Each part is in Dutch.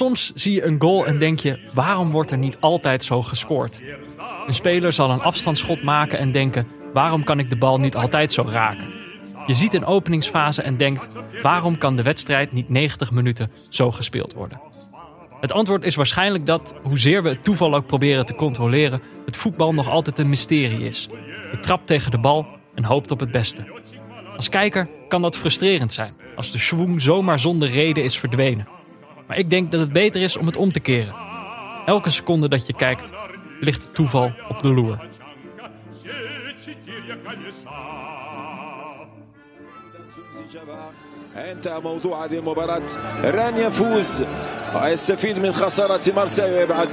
Soms zie je een goal en denk je, waarom wordt er niet altijd zo gescoord? Een speler zal een afstandsschot maken en denken, waarom kan ik de bal niet altijd zo raken? Je ziet een openingsfase en denkt, waarom kan de wedstrijd niet 90 minuten zo gespeeld worden? Het antwoord is waarschijnlijk dat, hoezeer we het toeval ook proberen te controleren, het voetbal nog altijd een mysterie is. Je trapt tegen de bal en hoopt op het beste. Als kijker kan dat frustrerend zijn, als de schwung zomaar zonder reden is verdwenen. Maar ik denk dat het beter is om het om te keren. Elke seconde dat je kijkt, ligt het toeval op de loer. انتهى موضوع هذه المباراة ران يفوز ويستفيد من خسارة مارسيل ويبعد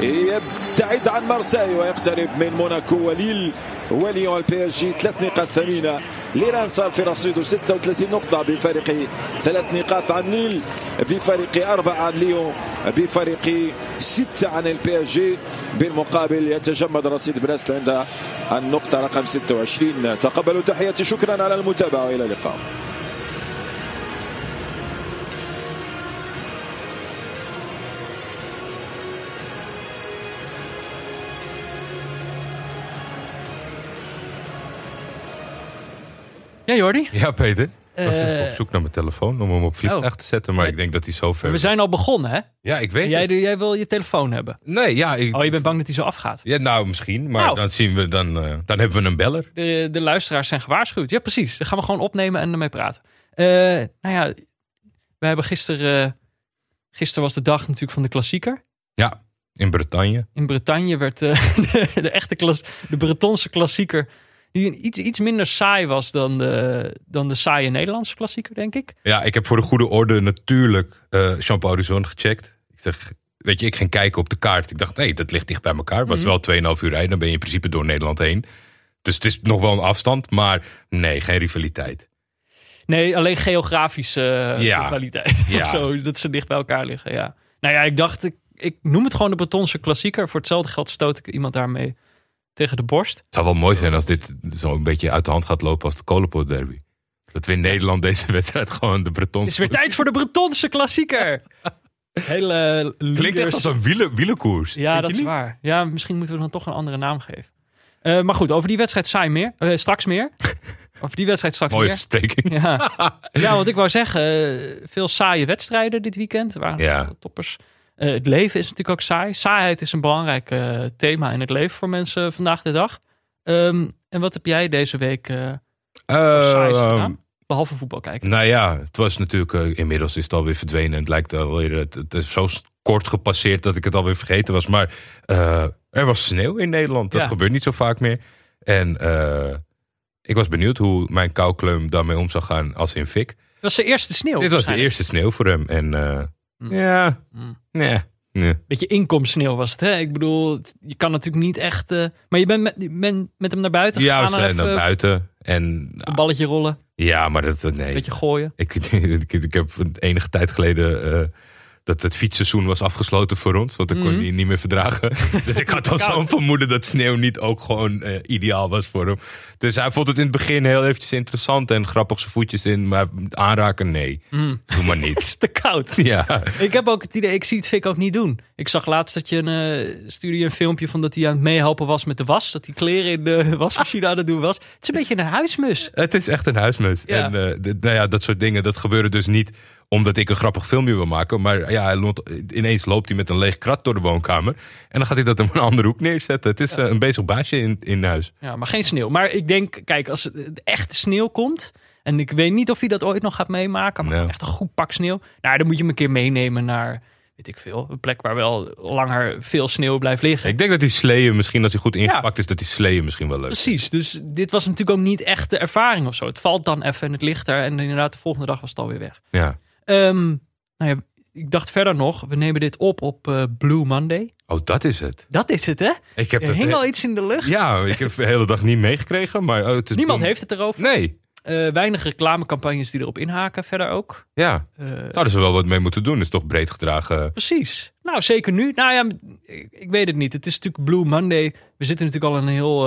يبتعد عن مارسيل ويقترب من موناكو وليل وليون البي اس جي ثلاث نقاط ثمينة ليران صار في رصيده 36 نقطة بفارق ثلاث نقاط عن ليل بفريق أربعة عن ليون بفريق ستة عن البي اس جي بالمقابل يتجمد رصيد بريست عند النقطة رقم 26 تقبلوا تحياتي شكرا على المتابعة وإلى اللقاء. Ja, Jordi? Ja, Peter. Ik was Eh, even op zoek naar mijn telefoon om hem op vliegtuig Oh. te zetten. Maar ik denk dat hij zo ver We zijn al begonnen, hè? Ja, ik weet Jij, het. jij wil je telefoon hebben. Nee, ja. Ik... Oh, je bent bang dat hij zo afgaat. ja nou, misschien. Maar Nou. dan zien we, dan, eh, dan hebben we een beller. De, de luisteraars zijn gewaarschuwd. Ja, precies. Dan gaan we gewoon opnemen en ermee praten. Eh, nou ja, we hebben gisteren... eh, gisteren was de dag natuurlijk van de klassieker. Ja, in Bretagne. In Bretagne werd de, de echte klas, de Bretonse klassieker... die iets, iets minder saai was dan de, dan de saaie Nederlandse klassieker, denk ik. Ja, ik heb voor de goede orde natuurlijk eh Jean-Paul gecheckt. Ik zeg, weet je, ik ging kijken op de kaart. Ik dacht, nee, dat ligt dicht bij elkaar. Het was wel 2,5 uur rijden. Dan ben je in principe door Nederland heen. Dus het is nog wel een afstand. Maar nee, geen rivaliteit. Nee, alleen geografische eh, Ja. zo, dat ze dicht bij elkaar liggen, ja. Nou ja, ik dacht, ik, ik noem het gewoon de Bretonse klassieker. Voor hetzelfde geld stoot ik iemand daarmee tegen de borst. Het zou wel mooi zijn als dit zo een beetje uit de hand gaat lopen als de Kolenpoort derby. Dat we in Nederland deze wedstrijd gewoon de Breton... Het is weer tijd voor de Bretonse klassieker. Hele Klinkt echt als een wielen, wielenkoers. Ja, dat is waar. Ja, misschien moeten we dan toch een andere naam geven. Eh, maar goed, over die wedstrijd saai meer. Eh, straks meer. over die wedstrijd straks Mooie meer. verspreking. Ja. ja, want ik wou zeggen, eh, veel saaie wedstrijden dit weekend. Er waren Ja. toppers. Eh, het leven is natuurlijk ook saai. Saaiheid is een belangrijk eh, thema in het leven voor mensen vandaag de dag. Ehm, en wat heb jij deze week eh saai Eh, gedaan? Behalve voetbal kijken. nou ja, het was natuurlijk... inmiddels is het alweer verdwenen. Het lijkt alweer... Het, het is zo kort gepasseerd dat ik het alweer vergeten was. Maar er was sneeuw in Nederland. Dat Ja. gebeurt niet zo vaak meer. En ik was benieuwd hoe mijn koukleum daarmee om zou gaan als in fik. Dat was zijn eerste sneeuw. Dit was de eerste sneeuw voor hem. En. Ja, Mm. nee, nee. Beetje inkomstsneeuw was het, hè? Ik bedoel, je kan natuurlijk niet echt... eh, maar je bent met, je bent met hem naar buiten Ja, we gegaan. en zijn naar even buiten. En Een balletje rollen, ja, maar dat, nee. een beetje gooien. Ik, ik, ik heb enige tijd geleden eh, dat het fietsseizoen was afgesloten voor ons. Want ik kon Mhm. die niet meer verdragen. dus ik had al zo'n vermoeden dat sneeuw niet ook gewoon eh, ideaal was voor hem. Dus hij vond het in het begin heel eventjes interessant en grappig zijn voetjes in. Maar aanraken, nee. Mm. Doe maar Het niet. is te koud. ja. Ik heb ook het idee, ik zie het Fik ook niet doen. Ik zag laatst dat je een, eh stuurde je een filmpje van dat hij aan het meehelpen was met de was. Dat hij kleren in de wasmachine aan het doen was. Het is een beetje een huismus. Het is echt een huismus. Ja. En eh, nou ja, dat soort dingen, dat gebeuren dus niet omdat ik een grappig filmpje wil maken. Maar ja, loopt, ineens loopt hij met een leeg krat door de woonkamer. En dan gaat hij dat in een andere hoek neerzetten. Het is eh, een bezig baasje in, in huis. Ja, maar geen sneeuw. Maar ik denk, kijk, als het echte sneeuw komt. En ik weet niet of hij dat ooit nog gaat meemaken. Maar Ja. echt een goed pak sneeuw. Nou, dan moet je hem een keer meenemen naar, weet ik veel. Een plek waar wel langer veel sneeuw blijft liggen. Ik denk dat die sleeën misschien, als hij goed ingepakt is, dat die sleeën misschien wel leuk. Precies, dus dit was natuurlijk ook niet echt de ervaring of zo. Het valt dan even en het ligt er. En inderdaad, de volgende dag was het alweer weg. Ja. Ehm, nou ja, ik dacht verder nog, we nemen dit op op eh, Blue Monday. Oh, dat is het. Dat is het, hè? Ik heb Er hing al iets in de lucht. Ja, ik heb de hele dag niet meegekregen. Maar oh, het is Niemand heeft het erover. Nee. Eh, weinig reclamecampagnes die erop inhaken, verder ook. Ja. Eh, Zouden ze wel wat mee moeten doen. Is toch breed gedragen. precies. Nou, zeker nu. Nou ja, ik, ik weet het niet. Het is natuurlijk Blue Monday. We zitten natuurlijk al een heel...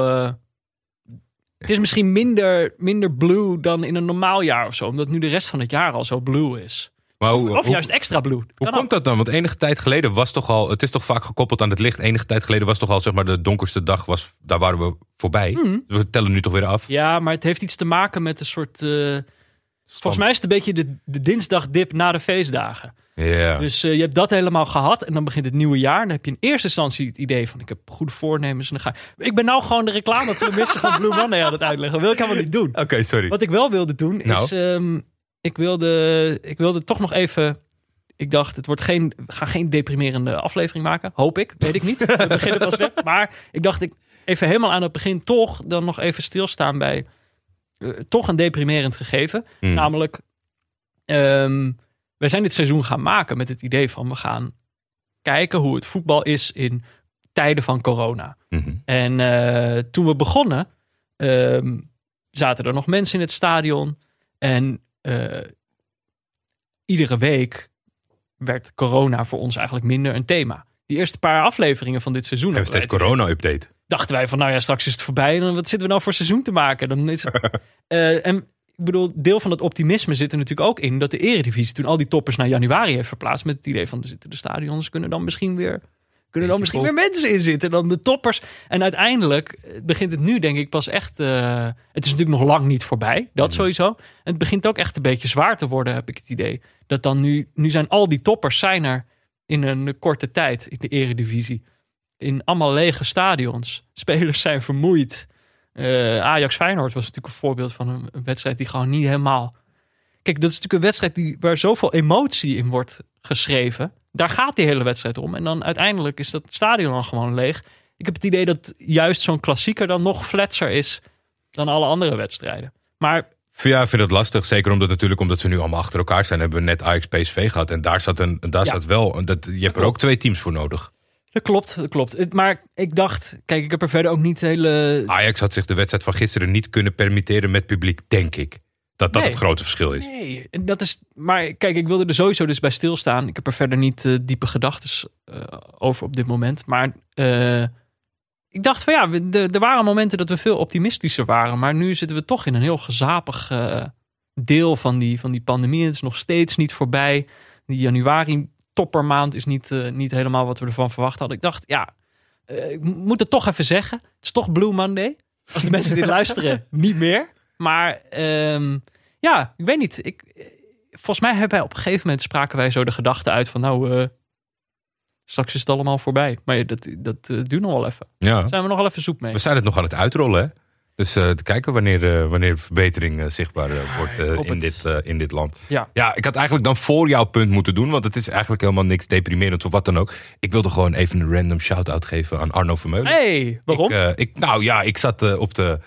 het is misschien minder, minder blue dan in een normaal jaar of zo. Omdat nu de rest van het jaar al zo blue is. Maar hoe, Of juist extra blue. Hoe komt dat dan? Want enige tijd geleden was toch al, het is toch vaak gekoppeld aan het licht. Enige tijd geleden was toch al, zeg maar, de donkerste dag was, daar waren we voorbij. Hmm. We tellen nu toch weer af. Ja, maar het heeft iets te maken met een soort... eh, volgens mij is het een beetje de, de dinsdagdip na de feestdagen. Dus eh, je hebt dat helemaal gehad en dan begint het nieuwe jaar. Dan heb je in eerste instantie het idee van ik heb goede voornemens. En dan ga ik... ik ben nou gewoon de reclamepremissen van Blue Monday aan het uitleggen. Dat wil ik helemaal niet doen. Oké, sorry. Wat ik wel wilde doen Nou. is, ehm, ik, wilde, ik wilde toch nog even. Ik dacht, het wordt geen, gaan geen deprimerende aflevering maken. Hoop ik, weet ik niet. We beginnen pas net. Maar ik dacht, ik even helemaal aan het begin toch dan nog even stilstaan bij eh, toch een deprimerend gegeven. Hmm. Namelijk, ehm, wij zijn dit seizoen gaan maken met het idee van we gaan kijken hoe het voetbal is in tijden van corona. Mhm. En eh, toen we begonnen, ehm, zaten er nog mensen in het stadion. En eh, iedere week werd corona voor ons eigenlijk minder een thema. Die eerste paar afleveringen van dit seizoen We hebben hadden steeds corona-update. dachten wij van, nou ja, straks is het voorbij. En wat zitten we nou voor seizoen te maken? Dan is het, Eh, en ik bedoel, deel van dat optimisme zit er natuurlijk ook in dat de eredivisie toen al die toppers naar januari heeft verplaatst met het idee van, er zitten de stadions, kunnen dan misschien weer kunnen dan misschien weer mensen in zitten dan de toppers. En uiteindelijk eh, begint het nu denk ik pas echt, eh, het is natuurlijk nog lang niet voorbij, dat Mhm. sowieso. En het begint ook echt een beetje zwaar te worden, heb ik het idee. Dat dan nu, nu zijn al die toppers zijn er in een korte tijd in de eredivisie. In allemaal lege stadions. Spelers zijn vermoeid. Eh, Ajax Feyenoord was natuurlijk een voorbeeld van een, een wedstrijd die gewoon niet helemaal. Kijk, dat is natuurlijk een wedstrijd die, waar zoveel emotie in wordt geschreven. Daar gaat die hele wedstrijd om. En dan uiteindelijk is dat stadion dan gewoon leeg. Ik heb het idee dat juist zo'n klassieker dan nog fletser is dan alle andere wedstrijden. Maar Ja, ik vind het lastig. Zeker omdat natuurlijk omdat ze nu allemaal achter elkaar zijn. Hebben we net Ajax PSV gehad. En daar zat, een, daar Ja. zat wel. Dat, je hebt er ook twee teams voor nodig. Dat klopt, dat klopt. Maar ik dacht, kijk, ik heb er verder ook niet hele. Ajax had zich de wedstrijd van gisteren niet kunnen permitteren met publiek, denk ik. Dat dat Nee. het grote verschil is. Nee, dat is. Maar kijk, ik wilde er sowieso dus bij stilstaan. Ik heb er verder niet eh, diepe gedachten over op dit moment. Maar eh, ik dacht van ja, er waren momenten dat we veel optimistischer waren. Maar nu zitten we toch in een heel gezapig eh, deel van die, van die pandemie. Het is nog steeds niet voorbij. Die januari toppermaand is niet, eh, niet helemaal wat we ervan verwacht hadden. Ik dacht, ja, eh, ik moet het toch even zeggen. Het is toch Blue Monday. Als de mensen dit luisteren, niet meer. Maar ehm, ja, ik weet niet. Ik, eh, volgens mij hebben wij op een gegeven moment spraken wij zo de gedachte uit van nou, straks is het allemaal voorbij. Maar dat, dat eh, duurt nog wel even. Ja. Zijn we nog wel even zoek mee. We zijn het nog aan het uitrollen, hè? Dus eh, te kijken wanneer, eh, wanneer verbetering eh, zichtbaar eh, wordt in, dit, in dit land. Ja. ja, ik had eigenlijk dan voor jouw punt moeten doen, want het is eigenlijk helemaal niks deprimerends of wat dan ook. Ik wilde gewoon even een random shout-out geven aan Arno Vermeulen. hey, waarom? Ik, ik, nou ja, ik zat op de.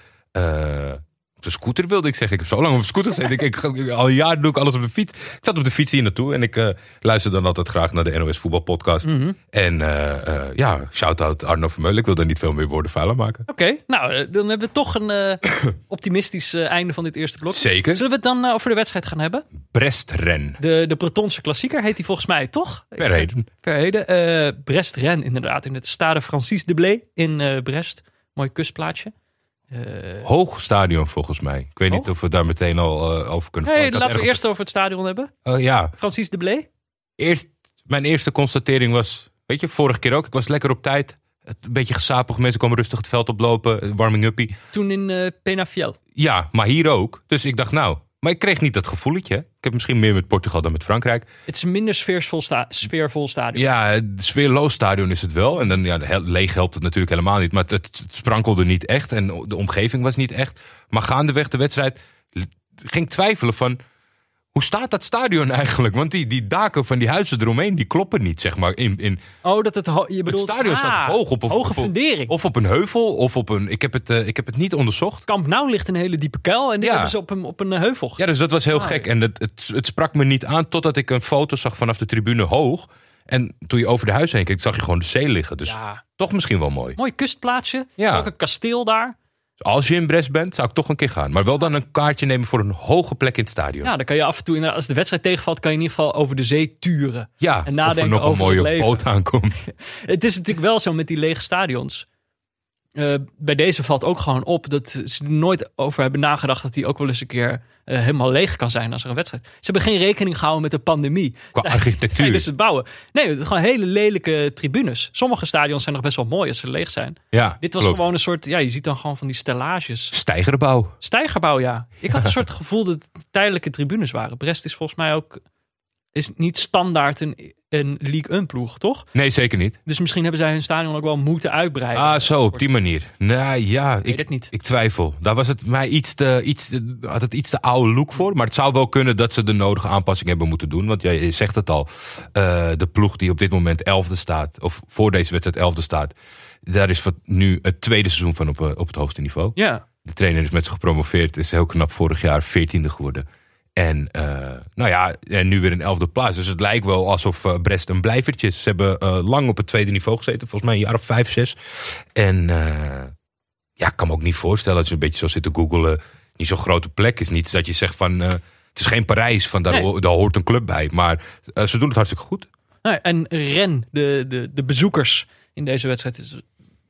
De scooter wilde ik zeggen. Ik heb zo lang op de scooter gezeten. ik, ik, al jaren doe ik alles op de fiets. Ik zat op de fiets hier naartoe en ik eh, luister dan altijd graag naar de NOS Voetbalpodcast. Mhm. En eh, eh, ja, shout-out Arno Vermeulen. Ik wil daar niet veel meer woorden vuiler maken. Oké, nou, dan hebben we toch een optimistisch einde van dit eerste blok. Zeker. Zullen we het dan over de wedstrijd gaan hebben? Brestren. De, de Bretonse klassieker heet die volgens mij, toch? Verheden. Verheden. Brest-Ren, inderdaad. In het Stade Francis de Blé in Brest. Mooi kustplaatsje. Eh, Hoog stadion volgens mij. Ik weet niet of we daar meteen al eh, over kunnen hey, had laten we ergens- eerst over het stadion hebben. Oh, ja, Francis de Blé. eerst, mijn eerste constatering was, weet je, vorige keer ook. Ik was lekker op tijd. Een beetje gesapig. Mensen komen rustig het veld oplopen. eh, Warming-uppie. Toen in eh Penafiel. Ja, maar hier ook. Dus ik dacht, nou, maar ik kreeg niet dat gevoeletje. Ik heb misschien meer met Portugal dan met Frankrijk. Het is een minder sfeervol, sta sfeervol stadion. Ja, sfeerloos stadion is het wel. En dan ja, leeg helpt het natuurlijk helemaal niet. Maar het, het sprankelde niet echt. En de omgeving was niet echt. Maar gaandeweg de wedstrijd ging twijfelen van... Hoe staat dat stadion eigenlijk? Want die, die daken van die huizen eromheen, die kloppen niet, zeg maar. In, in, Oh, dat het... ho- Je het bedoelt, stadion ah, staat hoog op, Hoge fundering. Of op een heuvel, of op een... Ik heb het, eh, ik heb het niet onderzocht. Kamp Nou ligt een hele diepe kuil. En dit Ja. hebben ze op een, op een eh, heuvel gezet. Ja, dus dat was heel Ah, gek. En het, het, het sprak me niet aan totdat ik een foto zag vanaf de tribune hoog. En toen je over de huis heen keek, zag je gewoon de zee liggen. Dus Ja. toch misschien wel mooi. Mooi kustplaatsje. Ja. Ook een kasteel daar. Als je in Brest bent, zou ik toch een keer gaan. Maar wel dan een kaartje nemen voor een hoge plek in het stadion. Ja, dan kan je af en toe, als de wedstrijd tegenvalt, kan je in ieder geval over de zee turen. Ja, En of er nadenken nog een mooie boot aankomt. Het is natuurlijk wel zo met die lege stadions. Eh, bij deze valt ook gewoon op dat ze er nooit over hebben nagedacht dat die ook wel eens een keer eh, helemaal leeg kan zijn als er een wedstrijd. Ze hebben geen rekening gehouden met de pandemie. Qua architectuur. Tijdens het bouwen. Nee, het gewoon hele lelijke tribunes. Sommige stadions zijn nog best wel mooi als ze leeg zijn. Ja, Dit was klopt. gewoon een soort, ja, je ziet dan gewoon van die stellages. Stijgerbouw. Stijgerbouw, ja. Ik had een soort gevoel dat het tijdelijke tribunes waren. Brest is volgens mij ook is niet standaard een, een League 1 ploeg, toch? Nee, zeker niet. Dus misschien hebben zij hun stadion ook wel moeten uitbreiden. Ah, zo, op die manier. Nou ja, ik, het niet. ik twijfel. Daar was het mij iets te, iets te, had het iets te oude look voor. Maar het zou wel kunnen dat ze de nodige aanpassing hebben moeten doen. Want jij zegt het al. eh, de ploeg die op dit moment elfde staat, of voor deze wedstrijd elfde staat. Daar is wat nu het tweede seizoen van op, eh, op het hoogste niveau. Ja, De trainer is met ze gepromoveerd. Is heel knap vorig jaar veertiende geworden. En eh, nou ja, en nu weer een elfde plaats. Dus het lijkt wel alsof eh, Brest een blijvertje is. Ze hebben eh, lang op het tweede niveau gezeten. Volgens mij een jaar of vijf, zes. En ja, ik kan me ook niet voorstellen dat je een beetje zo zit te googelen. Niet zo'n grote plek is niet dat je zegt van... het is geen Parijs, van daar, Nee. ho- daar hoort een club bij. Maar ze doen het hartstikke goed. Nou, en Ren, de, de, de bezoekers in deze wedstrijd, is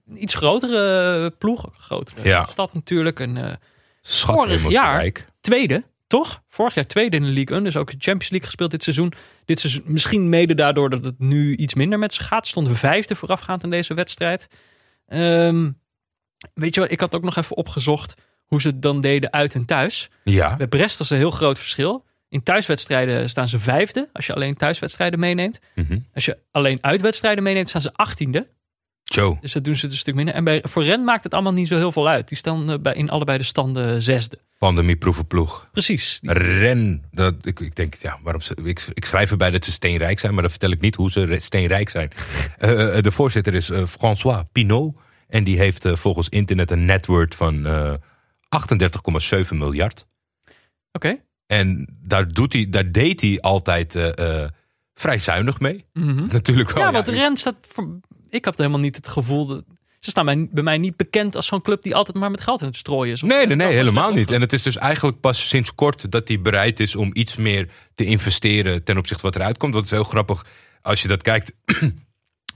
een iets grotere ploeg. Een grotere Ja. stad natuurlijk. Een Vorig jaar- tweede, toch? Vorig jaar tweede in de League 1. Dus ook de Champions League gespeeld dit seizoen. Dit seizoen misschien mede daardoor dat het nu iets minder met ze gaat. Stonden we vijfde voorafgaand in deze wedstrijd. Ehm, weet je wat, ik had ook nog even opgezocht hoe ze het dan deden uit en thuis. Ja, Bij Brest was een heel groot verschil. In thuiswedstrijden staan ze vijfde, als je alleen thuiswedstrijden meeneemt. Mhm. Als je alleen uitwedstrijden meeneemt, staan ze achttiende. Joe. Dus dat doen ze het een stuk minder. En bij, voor Ren maakt het allemaal niet zo heel veel uit. Die staan eh, bij, in allebei de standen zesde. Pandemieproevenploeg. Precies. Ren, dat, ik, ik denk, ja, waarom ze, ik, ik schrijf erbij dat ze steenrijk zijn, maar dan vertel ik niet hoe ze steenrijk zijn. Eh, eh, de voorzitter is François Pinault en die heeft volgens internet een net worth van eh 38,7 miljard. Oké. En daar, doet hij, daar deed hij altijd vrij zuinig mee. Mhm. Natuurlijk wel. Ja, want ja, Ren staat... Voor, ik had helemaal niet het gevoel... Dat, ze staan bij, bij mij niet bekend als zo'n club die altijd maar met geld in het strooien is. Nee, nee, nee, helemaal niet. En het is dus eigenlijk pas sinds kort dat hij bereid is om iets meer te investeren ten opzichte van wat eruit komt. Dat is heel grappig als je dat kijkt.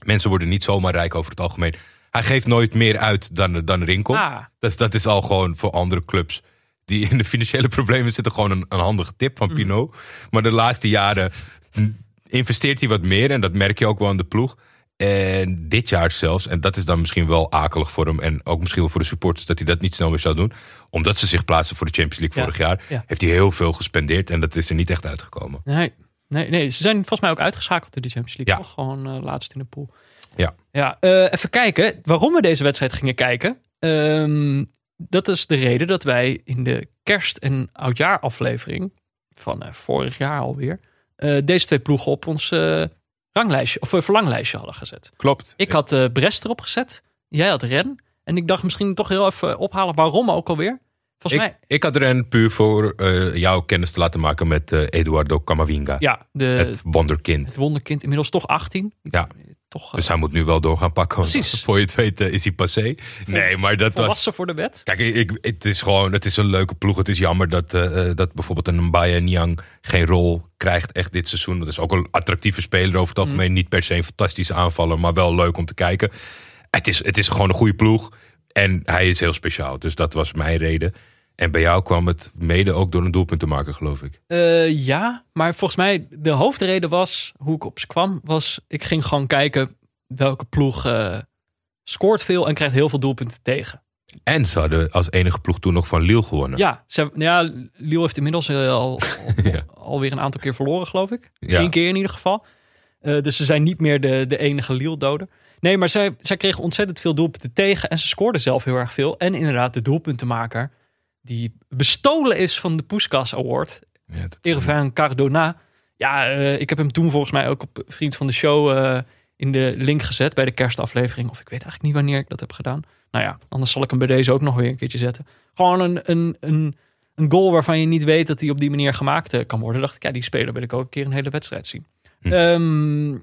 Mensen worden niet zomaar rijk over het algemeen. Hij geeft nooit meer uit dan, dan erin komt. Ah. Dus dat is al gewoon voor andere clubs die in de financiële problemen zitten gewoon een, een handige tip van Pinot. Maar de laatste jaren mm, investeert hij wat meer en dat merk je ook wel aan de ploeg. En dit jaar zelfs, en dat is dan misschien wel akelig voor hem en ook misschien wel voor de supporters dat hij dat niet snel meer zou doen, omdat ze zich plaatsen voor de Champions League Ja, vorig jaar, ja. heeft hij heel veel gespendeerd en dat is er niet echt uitgekomen. Nee, nee, nee, ze zijn volgens mij ook uitgeschakeld door de Champions League. Ja. Toch? Gewoon eh, laatst in de pool. Ja. Ja, eh, even kijken waarom we deze wedstrijd gingen kijken. Ehm, dat is de reden dat wij in de kerst- en oudjaaraflevering van eh, vorig jaar alweer deze twee ploegen op ons ranglijstje of eh, verlanglijstje hadden gezet. Klopt. Ik had eh, Brest erop gezet, jij had Ren. En ik dacht misschien toch heel even ophalen waarom ook alweer. Volgens Ik, mij, ik had een puur voor eh, jouw kennis te laten maken met Eduardo Camavinga. ja, de, Het het, wonderkind. wonderkind inmiddels toch 18. Ja. Toch eh, Dus hij moet nu wel door gaan pakken. Precies. Voor je het weet eh, is hij passé. Nee, maar dat was... volwassen voor de wet. Kijk, ik, het is gewoon het is een leuke ploeg. Het is jammer dat, eh, eh, dat bijvoorbeeld een Mbaya Niang geen rol krijgt echt dit seizoen. Dat is ook een attractieve speler over het algemeen. Niet per se een fantastische aanvaller, maar wel leuk om te kijken. Het is, het is gewoon een goede ploeg. En hij is heel speciaal. Dus dat was mijn reden. En bij jou kwam het mede ook door een doelpunt te maken, geloof ik. Eh, ja, maar volgens mij de hoofdreden was, hoe ik op ze kwam, was ik ging gewoon kijken welke ploeg eh, scoort veel en krijgt heel veel doelpunten tegen. En ze hadden als enige ploeg toen nog van Lille gewonnen. Ja, ze, ja Lille heeft inmiddels eh, al, Ja. alweer een aantal keer verloren, geloof ik. Ja. Eén keer in ieder geval. Dus ze zijn niet meer de, de enige Lille-doder. Nee, maar zij, zij kregen ontzettend veel doelpunten tegen en ze scoorden zelf heel erg veel. En inderdaad, de doelpuntenmaker, die bestolen is van de Puskas Award, Ja, Irvin Cardona. Ja, eh, ik heb hem toen volgens mij ook op Vriend van de Show eh, in de link gezet bij de kerstaflevering. Of ik weet eigenlijk niet wanneer ik dat heb gedaan. Nou ja, anders zal ik hem bij deze ook nog weer een keertje zetten. Gewoon een, een, een, een goal waarvan je niet weet dat die op die manier gemaakt eh, kan worden. Dacht ik, ja, die speler wil ik ook een keer een hele wedstrijd zien. Hm. Ehm,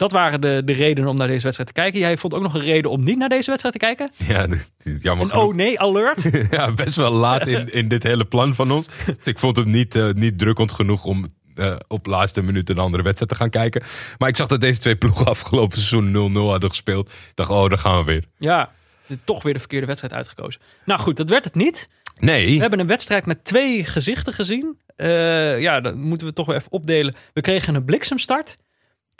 dat waren de, de redenen om naar deze wedstrijd te kijken. Jij vond ook nog een reden om niet naar deze wedstrijd te kijken? ja, jammer En genoeg. oh nee, alert. ja, best wel laat in, in dit hele plan van ons. Dus ik vond hem niet, eh, niet drukkend genoeg om eh, op laatste minuut een andere wedstrijd te gaan kijken. Maar ik zag dat deze twee ploegen afgelopen seizoen 0-0 hadden gespeeld. Ik dacht, oh, daar gaan we weer. Ja, toch weer de verkeerde wedstrijd uitgekozen. Nou goed, dat werd het niet. Nee. We hebben een wedstrijd met twee gezichten gezien. Eh, ja, dat moeten we toch wel even opdelen. We kregen een bliksemstart.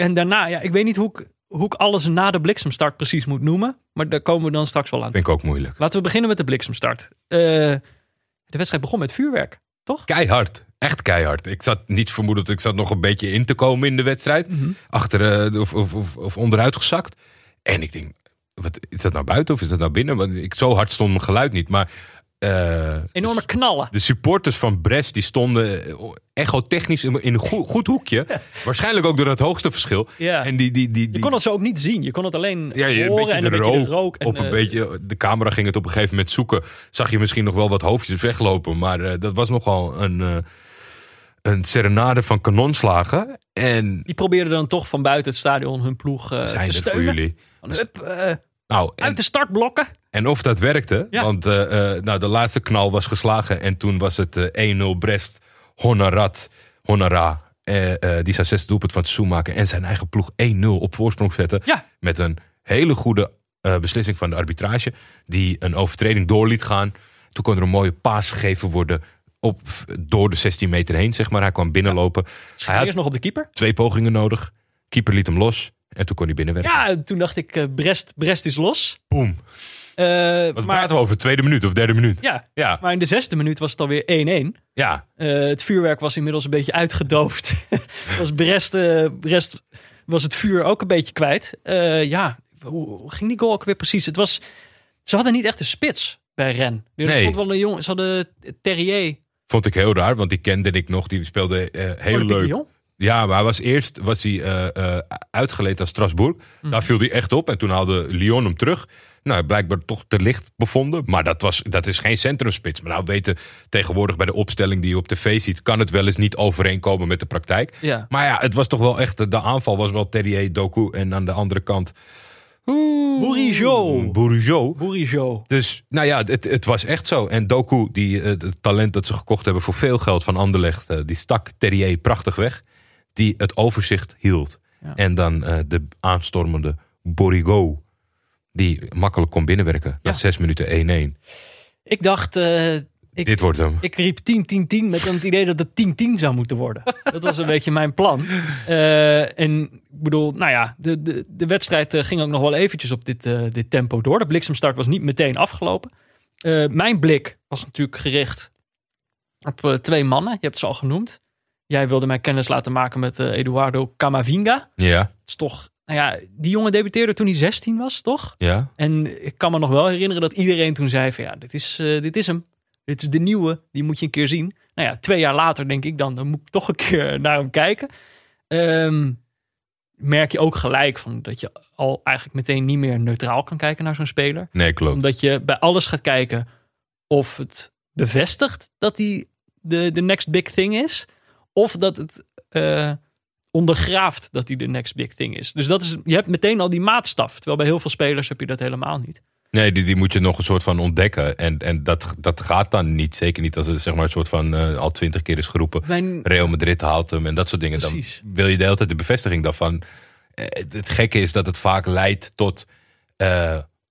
En daarna, ja, ik weet niet hoe ik, hoe ik alles na de bliksemstart precies moet noemen. Maar daar komen we dan straks wel aan. Vind ik ook moeilijk. Laten we beginnen met de bliksemstart. Eh, de wedstrijd begon met vuurwerk, toch? Keihard. Echt keihard. Ik zat niet vermoedend. Ik zat nog een beetje in te komen in de wedstrijd. Mhm. Achter eh, of, of, of, of onderuit gezakt. En ik denk, wat, is dat nou buiten of is dat nou binnen? Want ik, zo hard stond mijn geluid niet. Maar eh, Enorme knallen. de supporters van Brest die stonden echotechnisch in in een goed, goed hoekje. Waarschijnlijk ook door het hoogste verschil. Ja. En die, die, die, die, Je kon het zo ook niet zien. Je kon het alleen ja, je, horen en de een beetje rook, de rook. En, op een eh, beetje, de camera ging het op een gegeven moment zoeken. Zag je misschien nog wel wat hoofdjes weglopen. Maar eh, dat was nogal een, eh, een serenade van kanonslagen. En Die probeerden dan toch van buiten het stadion hun ploeg eh, zijn te er voor steunen. jullie. Van, hup, eh, Nou, en, uit de startblokken. en of dat werkte. Ja. Want eh, eh, nou, de laatste knal was geslagen. En toen was het eh, 1-0 Brest. Honorat, Honora. eh, eh, die zou zes doelpunt van seizoen maken. En zijn eigen ploeg 1-0 op voorsprong zetten. Ja. Met een hele goede eh, beslissing van de arbitrage. Die een overtreding door liet gaan. Toen kon er een mooie paas gegeven worden. Op, door de 16 meter heen, zeg maar. Hij kwam binnenlopen. Hij had Eerst nog op de keeper. twee pogingen nodig. Keeper liet hem los. En toen kon hij binnenwerken. Ja, en toen dacht ik, eh, Brest, Brest is los. Boom. Eh, Wat maar, praten we over? Tweede minuut of derde minuut? ja, Ja. maar in de zesde minuut was het alweer 1-1. ja. Eh, het vuurwerk was inmiddels een beetje uitgedoofd. was Brest, eh, Brest was het vuur ook een beetje kwijt. Eh, ja, hoe, hoe ging die goal ook weer precies? Het was, ze hadden niet echt een spits bij Ren. Er Nee. stond wel een jongen, ze hadden Terrier. Vond ik heel raar, want die kende ik nog. Die speelde eh, heel Olympique leuk. Ja, maar hij was eerst was hij, eh, uitgeleend aan Strasbourg. Mhm. Daar viel hij echt op. En toen haalde Lyon hem terug. Nou, blijkbaar toch te licht bevonden. Maar dat, was, dat is geen centrumspits. Maar nou weten tegenwoordig bij de opstelling die je op tv ziet... kan het wel eens niet overeenkomen met de praktijk. Ja. Maar ja, het was toch wel echt... De aanval was wel Terrier, Doku. En aan de andere kant... Bourigeau. Bourigeau. Bourigeau. Dus nou ja, het, het was echt zo. En Doku, die, eh, het talent dat ze gekocht hebben voor veel geld van Anderlecht, die stak Terrier prachtig weg. Die het overzicht hield. Ja. En dan eh, de aanstormende Borigo, die makkelijk kon binnenwerken. Na Ja. zes minuten 1-1. Ik dacht, eh, ik, Dit wordt hem. ik riep 10-10-10 met het idee dat het 10-10 zou moeten worden. Dat was een beetje mijn plan. Eh, en ik bedoel, nou ja, de, de, de wedstrijd ging ook nog wel eventjes op dit, dit tempo door. De bliksemstart was niet meteen afgelopen. Mijn blik was natuurlijk gericht op twee mannen. Je hebt ze al genoemd. Jij wilde mij kennis laten maken met eh, Eduardo Camavinga. Ja, Dat is toch, nou ja, die jongen debuteerde toen hij 16 was, toch? ja. En ik kan me nog wel herinneren dat iedereen toen zei van ja, dit is, eh, dit is hem. Dit is de nieuwe, die moet je een keer zien. Nou ja, twee jaar later denk ik dan, dan moet ik toch een keer naar hem kijken. Ehm, merk je ook gelijk van dat je al eigenlijk meteen niet meer neutraal kan kijken naar zo'n speler. Nee, klopt. Omdat je bij alles gaat kijken of het bevestigt dat hij de, de next big thing is. Of dat het eh, ondergraaft dat hij de next big thing is. Dus dat is, je hebt meteen al die maatstaf. Terwijl bij heel veel spelers heb je dat helemaal niet. Nee, die, die moet je nog een soort van ontdekken. En, en dat, dat gaat dan niet. Zeker niet als het zeg maar een soort van eh, al twintig keer is geroepen. Mijn, Real Madrid haalt hem en dat soort dingen. Precies. Dan wil je de hele tijd de bevestiging daarvan. Eh, Het gekke is dat het vaak leidt tot,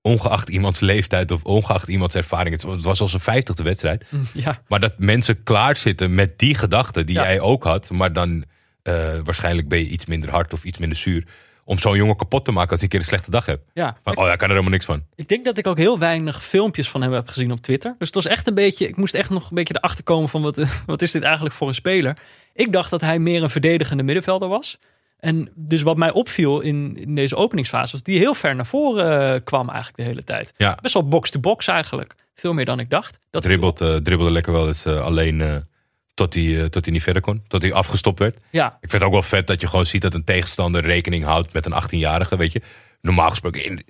ongeacht iemands leeftijd of ongeacht iemands ervaring. Het was al zijn vijftigste wedstrijd. ja, Maar dat mensen klaarzitten met die gedachten die Ja. jij ook had. Maar dan eh, waarschijnlijk ben je iets minder hard of iets minder zuur. Om zo'n jongen kapot te maken als hij een keer een slechte dag hebt. ja. Van, oh, hij kan er helemaal niks van. Ik denk dat ik ook heel weinig filmpjes van hem heb gezien op Twitter. Dus het was echt een beetje. Ik moest echt nog een beetje erachter komen van wat, wat is dit eigenlijk voor een speler. Ik dacht dat hij meer een verdedigende middenvelder was. En dus wat mij opviel in, in deze openingsfase was die heel ver naar voren eh, kwam eigenlijk de hele tijd. Ja. Best wel box-to-box eigenlijk. Veel meer dan ik dacht. Dat Dribbelt, eh, dribbelde lekker wel eens eh, alleen tot, hij, tot hij niet verder kon. Tot hij afgestopt werd. Ja, Ik vind het ook wel vet dat je gewoon ziet dat een tegenstander rekening houdt met een 18-jarige, weet je. Normaal gesproken in,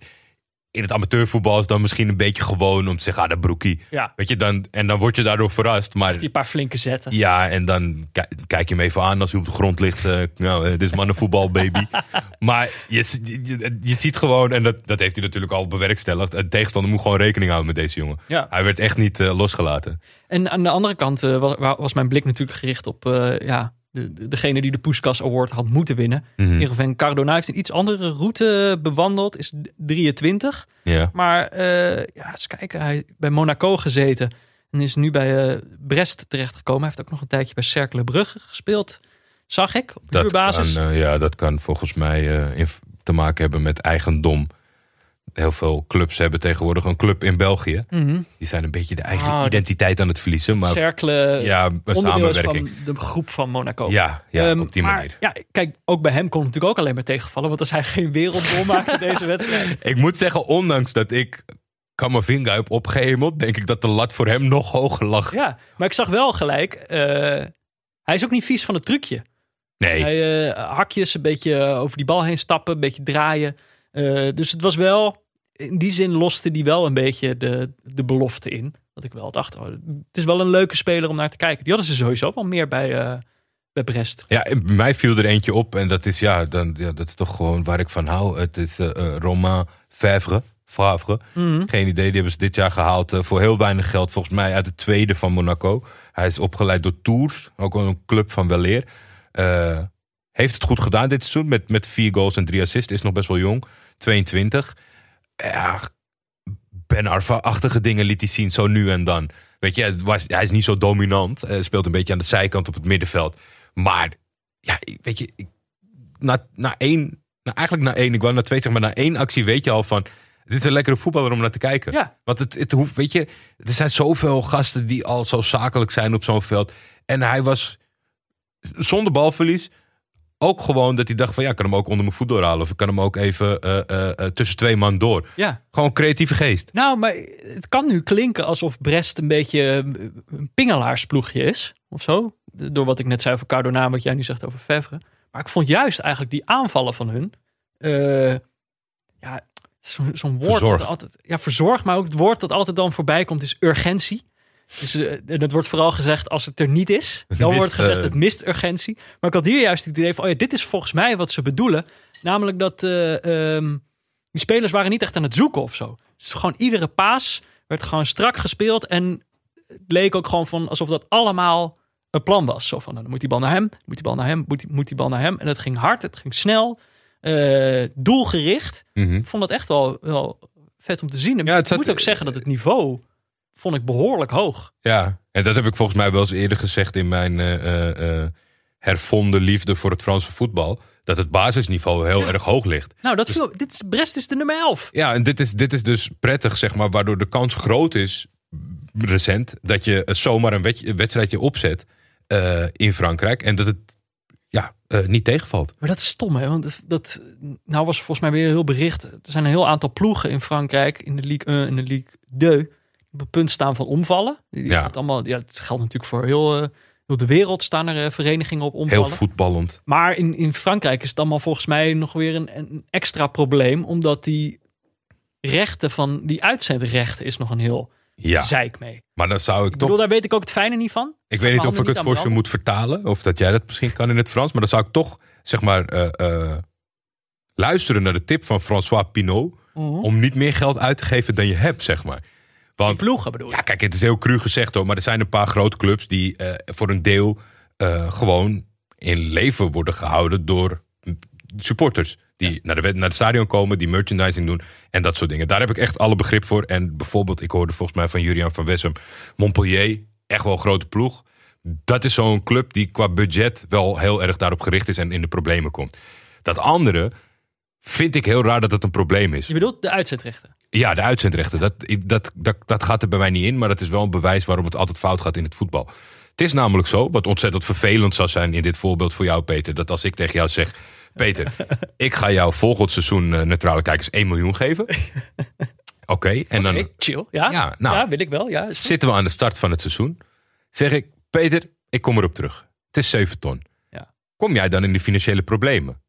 in het amateurvoetbal is dan misschien een beetje gewoon om te zeggen, ah, de broekie. ja. Weet je, dan, en dan word je daardoor verrast. Maar Die een paar flinke zetten. ja, en dan ki- kijk je hem even aan als hij op de grond ligt. eh, nou, eh, dit is mannenvoetbal, baby. maar je, je, je ziet gewoon, en dat, dat heeft hij natuurlijk al bewerkstelligd. Een tegenstander moet gewoon rekening houden met deze jongen. Ja. Hij werd echt niet eh, losgelaten. En aan de andere kant eh, wa- wa- was mijn blik natuurlijk gericht op ja, de, de- degene die de Puskas Award had moeten winnen. Mhm. Irving Cardona heeft een iets andere route bewandeld, is 23. Ja. Maar eh, ja, eens kijken, hij bij Monaco gezeten en is nu bij eh, Brest terechtgekomen. Hij heeft ook nog een tijdje bij Cercle Brugge gespeeld, zag ik, op Dat huurbasis. kan, eh, ja, dat kan volgens mij te maken hebben met eigendom. Heel veel clubs hebben tegenwoordig een club in België. Mhm. Die zijn een beetje de eigen dat- identiteit aan het verliezen. Maar Cercle ja, samenwerking. van de groep van Monaco. Ja, ja Ehm, op die maar, manier. Ja, kijk, ook bij hem kon het natuurlijk ook alleen maar tegenvallen. Want als hij geen wereldbol maakte deze wedstrijd. Ik moet zeggen, ondanks dat ik Kamavinga heb opgehemeld, denk ik dat de lat voor hem nog hoger lag. Ja, maar ik zag wel gelijk. eh, hij is ook niet vies van het trucje. Nee, Hij, eh, hakjes, een beetje over die bal heen stappen, een beetje draaien. Eh, dus het was wel, in die zin loste die wel een beetje de, de belofte in. Dat ik wel dacht, oh, het is wel een leuke speler om naar te kijken. Die hadden ze sowieso wel meer bij, eh, bij Brest. Ja, en mij viel er eentje op. En dat is, ja, dan, ja, dat is toch gewoon waar ik van hou. Het is eh, Romain Favre. Favre. Geen idee, die hebben ze dit jaar gehaald eh, voor heel weinig geld. Volgens mij uit de tweede van Monaco. Hij is opgeleid door Tours, ook een club van weleer. Heeft het goed gedaan dit seizoen met, met vier goals en drie assists. Is nog best wel jong, 22. Ja, Ben Arfa-achtige dingen liet hij zien, zo nu en dan. Weet je, het was, hij is niet zo dominant. Hij speelt een beetje aan de zijkant op het middenveld. Maar, ja, weet je, ik, na, na één, nou eigenlijk na één, ik wou na twee, zeg maar na één actie weet je al van, dit is een lekkere voetballer om naar te kijken. Ja. Want het, het hoeft, weet je, er zijn zoveel gasten die al zo zakelijk zijn op zo'n veld. En hij was zonder balverlies ook gewoon dat hij dacht van, ja, ik kan hem ook onder mijn voet doorhalen. Of ik kan hem ook even eh, eh, eh, tussen twee man door. Ja. Gewoon creatieve geest. Nou, maar het kan nu klinken alsof Brest een beetje een pingelaarsploegje is. Of zo. Door wat ik net zei over Cardona, wat jij nu zegt over Favre. Maar ik vond juist eigenlijk die aanvallen van hun. ja, zo'n woord. Dat altijd, ja, verzorg. Maar ook het woord dat altijd dan voorbij komt is urgentie. Dus, eh, en het wordt vooral gezegd als het er niet is. Dan mist, wordt gezegd eh, het mist urgentie. Maar ik had hier juist het idee van, oh ja, dit is volgens mij wat ze bedoelen. Namelijk dat ehm, die spelers waren niet echt aan het zoeken of zo. Is gewoon iedere paas werd gewoon strak gespeeld. En het leek ook gewoon van alsof dat allemaal een plan was. Zo van, nou, dan moet die bal naar hem, moet die bal naar hem, moet die, moet die bal naar hem. En het ging hard, het ging snel, doelgericht. Ik vond dat echt wel, wel vet om te zien. En Ja, het ik zat- moet ook zeggen dat het niveau vond ik behoorlijk hoog. Ja, en dat heb ik volgens mij wel eens eerder gezegd in mijn eh, eh, eh, hervonden liefde voor het Franse voetbal. Dat het basisniveau heel erg hoog ligt. Nou, Dus- dat viel, dit is, Brest is de nummer 11. Ja, en dit is, dit is dus prettig, zeg maar, waardoor de kans groot is, recent, dat je zomaar een, wed- een wedstrijdje opzet in Frankrijk. En dat het ja, niet tegenvalt. Maar dat is stom, hè? Want dat, dat nou was volgens mij weer heel bericht. Er zijn een heel aantal ploegen in Frankrijk, in de Ligue 1 en de Ligue 2, die op het punt staan van omvallen. Ja. het allemaal, ja, het geldt natuurlijk voor heel, eh, heel de wereld staan er eh, verenigingen op omvallen. Heel voetballend. Maar in, in Frankrijk is het allemaal volgens mij nog weer een, een extra probleem, omdat die rechten van die uitzendrechten is nog een heel Ja, zeik mee. maar dan zou ik Ik bedoel, toch... daar weet ik ook het fijne niet van. Ik weet niet of ik het voor ze moet vertalen. Of dat jij dat misschien kan in het Frans. Maar dan zou ik toch, zeg maar, eh, luisteren naar de tip van François Pinault. Om niet meer geld uit te geven dan je hebt, zeg maar. Want Ploegen bedoel je? Ja, kijk, het is heel cru gezegd hoor. Maar er zijn een paar grote clubs die eh, voor een deel eh, gewoon in leven worden gehouden door supporters. Die naar, de, naar het stadion komen, die merchandising doen en dat soort dingen. Daar heb ik echt alle begrip voor. En bijvoorbeeld, ik hoorde volgens mij van Julian van Wessem, Montpellier, echt wel een grote ploeg. Dat is zo'n club die qua budget wel heel erg daarop gericht is en in de problemen komt. Dat andere vind ik heel raar dat het een probleem is. Je bedoelt de uitzendrechten. Ja, de uitzendrechten. Dat, dat, dat, dat gaat er bij mij niet in. Maar dat is wel een bewijs waarom het altijd fout gaat in het voetbal. Het is namelijk zo, wat ontzettend vervelend zou zijn in dit voorbeeld voor jou, Peter. Dat als ik tegen jou zeg: Peter, ik ga jou volgend seizoen eh, neutrale kijkers 1 miljoen geven. Oké, en dan Oké, chill. Ja, Ja, nou. ja, wil ik wel. Ja, zitten we aan de start van het seizoen. Zeg ik: Peter, ik kom erop terug. Het is 7 ton. Ja. Kom jij dan in de financiële problemen?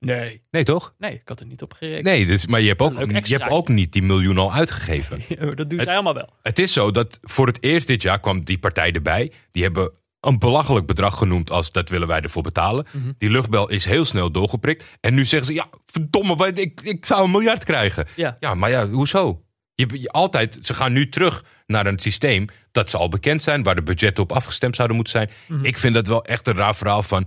Nee, Nee, toch? nee, ik had er niet op gerekend. Nee, dus, maar je hebt, ook, je hebt ook niet die miljoen al uitgegeven. dat doen zij allemaal wel. Het is zo dat voor het eerst dit jaar kwam die partij erbij. Die hebben een belachelijk bedrag genoemd als dat willen wij ervoor betalen. Mhm. Die luchtbel is heel snel doorgeprikt. En nu zeggen ze, ja, verdomme, ik, ik zou een miljard krijgen. Ja. Ja, maar ja, hoezo? Je, je- altijd, ze gaan nu terug naar een systeem dat ze al bekend zijn, waar de budgetten op afgestemd zouden moeten zijn. Mhm. Ik vind dat wel echt een raar verhaal van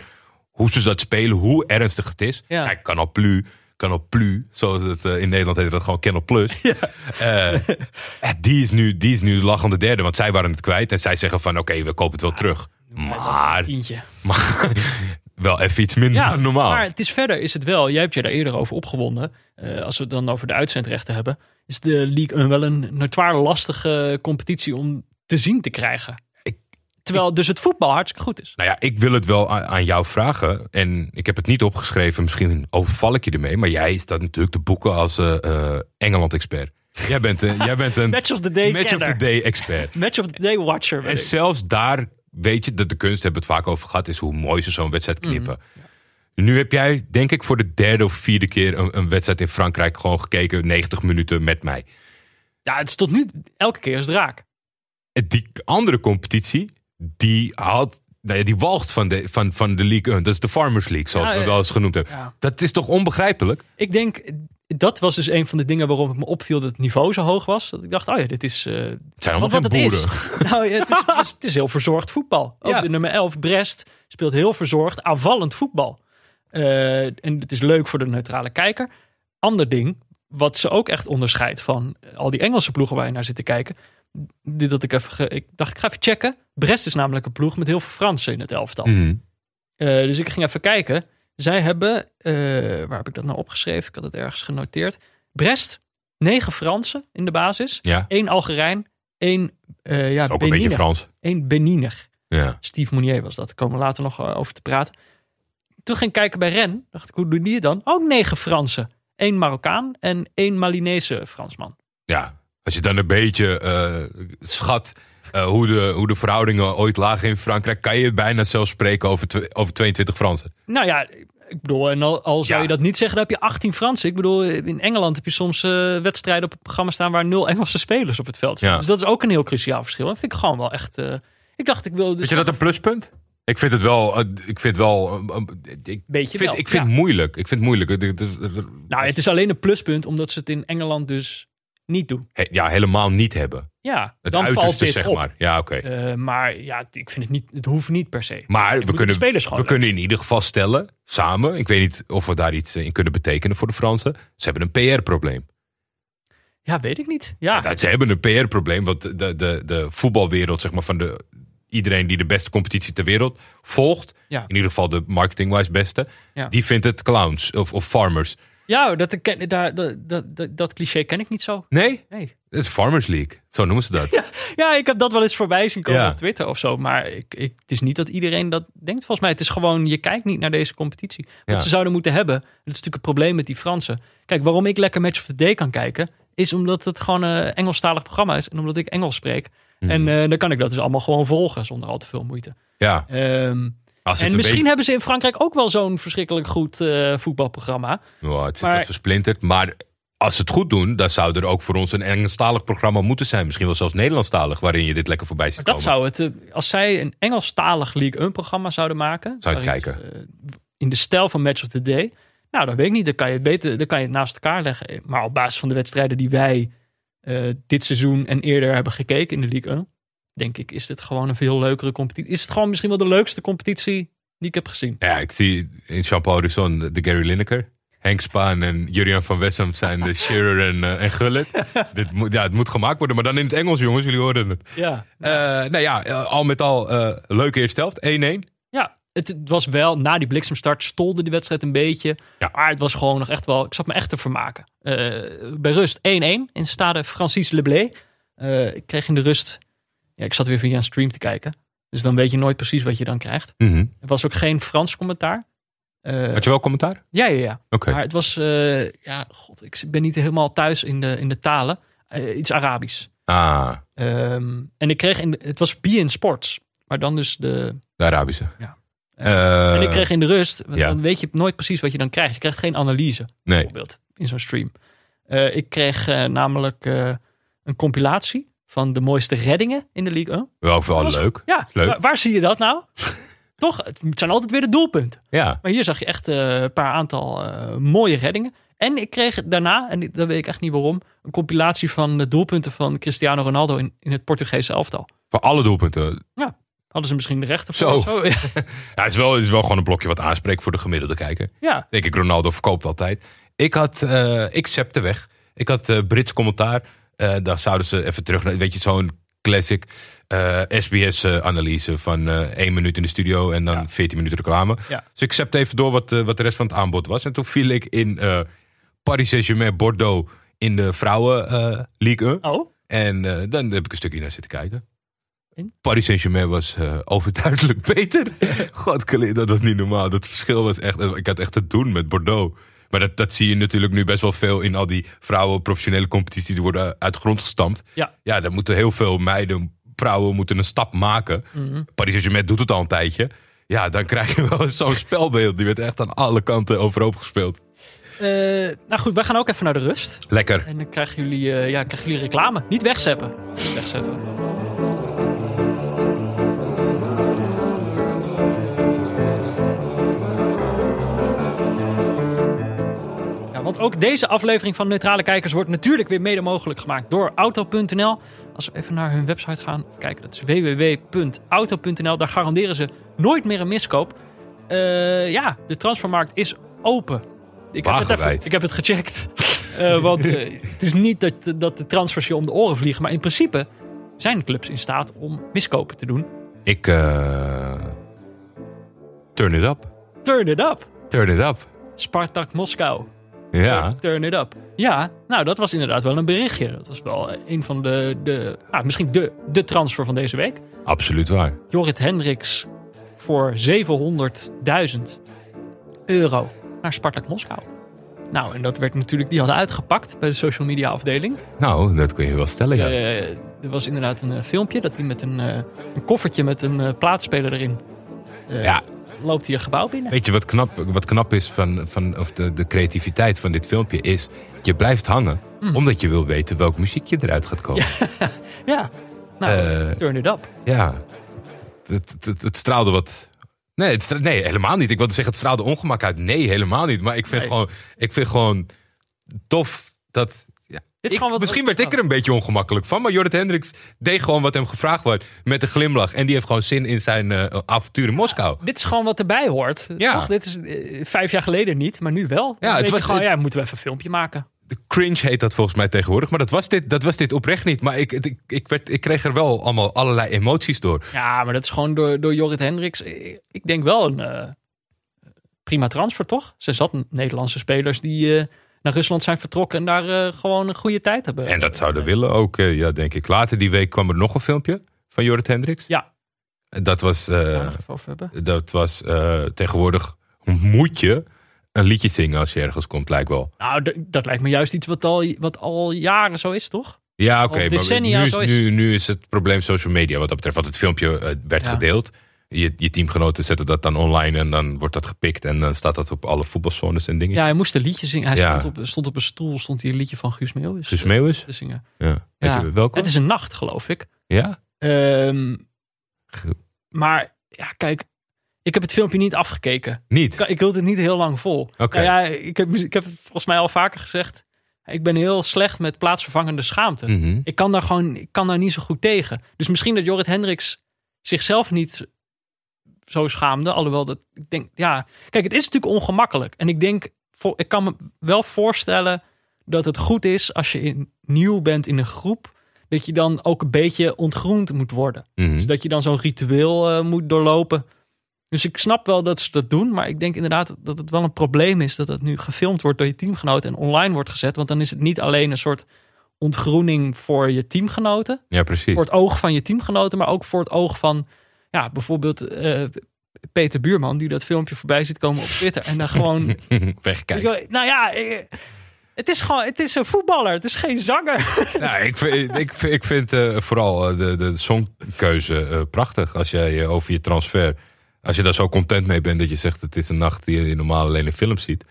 hoe ze dat spelen, hoe ernstig het is. Ja. Kijk, kan op plu, kan op plu, zoals het eh, in Nederland heet dat gewoon Canal Plus. Eh, eh, die, is nu, die is nu de lachende derde, want zij waren het kwijt en zij zeggen van oké, we kopen het wel terug. Maar, wel even iets minder Ja, dan normaal. maar het is verder is het wel. Jij hebt je daar eerder over opgewonden. Als we het dan over de uitzendrechten hebben, is de League een wel een notoire lastige competitie om te zien te krijgen. Terwijl dus het voetbal hartstikke goed is. Nou ja, ik wil het wel aan jou vragen. En ik heb het niet opgeschreven. Misschien overval ik je ermee. Maar jij staat natuurlijk te boeken als eh, eh, Engeland-expert. Jij bent, een- jij bent een Match of the day match of the kenner. day-expert. Match of the day watcher. En ik. zelfs daar weet je dat de kunst, hebben we het vaak over gehad, is hoe mooi ze zo'n wedstrijd Mhm. knippen. Nu heb jij, denk ik, voor de derde of vierde keer een, een wedstrijd in Frankrijk gewoon gekeken, 90 minuten met mij. Ja, het is tot nu elke keer als draak. Die andere competitie, die haalt. Nou ja, die walgt van de, van, van de League 1. Dat is de Farmers League, zoals Ja, we wel eens genoemd hebben. Ja. Dat is toch onbegrijpelijk? Ik denk, dat was dus een van de dingen waarom het me opviel dat het niveau zo hoog was. Dat ik dacht, oh ja, dit is... eh, Het zijn allemaal geen boeren. is, nou, ja, het, is, het, is, het is heel verzorgd voetbal. Ook de nummer 11, Brest, speelt heel verzorgd, aanvallend voetbal. Eh, en het is leuk voor de neutrale kijker. Ander ding, wat ze ook echt onderscheidt van al die Engelse ploegen waar je naar zit te kijken. Dit dat ik even, ik dacht, ik ga even checken. Brest is namelijk een ploeg met heel veel Fransen in het elftal. Mhm. Eh, dus ik ging even kijken. Zij hebben, eh, waar heb ik dat nou opgeschreven? Ik had het ergens genoteerd. Brest, negen Fransen in de basis. Ja, één Algerijn, één eh ja, ook een beetje Beniner. Frans. Eén Beniner. Ja. Steve Mounier was dat. Daar komen we later nog over te praten. Toen ging ik kijken bij Ren. Dacht ik, hoe doen die het dan? Ook negen Fransen. Eén Marokkaan en één Malinese Fransman. ja, als je dan een beetje eh, schat eh, hoe, de, hoe de verhoudingen ooit lagen in Frankrijk, kan je bijna zelfs spreken over, over 22 Fransen. Nou ja, ik bedoel, en al, al zou Ja. je dat niet zeggen, dan heb je 18 Fransen. Ik bedoel, in Engeland heb je soms eh, wedstrijden op het programma staan waar nul Engelse spelers op het veld staan. Ja. Dus dat is ook een heel cruciaal verschil. Dat vind ik gewoon wel echt. eh, ik dacht, ik wil. Dus Vind je dat een pluspunt? Ik vind het wel. ik vind wel. ik Beetje vind, wel, ik vind ja. het moeilijk. Ik vind het moeilijk. Nou, het is alleen een pluspunt omdat ze het in Engeland dus niet doen. he- ja, helemaal niet hebben. Ja, Het dan valt uiterste, dit zeg op. maar. Ja, oké. Eh, maar ja, ik vind het niet. Het hoeft niet per se. Maar we kunnen, we kunnen in ieder geval stellen, samen, ik weet niet of we daar iets eh, in kunnen betekenen voor de Fransen. Ze hebben een PR-probleem. Ja, weet ik niet. Ja, Dat- Ze hebben een PR-probleem, want de, de, de voetbalwereld, zeg maar, van de, iedereen die de beste competitie ter wereld volgt, Ja. in ieder geval de marketing-wise beste, Ja. die vindt het clowns of, of farmers. Ja dat, dat, dat, dat, cliché ken ik niet zo. Nee, Nee. het is Farmers League. Zo noemen ze dat. Ja, ik heb dat wel eens voorbij zien komen Ja. op Twitter of zo. Maar ik, ik, het is niet dat iedereen dat denkt. Volgens mij, het is gewoon, je kijkt niet naar deze competitie. Wat Ja. ze zouden moeten hebben, dat is natuurlijk het probleem met die Fransen. Kijk, waarom ik lekker Match of the Day kan kijken, is omdat het gewoon een Engelstalig programma is. En omdat ik Engels spreek. Mhm. En eh, dan kan ik dat dus allemaal gewoon volgen zonder al te veel moeite. Ja, Ehm, en een misschien beetje- hebben ze in Frankrijk ook wel zo'n verschrikkelijk goed eh, voetbalprogramma. Ja, het zit Maar- wat versplinterd. Maar als ze het goed doen, dan zou er ook voor ons een Engelstalig programma moeten zijn. Misschien wel zelfs Nederlandstalig, waarin je dit lekker voorbij ziet Maar dat komen. zou het, eh, als zij een Engelstalig League 1 programma zouden maken. Zou het waarin ze, eh, in de stijl van Match of the Day. Nou, dat weet ik niet. Dan kan je het beter, dan kan je het naast elkaar leggen. Maar op basis van de wedstrijden die wij dit seizoen en eerder hebben gekeken in de League 1. Denk ik, is dit gewoon een veel leukere competitie. Is het gewoon misschien wel de leukste competitie die ik heb gezien. Ja, ik zie in Jean-Paul Horizon de Gary Lineker. Henk Spaan en Jurian van Wessem zijn de Shearer en, eh, en Gullit. Dit moet, ja, het moet gemaakt worden, maar dan in het Engels, jongens. Jullie horen het. Ja, Eh nou ja, eh, al met al leuke eerste helft. 1-1. ja het, was wel, na die bliksemstart stolde die wedstrijd een beetje. Ja. Maar het was gewoon nog echt wel, ik zat me echt te vermaken. Bij rust 1-1 in stade Francis Leblé. Eh, ik kreeg in de rust, ja, ik zat weer via een stream te kijken. Dus dan weet je nooit precies wat je dan krijgt. Mhm. Er was ook geen Frans commentaar. Eh, Had je wel commentaar? ja, ja, ja. Maar het was, eh, ja, god, ik ben niet helemaal thuis in de, in de talen. Eh, iets Arabisch. Ah, Ehm, en ik kreeg, in, het was in Sports. Maar dan dus de, de Arabische. Ja. En ik kreeg in de rust, ja. dan weet je nooit precies wat je dan krijgt. Je krijgt geen analyse, nee. bijvoorbeeld, in zo'n stream. Ik kreeg namelijk een compilatie van de mooiste reddingen in de League 1. Wel vooral leuk. Ja, Leuk. Waar, waar zie je dat nou? Toch, het zijn altijd weer de doelpunten. Ja. Maar hier zag je echt eh, een paar aantal eh, mooie reddingen. En ik kreeg daarna, en dat weet ik echt niet waarom, een compilatie van de doelpunten van Cristiano Ronaldo in, in het Portugese elftal. Voor alle doelpunten. Hadden ze misschien de rechten Zo. voor? Ja. Ja, het is wel, het is wel gewoon een blokje wat aanspreekt voor de gemiddelde kijker. ja. Denk ik, Ronaldo verkoopt altijd. Ik had, eh ik zepte weg. Ik had Brits commentaar. Eh, daar zouden ze even terug naar, weet je, zo'n classic SBS-analyse van eh 1 minuut in de studio en dan Ja. 14 minuten reclame. Ja. Dus ik zepte even door wat, eh, wat de rest van het aanbod was. En toen viel ik in eh, Paris Saint-Germain Bordeaux in de vrouwen eh League 1. Oh, En eh, dan heb ik een stukje naar zitten kijken. En? Paris Saint-Germain was eh, overduidelijk beter. God, dat was niet normaal. Dat verschil was echt... Ik had echt te doen met Bordeaux. Maar dat, dat zie je natuurlijk nu best wel veel in al die vrouwen professionele competities die worden uit de grond gestampt. Ja. Ja, daar moeten heel veel meiden, vrouwen moeten een stap maken. Mhm. Paris Saint-Germain doet het al een tijdje. Ja, dan krijg je wel zo'n spelbeeld. Die werd echt aan alle kanten overhoop gespeeld. Eh, nou goed, wij gaan ook even naar de rust. Lekker. En dan krijgen jullie, eh, ja, krijgen jullie reclame. Niet wegzeppen. Niet wegzeppen. Want ook deze aflevering van Neutrale Kijkers wordt natuurlijk weer mede mogelijk gemaakt door Auto.nl. Als we even naar hun website gaan, kijken, dat is www.auto.nl. Daar garanderen ze nooit meer een miskoop. Eh, ja, de transfermarkt is open. Ik heb, het even, ik heb het gecheckt. Eh, want eh, het is niet dat, dat de transfers je om de oren vliegen. Maar in principe zijn clubs in staat om miskopen te doen. Ik... turn it up. Turn it up. Turn it up. Spartak Moskou. Ja. Turn it up. Ja, nou dat was inderdaad wel een berichtje. Dat was wel een van de, de ah, misschien de, de transfer van deze week. Absoluut waar. Jorrit Hendricks voor 700.000 euro naar Spartak Moskou. Nou, en dat werd natuurlijk, die hadden uitgepakt bij de social media afdeling. Nou, dat kun je wel stellen, ja. Eh, er was inderdaad een eh, filmpje dat hij met een, eh, een koffertje met een eh, plaatspeler erin eh, Ja. Loopt hij een gebouw binnen. Weet je wat knap, wat knap is van, van of de, de creativiteit van dit filmpje is? Je blijft hangen Hmm. omdat je wil weten welk muziekje eruit gaat komen. Ja, Ja, nou, Eh, turn it up. Het, het, het, het straalde wat. Nee, het nee, helemaal niet. Ik wilde zeggen, het straalde ongemak uit. Nee, helemaal niet. Maar ik vind, Nee. gewoon, ik vind gewoon tof dat. Dit is ik- wat- misschien werd ik er een beetje ongemakkelijk van. Maar Jorrit Hendricks deed gewoon wat hem gevraagd werd. Met een glimlach. En die heeft gewoon zin in zijn eh, avontuur in Moskou. Dit is gewoon wat erbij hoort. Ja. Toch? Dit is eh, vijf jaar geleden niet, maar nu wel. Ja, het was- gewoon, ja, moeten we even een filmpje maken. De cringe heet dat volgens mij tegenwoordig. Maar dat was dit, dat was dit oprecht niet. Maar ik, ik, ik, werd, ik kreeg er wel allemaal allerlei emoties door. Ja, maar dat is gewoon door, door Jorrit Hendricks. Ik ik denk wel een eh, prima transfer, toch? Ze zat Nederlandse spelers die naar Rusland zijn vertrokken en daar eh, gewoon een goede tijd hebben. En dat zouden willen ook, eh, ja, denk ik. Later die week kwam er nog een filmpje van Jorrit Hendricks. Ja. Dat was, eh, hebben. dat was eh, tegenwoordig moet je een liedje zingen als je ergens komt, lijkt wel. Nou, d- dat lijkt me juist iets wat al, wat al jaren zo is, toch? Ja, oké. Maar nu, is, zo is- nu, nu is het probleem social media wat dat betreft. Want het filmpje werd Ja. gedeeld. Je, je teamgenoten zetten dat dan online en dan wordt dat gepikt. En dan staat dat op alle voetbalzones en dingen. Ja, hij moest een liedje zingen. Hij Ja. stond, op, stond op een stoel, stond hij een liedje van Guus Meeuwis Dus Meeuwis? te zingen. Ja. Ja. je welke? Het is een nacht, geloof ik. Ja? Ehm, maar ja, kijk, ik heb het filmpje niet afgekeken. Niet? Ik, ik hield het niet heel lang vol. Oké. Nou ja, ik heb, ik heb het volgens mij al vaker gezegd. Ik ben heel slecht met plaatsvervangende schaamte. Mhm. Ik kan daar gewoon ik kan daar niet zo goed tegen. Dus misschien dat Jorrit Hendricks zichzelf niet zo schaamde. Alhoewel dat ik denk, ja. Kijk, het is natuurlijk ongemakkelijk. En ik denk, ik kan me wel voorstellen dat het goed is als je in, nieuw bent in een groep. Dat je dan ook een beetje ontgroend moet worden. Mhm. Dus dat je dan zo'n ritueel eh, moet doorlopen. Dus ik snap wel dat ze dat doen. Maar ik denk inderdaad dat het wel een probleem is dat het nu gefilmd wordt door je teamgenoten en online wordt gezet. Want dan is het niet alleen een soort ontgroening voor je teamgenoten. Ja, precies. Voor het oog van je teamgenoten, maar ook voor het oog van ja, bijvoorbeeld eh, Peter Buurman, die dat filmpje voorbij ziet komen op Twitter. En dan gewoon. Wegkijken. Nou ja, eh, het is gewoon, het is een voetballer, het is geen zanger. Nou, ik vind, ik vind, ik vind eh, vooral de, de songkeuze prachtig. Als jij over je transfer, als je daar zo content mee bent dat je zegt het is een nacht die je normaal alleen in films ziet.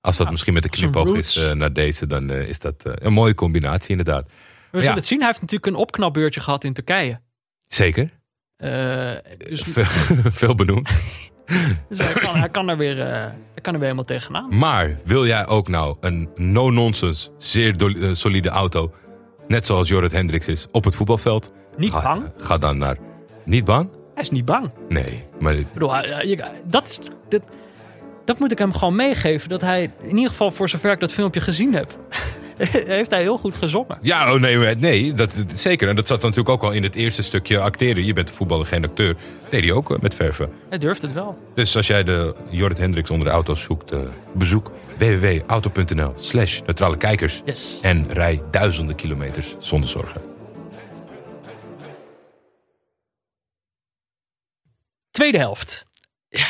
Als dat misschien met een knipoog is naar deze, dan is dat een mooie combinatie inderdaad. We zullen Ja. het zien. Hij heeft natuurlijk een opknapbeurtje gehad in Turkije. Zeker. Eh, dus Veel, benoemd. Dus hij kan, hij kan er weer, eh, hij kan er weer helemaal tegenaan. Maar wil jij ook nou een no-nonsense, zeer do- eh, solide auto, net zoals Jorrit Hendricks is, op het voetbalveld? Niet Ga, bang. Ga dan naar... Niet bang? Hij is niet bang. Nee, maar Ik bedoel, dat, is, dat, dat moet ik hem gewoon meegeven. Dat hij, in ieder geval voor zover ik dat filmpje gezien heb, heeft hij heel goed gezongen. Ja, oh nee, maar- nee dat, dat- zeker. En dat zat natuurlijk ook al in het eerste stukje acteren. Je bent voetballer, geen acteur. Deed hij ook eh, met verven. Hij durft het wel. Dus als jij de Jorrit Hendricks onder de auto's zoekt, eh, bezoek www.auto.nl slash neutrale kijkers. Yes. En rij duizenden kilometers zonder zorgen. Tweede helft. Ja.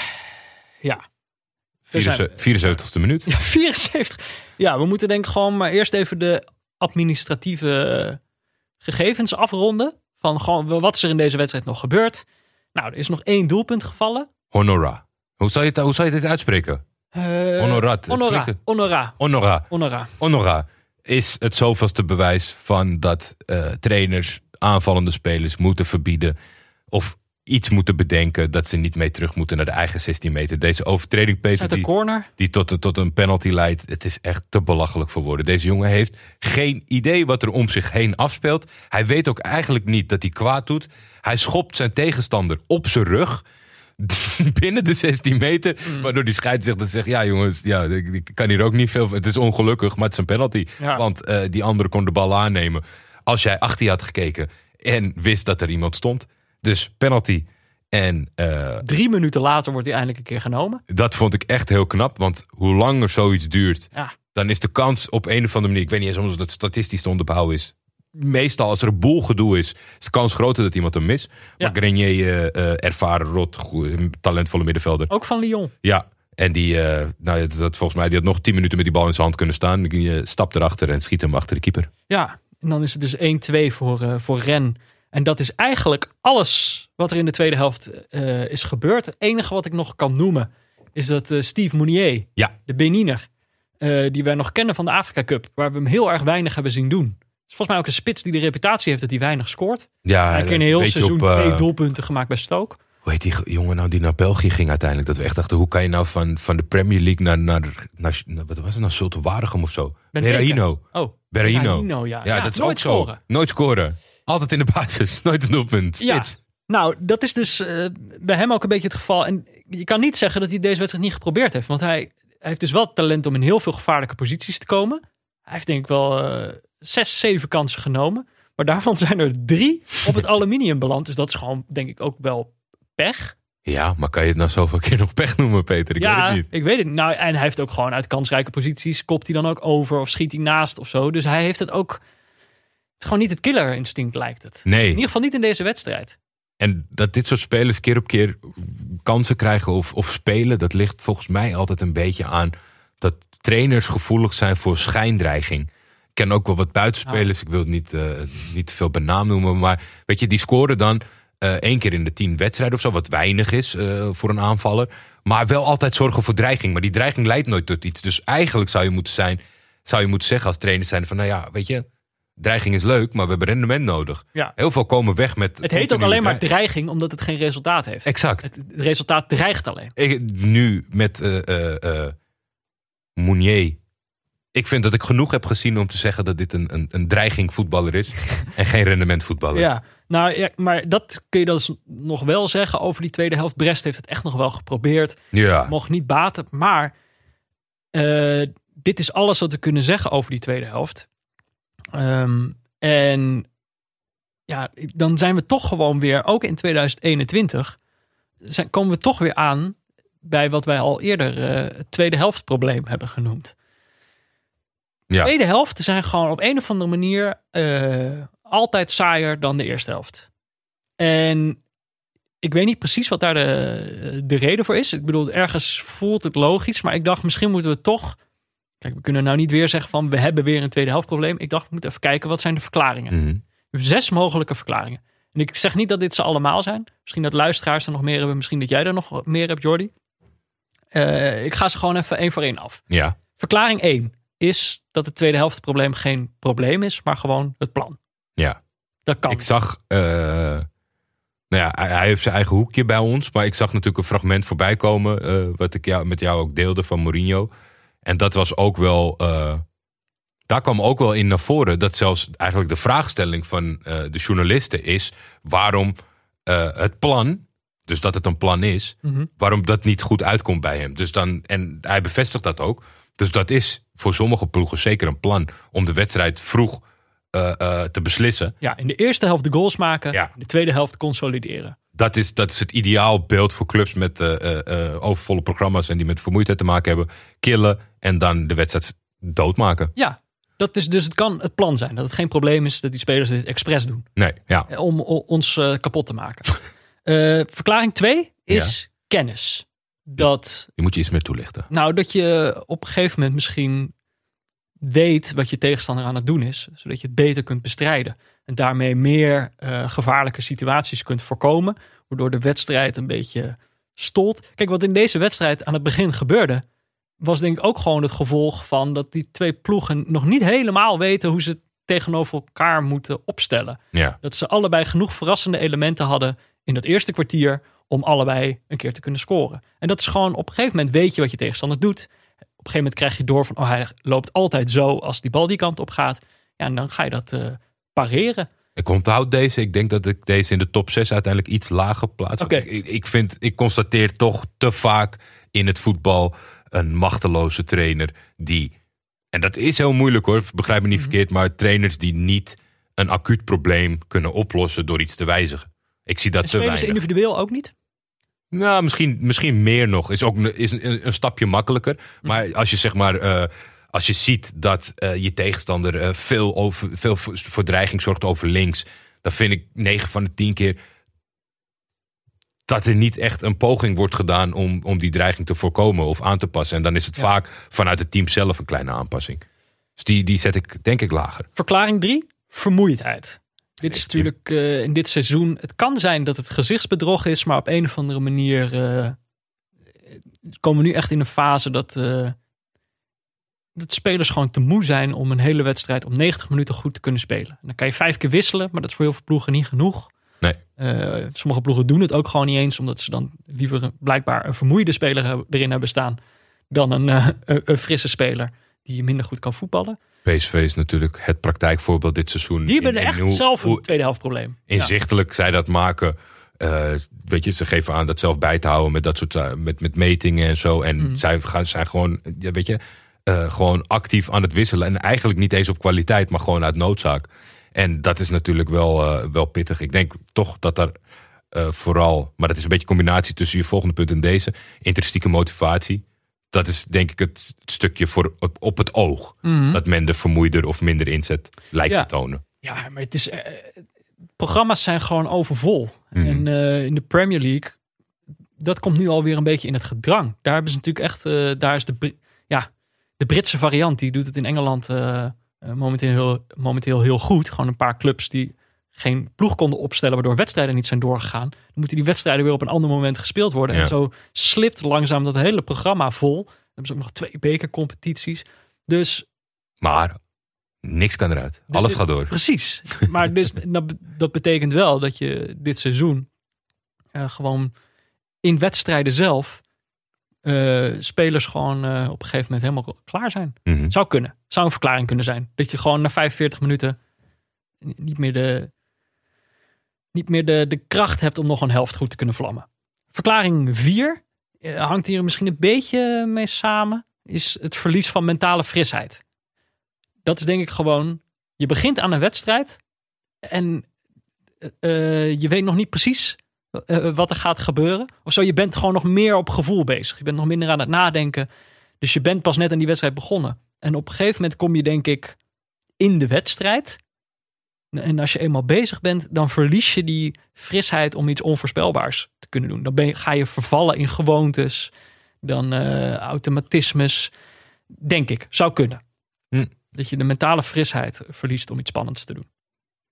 Ja. Daar zijn we. 74ste minuut. Ja, 74. Ja, we moeten denk ik gewoon maar eerst even de administratieve eh, gegevens afronden. Van gewoon wat is er in deze wedstrijd nog gebeurd. Nou, er is nog één doelpunt gevallen. Honora. Hoe zou je, het, hoe zou je dit uitspreken? Eh, Honorat. Honora. klinkt- Honora. Honora. Honora. Honora is het zoveelste bewijs van dat eh, trainers aanvallende spelers moeten verbieden. Of iets moeten bedenken dat ze niet mee terug moeten naar de eigen 16 meter. Deze overtreding, Peter, de die, corner. die tot, tot een penalty leidt. Het is echt te belachelijk voor woorden. Deze jongen heeft geen idee wat er om zich heen afspeelt. Hij weet ook eigenlijk niet dat hij kwaad doet. Hij schopt zijn tegenstander op zijn rug. Binnen de 16 meter. Mm. Waardoor die scheidsrechter zegt: Ja, jongens, ja, ik, kan hier ook niet veel. Het is ongelukkig, maar het is een penalty. Ja. Want eh, die andere kon de bal aannemen. Als jij achter je had gekeken en wist dat er iemand stond. Dus penalty. En eh, Drie minuten later wordt hij eindelijk een keer genomen. dat vond ik echt heel knap. Want hoe langer zoiets duurt, Ja. dan is de kans op een of andere manier, ik weet niet eens of dat statistisch te onderbouwen is. Meestal als er een boel gedoe is, is de kans groter dat iemand hem mist. Ja. Maar Grenier, eh, ervaren, rot, talentvolle middenvelder. Ook van Lyon. Ja, en die, eh, nou, dat, volgens mij, die had nog 10 minuten met die bal in zijn hand kunnen staan. Die stapt erachter en schiet hem achter de keeper. Ja, en dan is het dus 1-2 voor, voor Ren. En dat is eigenlijk alles wat er in de tweede helft eh, is gebeurd. Het enige wat ik nog kan noemen is dat eh, Steve Mounier, Ja, de Beniner, eh, die wij nog kennen van de Afrika Cup, waar we hem heel erg weinig hebben zien doen. Het is volgens mij ook een spits die de reputatie heeft dat hij weinig scoort. ja hij heeft in een heel seizoen op, twee doelpunten gemaakt bij Stoke. Hoe heet die ge- jongen nou die naar België ging uiteindelijk? Dat we echt dachten, hoe kan je nou van, van de Premier League naar, naar, naar, naar- wat was het nou, Zulte Waregem of zo? Berahino. Oh, Berahino. Ja. Ja, Ja, dat is ook scoren. zo. Nooit scoren. Altijd in de basis. Nooit een doelpunt. Ja. Nou, dat is dus eh, bij hem ook een beetje het geval. En je kan niet zeggen dat hij deze wedstrijd niet geprobeerd heeft. Want hij, hij heeft dus wel talent om in heel veel gevaarlijke posities te komen. Hij heeft denk ik wel eh, zes, zeven kansen genomen. Maar daarvan zijn er drie op het aluminium beland. Dus dat is gewoon, denk ik, ook wel pech. Ja, maar kan je het nou zoveel keer nog pech noemen, Peter? Ik weet ja, het niet. ik weet het niet. Nou, en hij heeft ook gewoon uit kansrijke posities, kopt hij dan ook over of schiet hij naast of zo. Dus hij heeft het ook, is gewoon niet het killer instinct lijkt het. In Nee. ieder geval niet in deze wedstrijd. En dat dit soort spelers keer op keer kansen krijgen of, of spelen, dat ligt volgens mij altijd een beetje aan dat trainers gevoelig zijn voor schijndreiging. Ik ken ook wel wat buitenspelers, ik wil het niet, eh, niet te veel bij naam noemen, maar weet je, die scoren dan eh, één keer in de tien wedstrijden of zo, wat weinig is eh, voor een aanvaller. Maar wel altijd zorgen voor dreiging. Maar die dreiging leidt nooit tot iets. Dus eigenlijk zou je moeten zijn, zou je moeten zeggen als trainer zijn van, nou ja, weet je, dreiging is leuk, maar we hebben rendement nodig. Ja. Heel veel komen weg met. Het heet ook alleen maar dreiging. omdat het geen resultaat heeft. Exact. Het, het resultaat dreigt alleen. Ik, nu met eh, Mounier. Ik vind dat ik genoeg heb gezien om te zeggen dat dit een, een, een dreiging voetballer is. en geen rendement voetballer. Ja, nou ja, maar dat kun je dus nog wel zeggen over die tweede helft. Brest heeft het echt nog wel geprobeerd. Ja. Mocht niet baten. Maar dit is alles wat we kunnen zeggen over die tweede helft. Ehm, en ja, dan zijn we toch gewoon weer, ook in 2021, zijn, komen we toch weer aan bij wat wij al eerder eh, het tweede helft probleem hebben genoemd. Ja. tweede helft zijn gewoon op een of andere manier eh, altijd saaier dan de eerste helft. En ik weet niet precies wat daar de, de reden voor is. Ik bedoel, ergens voelt het logisch, maar ik dacht misschien moeten we toch. Kijk, we kunnen nou niet weer zeggen van we hebben weer een tweede helft probleem. Ik dacht, ik moet even kijken wat zijn de verklaringen. We hebben zes mogelijke verklaringen. En ik zeg niet dat dit ze allemaal zijn. Misschien dat luisteraars er nog meer hebben. Misschien dat jij er nog meer hebt, Jordi. Eh, ik ga ze gewoon even één voor één af. ja. Verklaring 1 is dat het tweede helft probleem geen probleem is, maar gewoon het plan. Ja. Dat kan. Ik zag. eh, nou ja, hij, heeft zijn eigen hoekje bij ons. Maar ik zag natuurlijk een fragment voorbij komen. eh, wat ik jou, met jou ook deelde van Mourinho. En dat was ook wel. eh, daar kwam ook wel in naar voren. Dat zelfs eigenlijk de vraagstelling van eh, de journalisten is. waarom eh, het plan. Dus dat het een plan is. Mhm. Waarom dat niet goed uitkomt bij hem. Dus dan, en hij bevestigt dat ook. Dus dat is voor sommige ploegen zeker een plan. Om de wedstrijd vroeg te beslissen. Ja, in de eerste helft de goals maken. Ja. In de tweede helft consolideren. Dat is, dat is het ideaal beeld voor clubs met eh, overvolle programma's en die met vermoeidheid te maken hebben. Killen en dan de wedstrijd doodmaken. Ja, dat is, dus het kan het plan zijn. Dat het geen probleem is dat die spelers dit expres doen. Nee, ja. Om o- ons kapot te maken. Verklaring 2 is kennis. Dat, Die moet je iets meer toelichten. nou, dat je op een gegeven moment misschien weet wat je tegenstander aan het doen is. Zodat je het beter kunt bestrijden. En daarmee meer eh, gevaarlijke situaties kunt voorkomen. Waardoor de wedstrijd een beetje stolt. Kijk, wat in deze wedstrijd aan het begin gebeurde. Was denk ik ook gewoon het gevolg van dat die twee ploegen nog niet helemaal weten hoe ze het tegenover elkaar moeten opstellen. Ja, Dat ze allebei genoeg verrassende elementen hadden in dat eerste kwartier om allebei een keer te kunnen scoren. En dat is gewoon op een gegeven moment weet je wat je tegenstander doet. Op een gegeven moment krijg je door van oh hij loopt altijd zo als die bal die kant op gaat. Ja, en dan ga je dat eh, pareren. ik onthoud deze. Ik denk dat ik deze in de top 6 uiteindelijk iets lager plaats. Oké. Ik, ik, vind, ik constateer toch te vaak in het voetbal een machteloze trainer die. En dat is heel moeilijk hoor, begrijp me niet Mhm. verkeerd. Maar trainers die niet een acuut probleem kunnen oplossen door iets te wijzigen. Ik zie dat En te weinig. individueel ook niet? Nou, misschien, misschien meer nog. Is ook een- is een, een stapje makkelijker. Maar als je zeg maar. eh, als je ziet dat eh, je tegenstander eh, veel, over, veel voor dreiging zorgt over links. Dan vind ik 9 van de 10 keer. dat er niet echt een poging wordt gedaan om, om die dreiging te voorkomen of aan te passen. En dan is het Ja. vaak vanuit het team zelf een kleine aanpassing. Dus die, die zet ik denk ik lager. Verklaring 3, vermoeidheid. Dit is natuurlijk eh, in dit seizoen. Het kan zijn dat het gezichtsbedrog is, maar op een of andere manier komen we nu echt in een fase dat, dat spelers gewoon te moe zijn om een hele wedstrijd om 90 minuten goed te kunnen spelen. En dan kan je vijf keer wisselen, maar dat is voor heel veel ploegen niet genoeg. Nee. Eh, sommige ploegen doen het ook gewoon niet eens, omdat ze dan liever een- blijkbaar een vermoeide speler erin hebben staan dan een, eh, een, frisse speler die minder goed kan voetballen. PSV is natuurlijk het praktijkvoorbeeld dit seizoen. Die hebben in- in echt hoe- zelf een tweede helft probleem. Ja. inzichtelijk zij dat maken. Eh, weet je, ze geven aan dat zelf bij te houden met dat soort met, met metingen en zo. En Mhm. zij gaan, zijn gewoon, ja, weet je, eh, gewoon actief aan het wisselen. En eigenlijk niet eens op kwaliteit, maar gewoon uit noodzaak. En dat is natuurlijk wel, eh, wel pittig. Ik denk toch dat er eh, vooral, maar dat is een beetje een combinatie tussen je volgende punt en deze, intrinsieke motivatie. Dat is denk ik het stukje voor op, op het oog. Mhm. Dat men de vermoeider of minder inzet lijkt Ja. te tonen. Ja, maar het is, programma's zijn gewoon overvol. Mhm. En in de Premier League, dat komt nu alweer een beetje in het gedrang. Daar hebben ze natuurlijk echt, daar is de, de Britse variant, die doet het in Engeland eh, eh, momenteel, heel, momenteel heel goed. Gewoon een paar clubs die geen ploeg konden opstellen, waardoor wedstrijden niet zijn doorgegaan. Dan moeten die wedstrijden weer op een ander moment gespeeld worden. Ja. En zo slipt langzaam dat hele programma vol. Dan hebben ze ook nog twee bekercompetities. Dus Maar niks kan eruit. Dus Alles dit- gaat door. Precies. Maar dus, dat betekent wel dat je dit seizoen eh, gewoon in wedstrijden zelf eh, spelers gewoon eh, op een gegeven moment helemaal klaar zijn. Mhm. Zou kunnen. Zou een verklaring kunnen zijn. Dat je gewoon na 45 minuten niet meer de, niet meer de, de kracht hebt om nog een helft goed te kunnen vlammen. Verklaring 4 eh, hangt hier misschien een beetje mee samen. Is het verlies van mentale frisheid. Dat is denk ik gewoon. Je begint aan een wedstrijd. En je weet nog niet precies wat er gaat gebeuren. Of zo, je bent gewoon nog meer op gevoel bezig. Je bent nog minder aan het nadenken. Dus je bent pas net aan die wedstrijd begonnen. En op een gegeven moment kom je denk ik in de wedstrijd. En als je eenmaal bezig bent, dan verlies je die frisheid om iets onvoorspelbaars te kunnen doen. Dan ben je, ga je vervallen in gewoontes, dan eh, automatismes. Denk ik, zou kunnen. Hm. Dat je de mentale frisheid verliest om iets spannends te doen.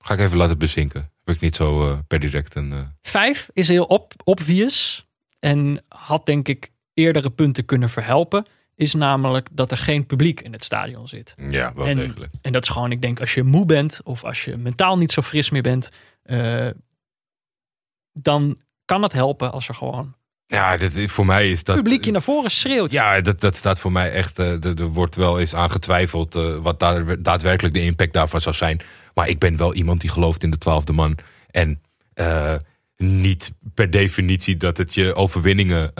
Ga ik even laten bezinken. Heb ik niet zo eh, per direct een... eh, Vijf is heel op, obvious en had denk ik eerdere punten kunnen verhelpen. Is namelijk dat er geen publiek in het stadion zit. ja, wel En- degelijk. En dat is gewoon, ik denk, als je moe bent of als je mentaal niet zo fris meer bent, eh, dan kan het helpen als er gewoon Ja, dat, voor mij is dat... publiekje naar voren schreeuwt. Ja, dat, dat staat voor mij echt. eh, er er wordt wel eens aan getwijfeld eh, wat daar, daadwerkelijk de impact daarvan zou zijn. Maar ik ben wel iemand die gelooft in de twaalfde man. En eh, niet per definitie dat het je overwinningen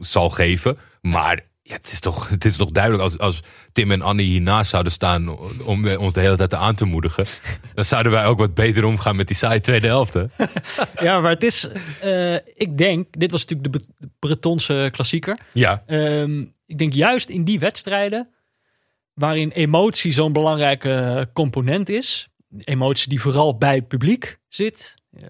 zal geven. Maar ja, het, is toch, het is toch duidelijk als, als Tim en Annie hiernaast zouden staan om eh, ons de hele tijd aan te moedigen. dan zouden wij ook wat beter omgaan met die saaie tweede helft. Hè? Ja, maar het is, eh, ik denk, dit was natuurlijk de Bre- Bretonse klassieker. Ja, Ehm, ik denk juist in die wedstrijden, waarin emotie zo'n belangrijke component is, emotie die vooral bij het publiek zit, eh,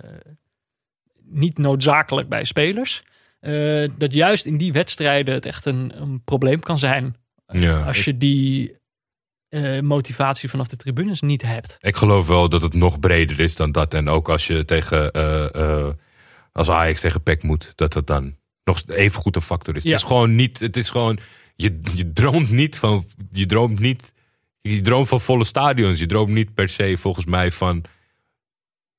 niet noodzakelijk bij spelers, eh, dat juist in die wedstrijden het echt een, een probleem kan zijn ja. als je die eh, motivatie vanaf de tribunes niet hebt. Ik geloof wel dat het nog breder is dan dat. En ook als je tegen eh, eh, als Ajax tegen PEC moet, dat dat dan nog even goed een factor is. Ja. Het is gewoon niet. Het is gewoon. Je, je droomt niet van. Je droomt niet. Je droomt van volle stadions. Je droomt niet per se volgens mij van.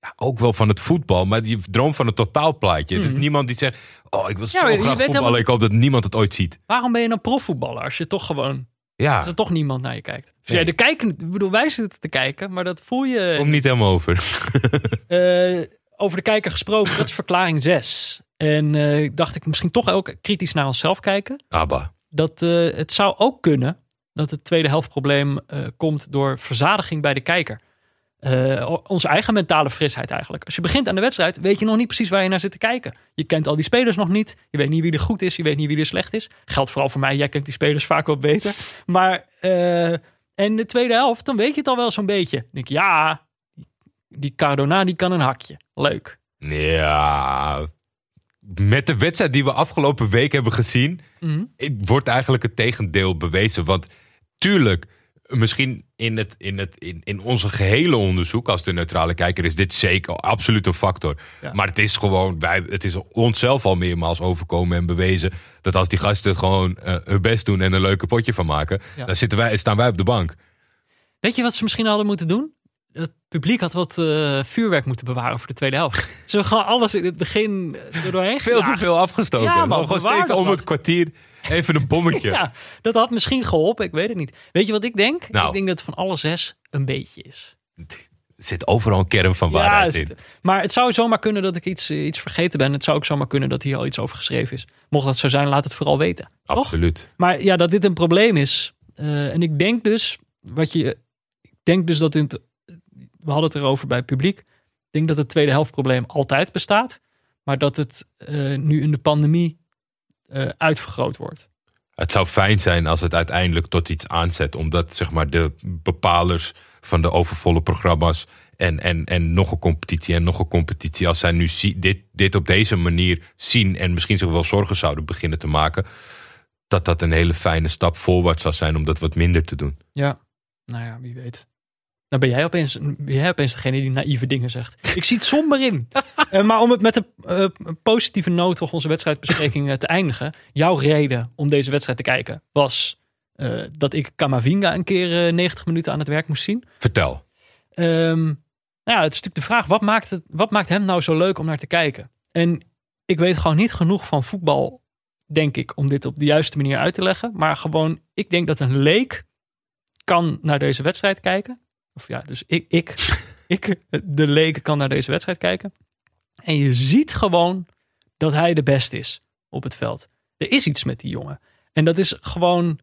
Ja, ook wel van het voetbal, maar je droomt van het totaalplaatje. Is niemand die zegt: Oh, ik wil zo graag voetballen. helemaal- Ik hoop dat niemand het ooit ziet. Waarom ben je nou profvoetballer als je toch gewoon Ja, als er toch niemand naar je kijkt? Dus Nee. ja, de kijken, ik bedoel, wij zitten te kijken, maar dat voel je. kom niet helemaal over. Eh, over de kijker gesproken, dat is verklaring 6. En eh dacht ik misschien toch ook kritisch naar onszelf kijken. Abba. Dat eh, het zou ook kunnen dat het tweede helftprobleem komt door verzadiging bij de kijker. Eh, o- onze eigen mentale frisheid eigenlijk. Als je begint aan de wedstrijd, weet je nog niet precies waar je naar zit te kijken. Je kent al die spelers nog niet. Je weet niet wie er goed is, je weet niet wie er slecht is. Geldt vooral voor mij, jij kent die spelers vaak wat beter. Maar eh, en de tweede helft, dan weet je het al wel zo'n beetje. Dan denk je, ja, die Cardona die kan een hakje. Leuk. Ja, met de wedstrijd die we afgelopen week hebben gezien, Mhm. het wordt eigenlijk het tegendeel bewezen. Want tuurlijk, misschien in, het, in, het, in, in onze gehele onderzoek, als de neutrale kijker, is dit zeker absoluut een factor. Ja. Maar het is gewoon, wij, het is onszelf al meermaals overkomen en bewezen dat als die gasten gewoon eh, hun best doen en een leuke potje van maken, Ja. dan zitten wij, staan wij op de bank. Weet je wat ze misschien hadden moeten doen? Het publiek had wat eh, vuurwerk moeten bewaren voor de tweede helft. Ze gewoon alles in het begin er doorheen Veel te veel afgestoken. Ja, man, gewoon steeds om het kwartier even een bommetje. Ja, dat had misschien geholpen. Ik weet het niet. Weet je wat ik denk? Nou. Ik denk dat het van alle zes een beetje is. Er zit overal een kern van waarheid het- in. maar het zou zomaar kunnen dat ik iets, eh, iets vergeten ben. Het zou ook zomaar kunnen dat hier al iets over geschreven is. Mocht dat zo zijn, laat het vooral weten. Toch? Absoluut. Maar ja, dat dit een probleem is. eh, en ik denk dus, wat je. Ik denk dus dat in het. We hadden het erover bij het publiek. Ik denk dat het tweede helftprobleem altijd bestaat. Maar dat het eh, nu in de pandemie eh, uitvergroot wordt. Het zou fijn zijn als het uiteindelijk tot iets aanzet. Omdat zeg maar, de bepalers van de overvolle programma's. En, en, en nog een competitie en nog een competitie. Als zij nu zie- dit, dit op deze manier zien. En misschien zich wel zorgen zouden beginnen te maken. Dat dat een hele fijne stap voorwaarts zou zijn om dat wat minder te doen. Ja, nou ja, wie weet. Dan ben jij opeens, ben jij opeens degene die naïeve dingen zegt. Ik zie het somber in. Eh, maar om het met een eh, positieve noot toch onze wedstrijdbespreking eh, te eindigen. Jouw reden om deze wedstrijd te kijken was dat ik Kamavinga een keer eh, 90 minuten aan het werk moest zien. Vertel. Ehm, nou ja, het is natuurlijk de vraag, wat maakt, het, wat maakt hem nou zo leuk om naar te kijken? En ik weet gewoon niet genoeg van voetbal, denk ik, om dit op de juiste manier uit te leggen. Maar gewoon, ik denk dat een leek kan naar deze wedstrijd kijken. Of ja, dus ik, ik, ik de leek kan naar deze wedstrijd kijken. En je ziet gewoon dat hij de beste is op het veld. Er is iets met die jongen. En dat is gewoon,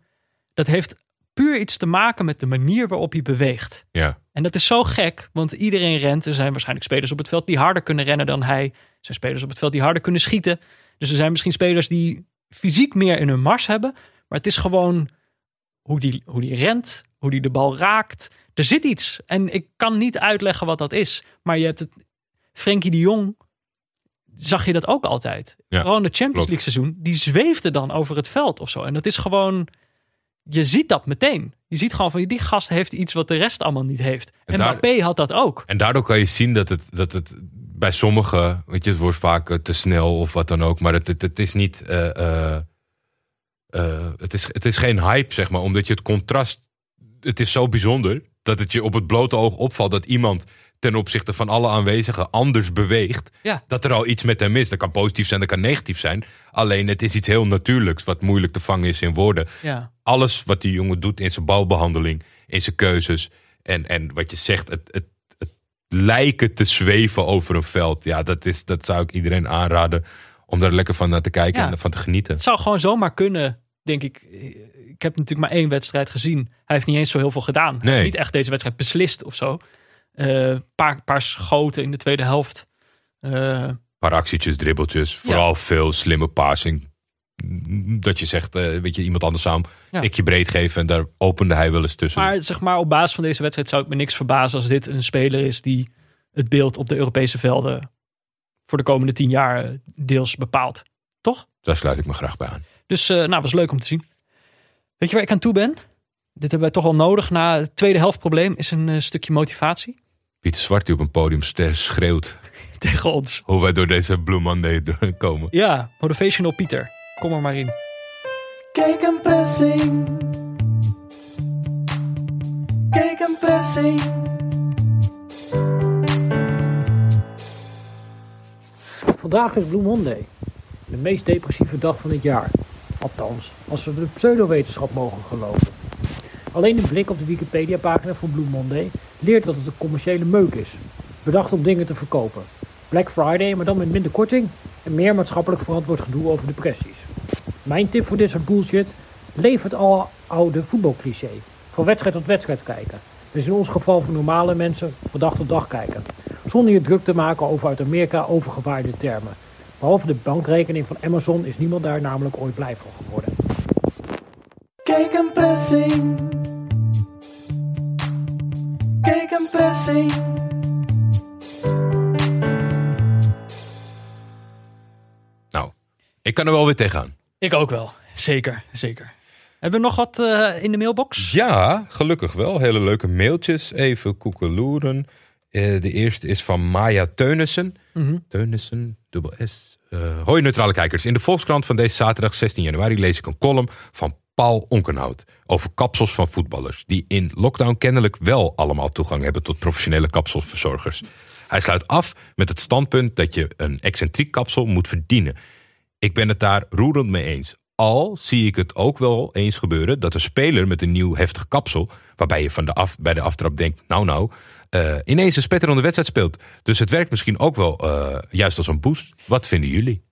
dat heeft puur iets te maken met de manier waarop hij beweegt. Ja. En dat is zo gek, want iedereen rent. Er zijn waarschijnlijk spelers op het veld die harder kunnen rennen dan hij. Er zijn spelers op het veld die harder kunnen schieten. Dus er zijn misschien spelers die fysiek meer in hun mars hebben. Maar het is gewoon hoe die, hoe die rent, hoe die de bal raakt. Er zit iets. En ik kan niet uitleggen wat dat is. Maar je hebt het. Frenkie de Jong. Zag je dat ook altijd? Ja, gewoon de Champions. League seizoen. Die zweefde dan over het veld of zo. En dat is gewoon. Je ziet dat meteen. Je ziet gewoon van die gast heeft iets wat de rest allemaal niet heeft. En En daar- Mbappé had dat ook. En daardoor kan je zien dat het, dat het bij sommigen, weet je, het wordt vaak eh, te snel of wat dan ook, maar het, het, het is niet, eh, eh, het, is, het is geen hype, zeg maar, omdat je het contrast, het is zo bijzonder dat het je op het blote oog opvalt dat iemand ten opzichte van alle aanwezigen anders beweegt, Ja. dat er al iets met hem is. Dat kan positief zijn, dat kan negatief zijn. Alleen het is iets heel natuurlijks, wat moeilijk te vangen is in woorden. Ja. Alles wat die jongen doet in zijn balbehandeling, in zijn keuzes en, en wat je zegt, het, het, het lijken te zweven over een veld. Ja, dat, is, dat zou ik iedereen aanraden om daar lekker van naar te kijken Ja. en van te genieten. Het zou gewoon zomaar kunnen, denk ik. Ik heb natuurlijk maar één wedstrijd gezien. Hij heeft niet eens zo heel veel gedaan. Hij Nee. heeft niet echt deze wedstrijd beslist of zo. Een paar, paar schoten in de tweede helft. Eh, Een paar actietjes, dribbeltjes, vooral veel slimme passing. Dat je zegt, eh, weet je, iemand anders Ja. een tikje breed geven en daar opende hij wel eens tussen. maar zeg maar, op basis van deze wedstrijd zou ik me niks verbazen als dit een speler is die het beeld op de Europese velden voor de komende tien jaar eh, deels bepaalt. Toch? Daar sluit ik me graag bij aan. Dus eh nou, was leuk om te zien. Weet je waar ik aan toe ben? Dit hebben wij toch wel nodig. Na het tweede helft probleem is een eh, stukje motivatie Pieter Zwart die op een podium schreeuwt tegen ons. hoe wij door deze Blue Monday komen. Ja, Motivational Pieter. Kom er maar in. Kijk een pressing. Kijk een pressing. Vandaag is Blue Monday. De meest depressieve dag van het jaar. Althans, als we de pseudowetenschap mogen geloven. Alleen een blik op de Wikipedia-pagina van Blue Monday leert dat het een commerciële meuk is. Bedacht om dingen te verkopen. Black Friday, maar dan met minder korting en meer maatschappelijk verantwoord gedoe over depressies. Mijn tip voor dit soort bullshit: leef het al oude voetbalcliché. Van wedstrijd tot wedstrijd kijken. Dus in ons geval voor normale mensen van dag tot dag kijken. Zonder je druk te maken over uit Amerika overgewaaide termen. Behalve de bankrekening van Amazon is niemand daar namelijk ooit blij van geworden. Kijk een pressing. Kijk een pressing. Nou, ik kan er wel weer tegenaan. Ik ook wel. Zeker, zeker. Hebben we nog wat eh, in de mailbox? Ja, gelukkig wel. Hele leuke mailtjes. Even koekeloeren. Eh, de eerste is van Maya Teunissen. Mhm. Teunissen, dubbel S. Eh, hoi neutrale kijkers. In de Volkskrant van deze zaterdag 16 januari lees ik een column van Paul Onkenhout over kapsels van voetballers. Die in lockdown kennelijk wel allemaal toegang hebben tot professionele kapselverzorgers. Hij sluit af met het standpunt dat je een excentriek kapsel moet verdienen. Ik ben het daar roerend mee eens. Al zie ik het ook wel eens gebeuren dat een speler met een nieuw heftig kapsel, waarbij je van de af, bij de aftrap denkt, nou nou, eh, ineens een spetterende wedstrijd speelt. Dus het werkt misschien ook wel eh, juist als een boost. Wat vinden jullie?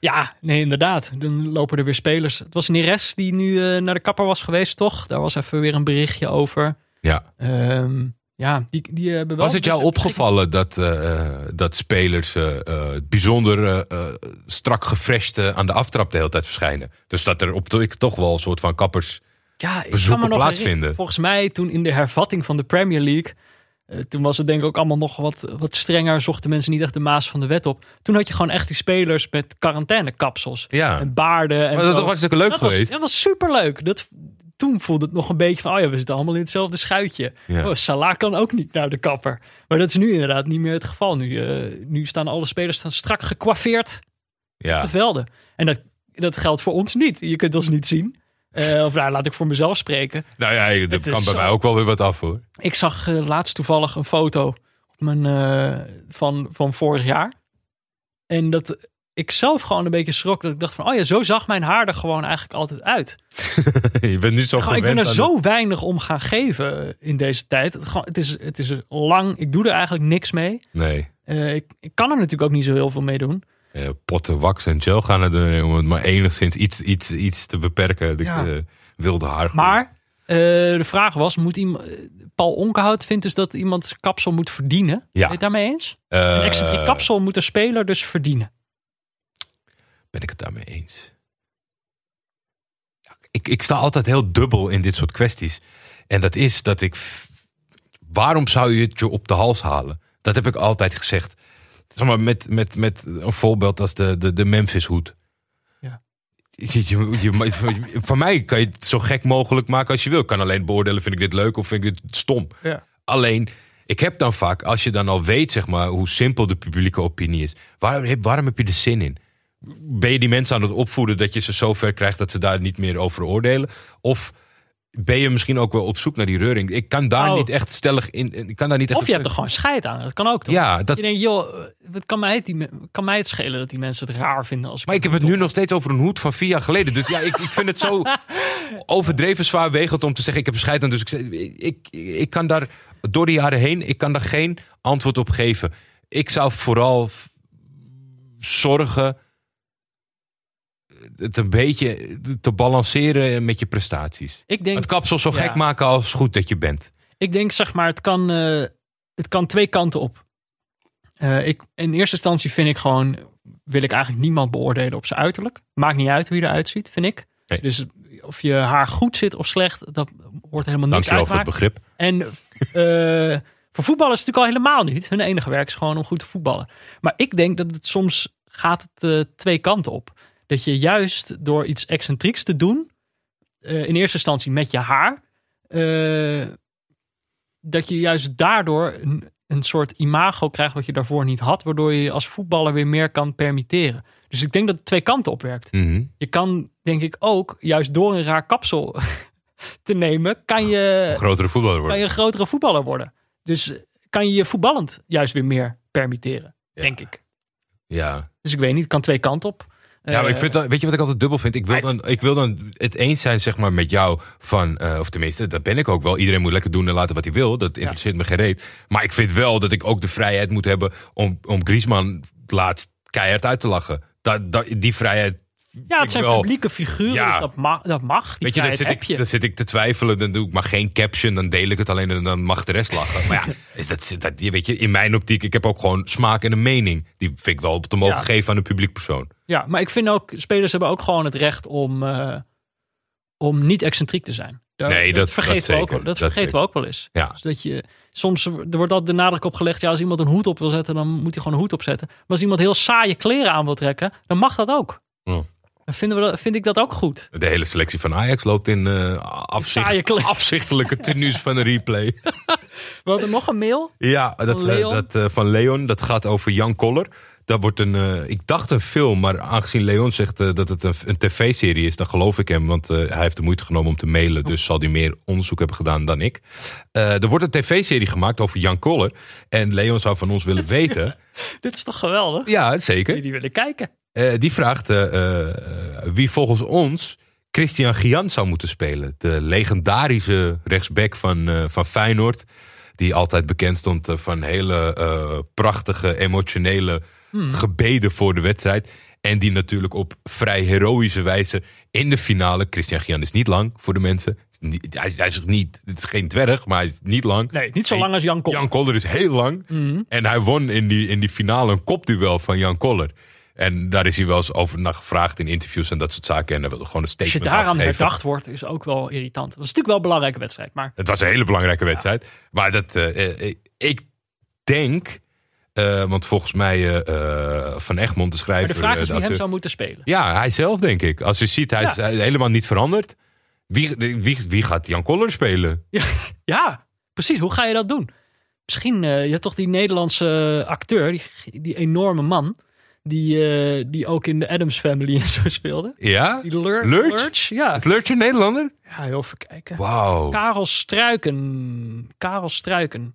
Ja, nee, inderdaad. Dan lopen er weer spelers. Het was Neres die nu eh, naar de kapper was geweest, toch? Daar was even weer een berichtje over. Ja. Ehm, ja, die, die hebben wel... Was het jou opgevallen dat, dat spelers bijzonder strak gefresht aan de aftrap de hele tijd verschijnen? Dus dat er op toch wel een soort van kappers. ja, ik bezoeken kan me nog plaatsvinden. Volgens mij toen in de hervatting van de Premier League... eh, toen was het denk ik ook allemaal nog wat, wat strenger. Zochten mensen niet echt de maas van de wet op. Toen had je gewoon echt die spelers met quarantainekapsels. Ja. En baarden. En Maar dat toch hartstikke leuk dat was, dat was superleuk. Dat, toen voelde het nog een beetje van... Oh ja, we zitten allemaal in hetzelfde schuitje. Ja. Oh, Salah kan ook niet naar de kapper. Maar dat is nu inderdaad niet meer het geval. Nu, eh, nu staan alle spelers staan strak gekwaffeerd Ja. de velden. En dat, dat geldt voor ons niet. Je kunt ons niet zien. Eh, of nou, laat ik voor mezelf spreken. Nou ja, dat kan is bij mij ook wel weer wat af hoor. Ik zag eh, laatst toevallig een foto op mijn, eh, van, van vorig jaar. En dat ik zelf gewoon een beetje schrok. Dat ik dacht van, oh ja, zo zag mijn haar er gewoon eigenlijk altijd uit. je bent nu zo Gewoon, ik ben er zo weinig om gaan geven in deze tijd. Het, gewoon- het, is, het is lang. Ik doe er eigenlijk niks mee. Nee. Ik, ik kan er natuurlijk ook niet zo heel veel mee doen. Eh, potten wax en gel gaan er doorheen om het maar enigszins iets, iets, iets te beperken. De Ja. eh, wilde haar. Maar eh, de vraag was, moet iemand, Paul Onkenhout vindt dus dat iemand zijn kapsel moet verdienen. Ben Ja. je het daarmee eens? Een excentriek kapsel moet een speler dus verdienen. Ben ik het daarmee eens? Ik, ik sta altijd heel dubbel in dit soort kwesties. En dat is dat ik. Waarom zou je het je op de hals halen? Dat heb ik altijd gezegd. Zeg maar met, met, met een voorbeeld als de, de, de Memphis hoed. Ja. Je, je, je- van mij kan je het zo gek mogelijk maken als je wil. Ik kan alleen beoordelen, vind ik dit leuk of vind ik dit stom. Ja. Alleen, ik heb dan vaak, als je dan al weet zeg maar, hoe simpel de publieke opinie is. Waarom, waarom heb je er zin in? Ben je die mensen aan het opvoeden dat je ze zo ver krijgt dat ze daar niet meer over oordelen? Of ben je misschien ook wel op zoek naar die reuring. Ik kan daar Oh. niet echt stellig in. Ik kan daar niet echt Of je hebt er gewoon scheid aan. Dat kan ook toch? Ja, dat, Je denkt, joh, eh, wat kan mij, het, die, kan mij het schelen dat die mensen het raar vinden als ik maar ik heb het nu nog steeds over een hoed van vier jaar geleden. Dus ja, ik, ik vind het zo overdreven zwaarwegend om te zeggen: ik heb scheid aan. Dus ik, ik, ik kan daar door de jaren heen, ik kan daar geen antwoord op geven. Ik zou vooral zorgen het een beetje te balanceren met je prestaties. Ik denk, Het kapsel zo Ja. gek maken als goed dat je bent. ik denk zeg maar, het kan, eh, het kan twee kanten op. Eh, ik, in eerste instantie vind ik gewoon, wil ik eigenlijk niemand beoordelen op zijn uiterlijk. Maakt niet uit hoe je eruit ziet, vind ik. Nee. Dus of je haar goed zit of slecht, dat hoort helemaal niks Dankjewel voor het begrip. En eh, voor voetballers is het natuurlijk al helemaal niet. Hun enige werk is gewoon om goed te voetballen. Maar ik denk dat het soms gaat het twee kanten op. Dat je juist door iets excentrieks te doen, eh, in eerste instantie met je haar, eh, dat je juist daardoor een, een soort imago krijgt wat je daarvoor niet had, waardoor je als voetballer weer meer kan permitteren. Dus ik denk dat het twee kanten op werkt. Mhm. Je kan, denk ik, ook juist door een raar kapsel te nemen, kan je, Grotere voetballer kan worden. je een grotere voetballer worden. Dus kan je je voetballend juist weer meer permitteren, Ja. denk ik. Ja. Dus ik weet niet, het kan twee kanten op. Ja, maar ik Eh, vind dat, weet je wat ik altijd dubbel vind? Ik wil, dan, ik wil dan het eens zijn zeg maar, met jou van, eh, of tenminste, dat ben ik ook wel. Iedereen moet lekker doen en laten wat hij wil. Dat interesseert me geen reet. Maar ik vind wel dat ik ook de vrijheid moet hebben om, om Griezmann laatst keihard uit te lachen. Dat, dat, die vrijheid. ja, het zijn wel. publieke figuren, Ja. dus dat mag. Dat mag Weet je, dan zit, ik, dan zit ik te twijfelen. Dan doe ik maar geen caption. Dan deel ik het alleen en dan mag de rest lachen. Maar ja, is dat, dat, weet je, in mijn optiek, ik heb ook gewoon smaak en een mening. Die vind ik wel te mogen Ja. geven aan een publiek persoon. Ja, maar ik vind ook, spelers hebben ook gewoon het recht om, eh, om niet excentriek te zijn. Daar- Nee, dat- vergeten, dat we, ook, zeker. dat vergeten we ook wel eens. Ja. Dus dat je, soms er wordt altijd de nadruk op gelegd, ja, als iemand een hoed op wil zetten, dan moet hij gewoon een hoed opzetten. Maar als iemand heel saaie kleren aan wil trekken, dan mag dat ook. Dan vinden we dat, vind ik dat ook goed. De hele selectie van Ajax loopt in eh, afzicht- afzichtelijke tenues van een replay. We hadden nog een mail. Ja, dat, Van eh, Leon? dat van Leon. Dat gaat over Jan Koller. Dat wordt een, eh, ik dacht een film, maar aangezien Leon zegt eh, dat het een, een tv-serie is, dan geloof ik hem. Want eh, hij heeft de moeite genomen om te mailen, dus zal hij meer onderzoek hebben gedaan dan ik. Er wordt een tv-serie gemaakt over Jan Koller. En Leon zou van ons willen weten. Dit is toch geweldig? Ja, zeker. Die willen kijken. Die vraagt wie volgens ons Christian Gian zou moeten spelen. De legendarische rechtsback van, van Feyenoord. Die altijd bekend stond van hele prachtige, emotionele gebeden voor de wedstrijd. En die natuurlijk op vrij heroïsche wijze in de finale. Christian Gian is niet lang voor de mensen. Hij is, hij is niet, het is geen dwerg, maar hij is niet lang. Nee, niet zo En lang als Jan Kool. Jan Koller is heel lang. Mhm. En hij won in die, in die finale een kopduel van Jan Koller. En daar is hij wel eens over naar gevraagd in interviews en dat soort zaken. En hij wilde gewoon een Als je statement daaraan afgeven. herdacht wordt, is ook wel irritant. Dat is natuurlijk wel een belangrijke wedstrijd. Maar Het was een hele belangrijke wedstrijd. Maar dat, eh, eh, ik denk, eh, want volgens mij eh, eh, Van Egmond, de schrijver... Maar de vraag is wie hem zou moeten spelen. Ja, hij zelf denk ik. Als je ziet, hij is Ja. helemaal niet veranderd. Wie, wie, wie gaat Jan Koller spelen? Ja, precies. Hoe ga je dat doen? Misschien, eh, je hebt toch die Nederlandse acteur, die, die enorme man, die, die ook in de Adams Family en zo speelde. Ja? Die Lur Lurch? Lurch? Ja. Is Lurch een Nederlander? ja, heel even kijken. Wauw. Karel Struiken. Karel Struiken.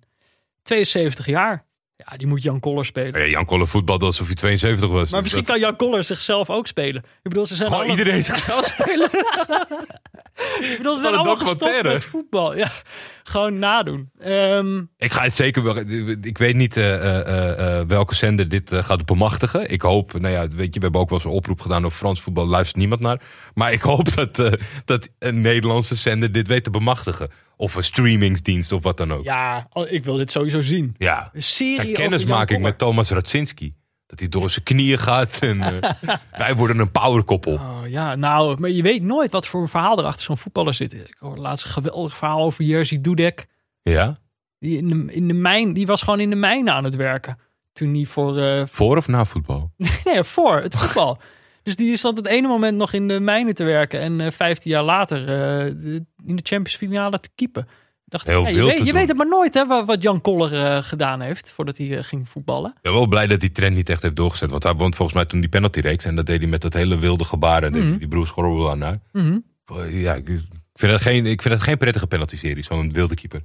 72 jaar. Ja, die moet Jan Koller spelen. Ja, Jan Koller voetbalde alsof hij 72 was. Maar misschien Dat- kan Jan Koller zichzelf ook spelen. Ik bedoel, ze zijn Gewoon alle- iedereen zichzelf spelen. Ik bedoel, ze zijn allemaal gestopt met voetbal. Ja, gewoon nadoen. Ehm, Ik ga het zeker wel. Ik weet niet eh, eh, eh, welke zender dit gaat bemachtigen. Ik hoop, nou ja, weet je, we hebben ook wel eens een oproep gedaan over Frans voetbal. Luistert niemand naar. Maar ik hoop dat, dat een Nederlandse zender dit weet te bemachtigen. Of een streamingsdienst of wat dan ook. ja, ik wil dit sowieso zien. Ja. Een serie Zijn kennismaking met Thomas Radzinski. Dat hij door zijn knieën gaat. En, eh, wij worden een powerkoppel. Oh, ja, nou, maar je weet nooit wat voor een verhaal er achter zo'n voetballer zit. Ik hoorde laatst een geweldig verhaal over Jerzy Dudek. Ja? Die, in de, in de mijn, die was gewoon in de mijnen aan het werken. Toen hij voor... eh, Voor of na voetbal? nee, voor het voetbal. dus die stond het ene moment nog in de mijnen te werken. En eh 15 jaar later eh, in de Champions finale te keepen. Ik Dacht, Heel je weet, je weet het maar nooit hè, wat, Jan Koller eh, gedaan heeft voordat hij eh, ging voetballen. Ik ben wel blij dat die trend niet echt heeft doorgezet. Want hij won volgens mij toen die penalty reeks. En dat deed hij met dat hele wilde gebaar. En Mhm. die broers Schorrel aan. Mhm. Ja, ik- vind het geen, ik vind het geen prettige penalty-serie, zo'n wilde keeper.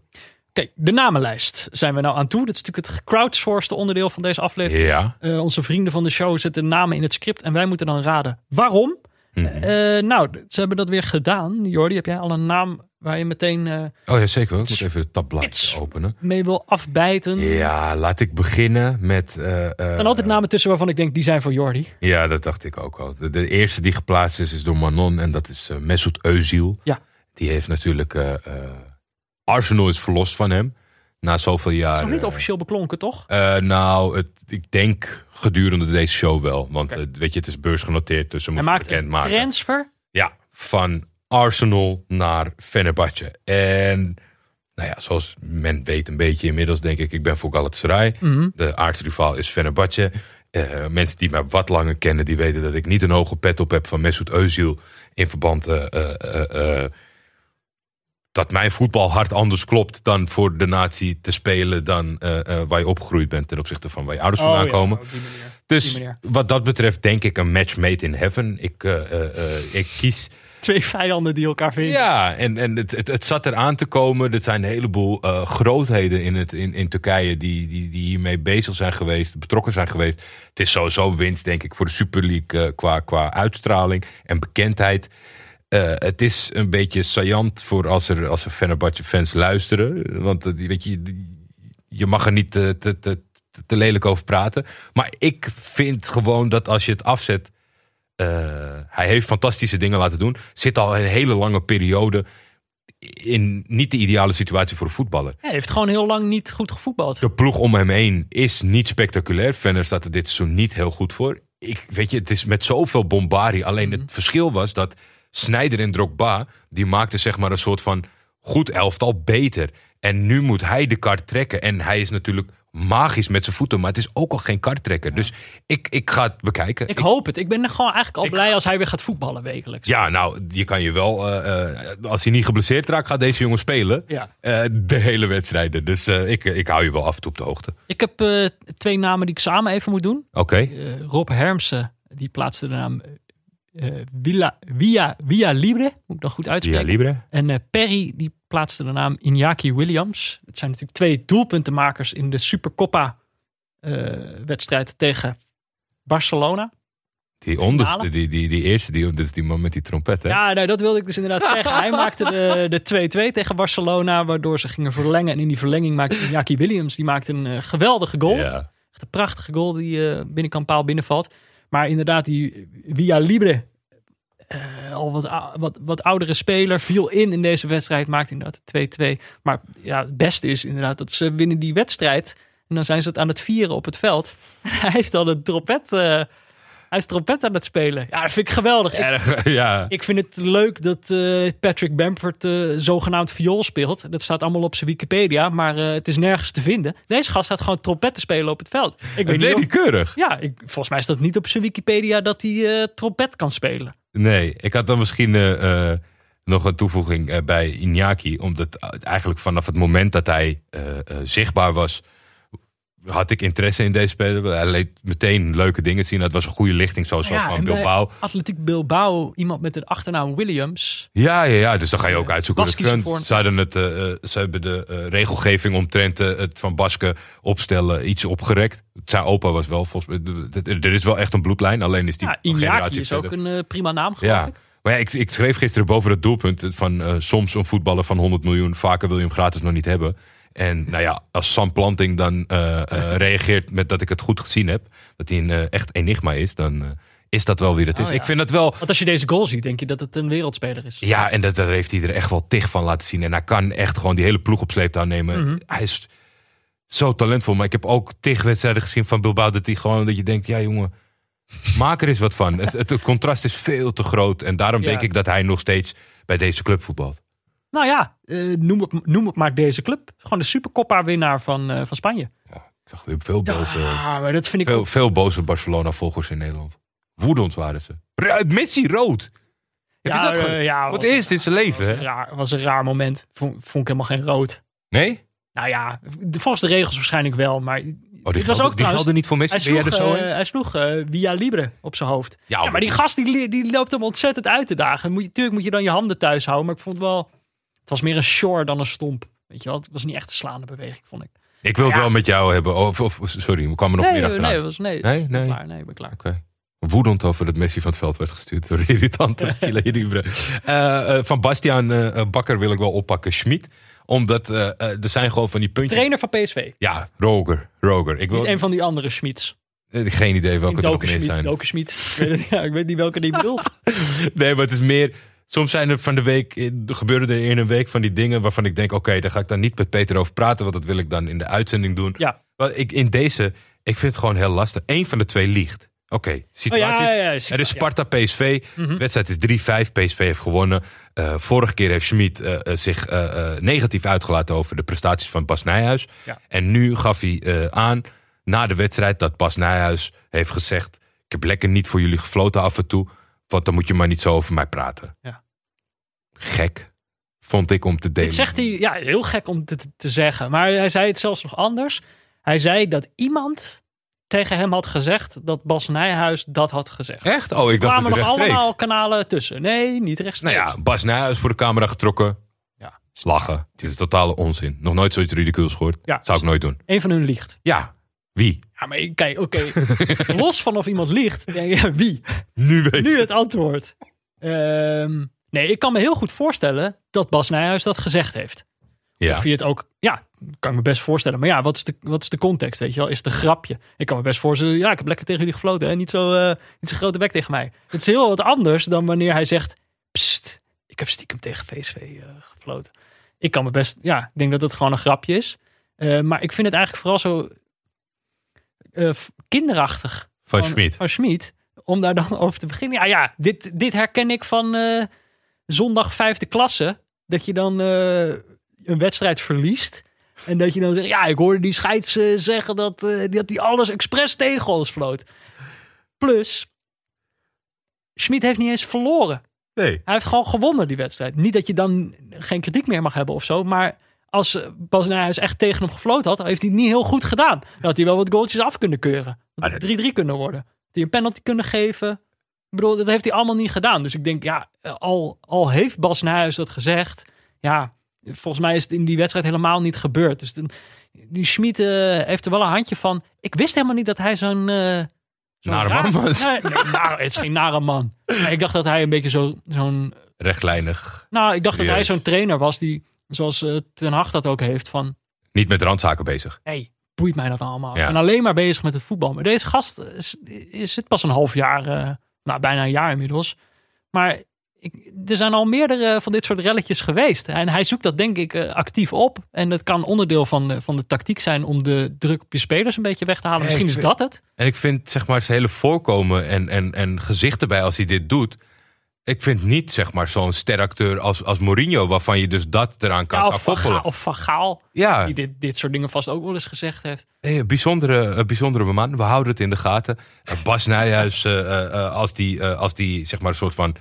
Oké, de namenlijst zijn we nou aan toe. Dat is natuurlijk het gecrowdsourced onderdeel van deze aflevering. Ja. Eh, onze vrienden van de show zetten namen in het script en wij moeten dan raden waarom. Mhm. Eh, nou, ze hebben dat weer gedaan. Jordi, heb jij al een naam waar je meteen eh, Oh ja, zeker wel. Ik moet even het tabblaadje Spits. openen. mee wil afbijten? Er Ja, laat ik beginnen met... eh, staan altijd namen tussen waarvan ik denk die zijn voor Jordi. Ja, dat dacht ik ook al. De, de eerste die geplaatst is, is door Manon en dat is Mesut Özil. Ja. Die heeft natuurlijk... Arsenal is verlost van hem. Na zoveel jaar. Dat is nog niet officieel beklonken, toch? eh, nou, het, ik denk gedurende deze show wel. Want eh, weet je, het is beursgenoteerd, dus ze moeten maakt bekend een maken. transfer. Ja, van Arsenal naar Fenerbahce. En nou ja, zoals men weet een beetje inmiddels, denk ik, ik ben voor Galatasaray. Mhm. De aardsrivaal is Fenerbahce. Eh, mensen die mij wat langer kennen, die weten dat ik niet een hoge pet op heb van Mesut Özil. In verband eh, dat mijn voetbalhart anders klopt dan voor de natie te spelen dan eh, eh, waar je opgegroeid bent ten opzichte van waar je ouders vandaan komen. Oh die manier. Dus wat dat betreft denk ik een match made in heaven. Ik, eh, ik kies Twee vijanden die elkaar vinden. ja, en, en het, het, het zat eraan te komen. Er zijn een heleboel grootheden in, het, in, in Turkije die, die, die hiermee bezig zijn geweest, betrokken zijn geweest. Het is sowieso winst, denk ik, voor de Super League qua, qua uitstraling en bekendheid. Eh, het is een beetje saillant voor als er, als er Fenerbahce fans luisteren. Want die, weet je, je mag er niet te, te, te, te lelijk over praten. Maar ik vind gewoon dat als je het afzet eh, hij heeft fantastische dingen laten doen. Zit al een hele lange periode in niet de ideale situatie voor een voetballer. Hij heeft gewoon heel lang niet goed gevoetbald. De ploeg om hem heen is niet spectaculair. Venner staat er dit seizoen niet heel goed voor. Ik, weet je, het is met zoveel bombarie. Alleen het verschil was dat Snyder en Drogba... die maakten zeg maar een soort van goed elftal beter. En nu moet hij de kart trekken. En hij is natuurlijk magisch met zijn voeten. Maar het is ook al geen karttrekker. Dus ik, ik ga het bekijken. Ik hoop het. Ik ben er gewoon eigenlijk al blij als hij weer gaat voetballen wekelijks. Ja, nou, je kan je wel, eh, eh, als hij niet geblesseerd raakt, gaat deze jongen spelen. Ja. Eh, de hele wedstrijden. Dus ik, ik hou je wel af en toe op de hoogte. Ik heb twee namen die ik samen even moet doen. Oké. Rob Hermsen, die plaatste de naam Villa, Via, Via Libre. Moet ik dan goed Via uitspreken. Libre. En eh, Perry, die plaatste de naam Iñaki Williams. Het zijn natuurlijk twee doelpuntenmakers in de Supercoppa eh wedstrijd tegen Barcelona. Die onderste, die, die, die eerste, die, is die man met die trompet, hè? Ja, nou, dat wilde ik dus inderdaad zeggen. Hij maakte de- de 2-2 tegen Barcelona, waardoor ze gingen verlengen. En in die verlenging maakte Iñaki Williams, die maakte een eh, geweldige goal. Ja. Echt een prachtige goal die eh binnenkant paal binnenvalt. Maar inderdaad, die Via Libre, eh, al wat, wat, wat oudere speler, viel in in deze wedstrijd. Maakte inderdaad de 2-2. Maar ja, het beste is inderdaad dat ze winnen die wedstrijd. En dan zijn ze het aan het vieren op het veld. Hij heeft dan een trompet... hij is trompet aan het spelen. Ja, dat vind ik geweldig. Ik, Erg, ja. ik vind het leuk dat eh, Patrick Bamford eh, zogenaamd viool speelt. Dat staat allemaal op zijn Wikipedia, maar eh, het is nergens te vinden. Deze gast staat gewoon trompet te spelen op het veld. Ik weet niet of- keurig. ja, ik, volgens mij staat niet op zijn Wikipedia dat hij trompet kan spelen. Nee, ik had dan misschien nog een toevoeging bij Iñaki. Omdat eigenlijk vanaf het moment dat hij zichtbaar was, had ik interesse in deze speler. Hij liet meteen leuke dingen zien. Het was een goede lichting, zoals Ja, van bij Bilbao. Atletiek Bilbao, iemand met de achternaam Williams. Ja, ja, ja, dus dan ga je ook Eh, uitzoeken. vorm. Ze, hadden het, eh, eh, ze hebben de eh, regelgeving omtrent eh, het van Basken opstellen iets opgerekt. Zijn opa was wel volgens mij. Er is wel echt een bloedlijn, alleen is die Ja, Iñaki generatie is ook een eh, prima naam, geloof Ja, ik. maar ja, ik, ik schreef gisteren boven het doelpunt van eh, soms een voetballer van 100 miljoen. Vaker wil je hem gratis nog niet hebben. En nou ja, als Sam Planting dan eh, eh, reageert met dat ik het goed gezien heb, dat hij een eh, echt enigma is, dan is dat wel wie dat is. Oh ja. Ik vind dat wel. Want als je deze goal ziet, denk je dat het een wereldspeler is. Ja, en dat, daar heeft hij er echt wel tig van laten zien. En hij kan echt gewoon die hele ploeg op sleeptouw nemen. Mhm. Hij is zo talentvol. Maar ik heb ook tig wedstrijden gezien van Bilbao dat hij gewoon dat je denkt, ja jongen, maak er eens wat van. Het, het, het contrast is veel te groot. En daarom Ja. denk ik dat hij nog steeds bij deze club voetbalt. Nou ja, eh, noem, het, noem het maar deze club. Gewoon de Supercoppa-winnaar van, eh, van Spanje. Ik zag weer veel boze, Ja, maar dat vind ik veel, ook... veel boze Barcelona-volgers in Nederland. Woedend waren ze. Ra- Messi rood. Heb Ja, je dat eh, ja, Voor het was- eerst in zijn leven, was hè? raar, was een raar moment. Vond, vond ik helemaal geen rood. Nee? Nou ja, volgens de regels waarschijnlijk wel. Maar Oh, die was gelden, ook die trouwens- gelden niet voor Messi. Hij sloeg, zo eh, hij sloeg eh, via Libre op zijn hoofd. Ja, Ja, maar die gast die, die loopt hem ontzettend uit te dagen. Moet je, tuurlijk moet je dan je handen thuis houden. Maar ik vond het wel... Het was meer een shore dan een stomp. Weet je wel? Het was niet echt een slaande beweging, vond ik. Ik wil het Ja. wel met jou hebben. Of, of sorry, we kwamen nog nee, meer nee, achteraan. nee, was, nee, Nee? Ik ben Nee. klaar. Nee, ik ben klaar. Oké. Woedend over dat Messi van het veld werd gestuurd door irritante Gila Libre. Eh, eh, van Bastiaan eh, eh, Bakker wil ik wel oppakken. Schmid. Omdat er zijn gewoon van die puntjes. Trainer van PSV. Ja, Roger. Roger. Ik wil Niet een van die andere Schmieds. eh, geen idee welke er nog Doken meer zijn. Doken Schmid. Ik weet het- ja, ik weet niet welke die bedoelt. Nee, maar het is meer. Soms zijn er van de week, eh, gebeuren er in een week van die dingen waarvan ik denk: oké, daar ga ik dan niet met Peter over praten, want dat wil ik dan in de uitzending doen. Ja. Maar ik, in deze, ik vind het gewoon heel lastig. Eén van de twee liegt. Oké, situaties. Oh, ja, ja, ja, er is Sparta PSV. Mhm. Wedstrijd is 3-5. PSV heeft gewonnen. Eh, vorige keer heeft Schmid eh, zich negatief uitgelaten over de prestaties van Bas Nijhuis. Ja. En nu gaf hij aan na de wedstrijd dat Bas Nijhuis heeft gezegd: Ik heb lekker niet voor jullie gefloten af en toe. Want dan moet je maar niet zo over mij praten. Ja. Gek. Vond ik om te delen. Dit zegt hij, ja, heel gek om te, te zeggen. Maar hij zei het zelfs nog anders. Hij zei dat iemand tegen hem had gezegd dat Bas Nijhuis dat had gezegd. Echt? Oh, ik Er dacht kwamen het nog rechtstreeks. allemaal kanalen tussen. Nee, niet Nou rechtstreeks. ja, Bas Nijhuis voor de camera getrokken. Ja. Lachen. Het is totale onzin. Nog nooit zoiets ridicules gehoord. Ja. Zou ik nooit doen. Een van hun liegt. Ja. Wie? Ja, maar kijk, oké. Los van of iemand liegt, denk je, wie? Nu weet Nu het antwoord. Ehm, nee, ik kan me heel goed voorstellen dat Bas Nijhuis dat gezegd heeft. Ja. Of je het ook, ja, kan ik me best voorstellen. Maar ja, wat is de, wat is de context, weet je wel? Is het een grapje? Ik kan me best voorstellen, ja, ik heb lekker tegen jullie gefloten. Hè? Niet zo, eh niet zo grote bek tegen mij. Het is heel wat anders dan wanneer hij zegt, pst, ik heb stiekem tegen VSV eh, gefloten. Ik kan me best, ja, ik denk dat het gewoon een grapje is. Eh, maar ik vind het eigenlijk vooral zo eh, kinderachtig Van Schmid. van Schmid, om daar dan over te beginnen. Ja, ja dit, dit herken ik van eh, zondag vijfde klasse. Dat je dan eh, een wedstrijd verliest. En dat je dan zegt, ja, ik hoorde die scheids zeggen dat hij dat die alles expres tegen ons floot. Plus, Schmid heeft niet eens verloren. Nee. Hij heeft gewoon gewonnen die wedstrijd. Niet dat je dan geen kritiek meer mag hebben of zo, maar als eh, Bas Nijhuis echt tegen hem gefloten had, heeft hij het niet heel goed gedaan. Dan had hij wel wat goaltjes af kunnen keuren. Maar Dat dat- het 3-3 kunnen worden. Had hij een penalty kunnen geven. Ik bedoel, dat heeft hij allemaal niet gedaan. Dus ik denk, ja, al, al heeft Bas Nijhuis dat gezegd, ja, volgens mij is het in die wedstrijd helemaal niet gebeurd. Dus die Schmid eh, heeft er wel een handje van. Ik wist helemaal niet dat hij zo'n... zo'n Nare raar- man was. Nee, nee, nou, het is geen nare man. Maar ik dacht dat hij een beetje zo, zo'n Rechtlijnig. nou, ik dacht dat hij zo'n trainer was die, zoals eh, Ten Hag dat ook heeft, van Niet met randzaken bezig. hey, boeit mij dat allemaal. Ja. En alleen maar bezig met het voetbal. Maar deze gast is, is zit pas een half jaar, eh, nou bijna een jaar inmiddels. Maar ik, er zijn al meerdere van dit soort relletjes geweest. En hij zoekt dat denk ik eh, actief op. En dat kan onderdeel van, de- van de tactiek zijn om de druk op je spelers een beetje weg te halen. Misschien is vind- dat het. En ik vind zeg maar zijn hele voorkomen en, en, en gezicht erbij als hij dit doet. Ik vind niet zeg maar zo'n steracteur als, als Mourinho, waarvan je dus dat eraan kan Ja, of, van koppelen. Gaal, of Van Gaal, Ja, die dit, dit soort dingen vast ook wel eens gezegd heeft. hey, een bijzondere, bijzondere man. We houden het in de gaten. Uh, Bas Nijhuis, eh, eh, eh, als die, eh, als die zeg maar een soort van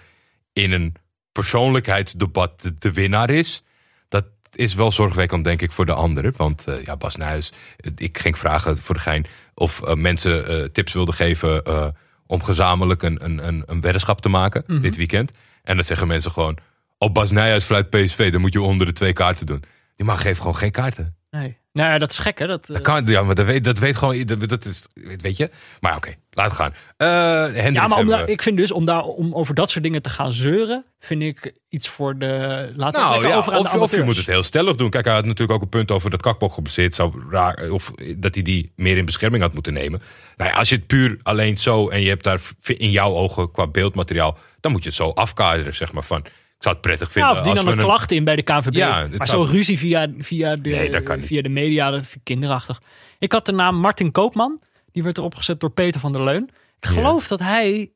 in een persoonlijkheidsdebat de, de winnaar is. Dat is wel zorgwekkend, denk ik, voor de anderen. Want eh, ja, Bas Nijhuis, eh, ik ging vragen voor de gein of eh, mensen eh, tips wilden geven eh, om gezamenlijk een, een, een, een weddenschap te maken Mhm. dit weekend. En dan zeggen mensen gewoon, oh Bas Nijhuis fluit PSV, dan moet je onder de twee kaarten doen. Die man geeft gewoon geen kaarten. Nee. Nou ja, dat is gek hè. Dat, eh, Dat kan, ja, maar dat weet, dat weet gewoon, dat, dat is, weet je. Maar oké, laat het gaan. Eh Ja, maar om daar, we. ik vind dus om, daar, om over dat soort dingen te gaan zeuren, vind ik iets voor de. Laten het Nou ja, over aan de of, of je moet het heel stellig doen. Kijk, hij had natuurlijk ook een punt over dat Kakpo geblesseerd zou raken. Of dat hij die meer in bescherming had moeten nemen. Nou ja, als je het puur alleen zo en je hebt daar in jouw ogen qua beeldmateriaal, dan moet je het zo afkaderen, zeg maar. Van, zou het prettig Ja, vinden of die als dan we een klacht in bij de KNVB. Ja, maar zou- zo'n ruzie via, via, de, Nee, dat via de media, dat vind ik kinderachtig. Ik had de naam Martin Koopman. Die werd erop gezet door Peter van der Leun. Ik Ja. geloof dat hij,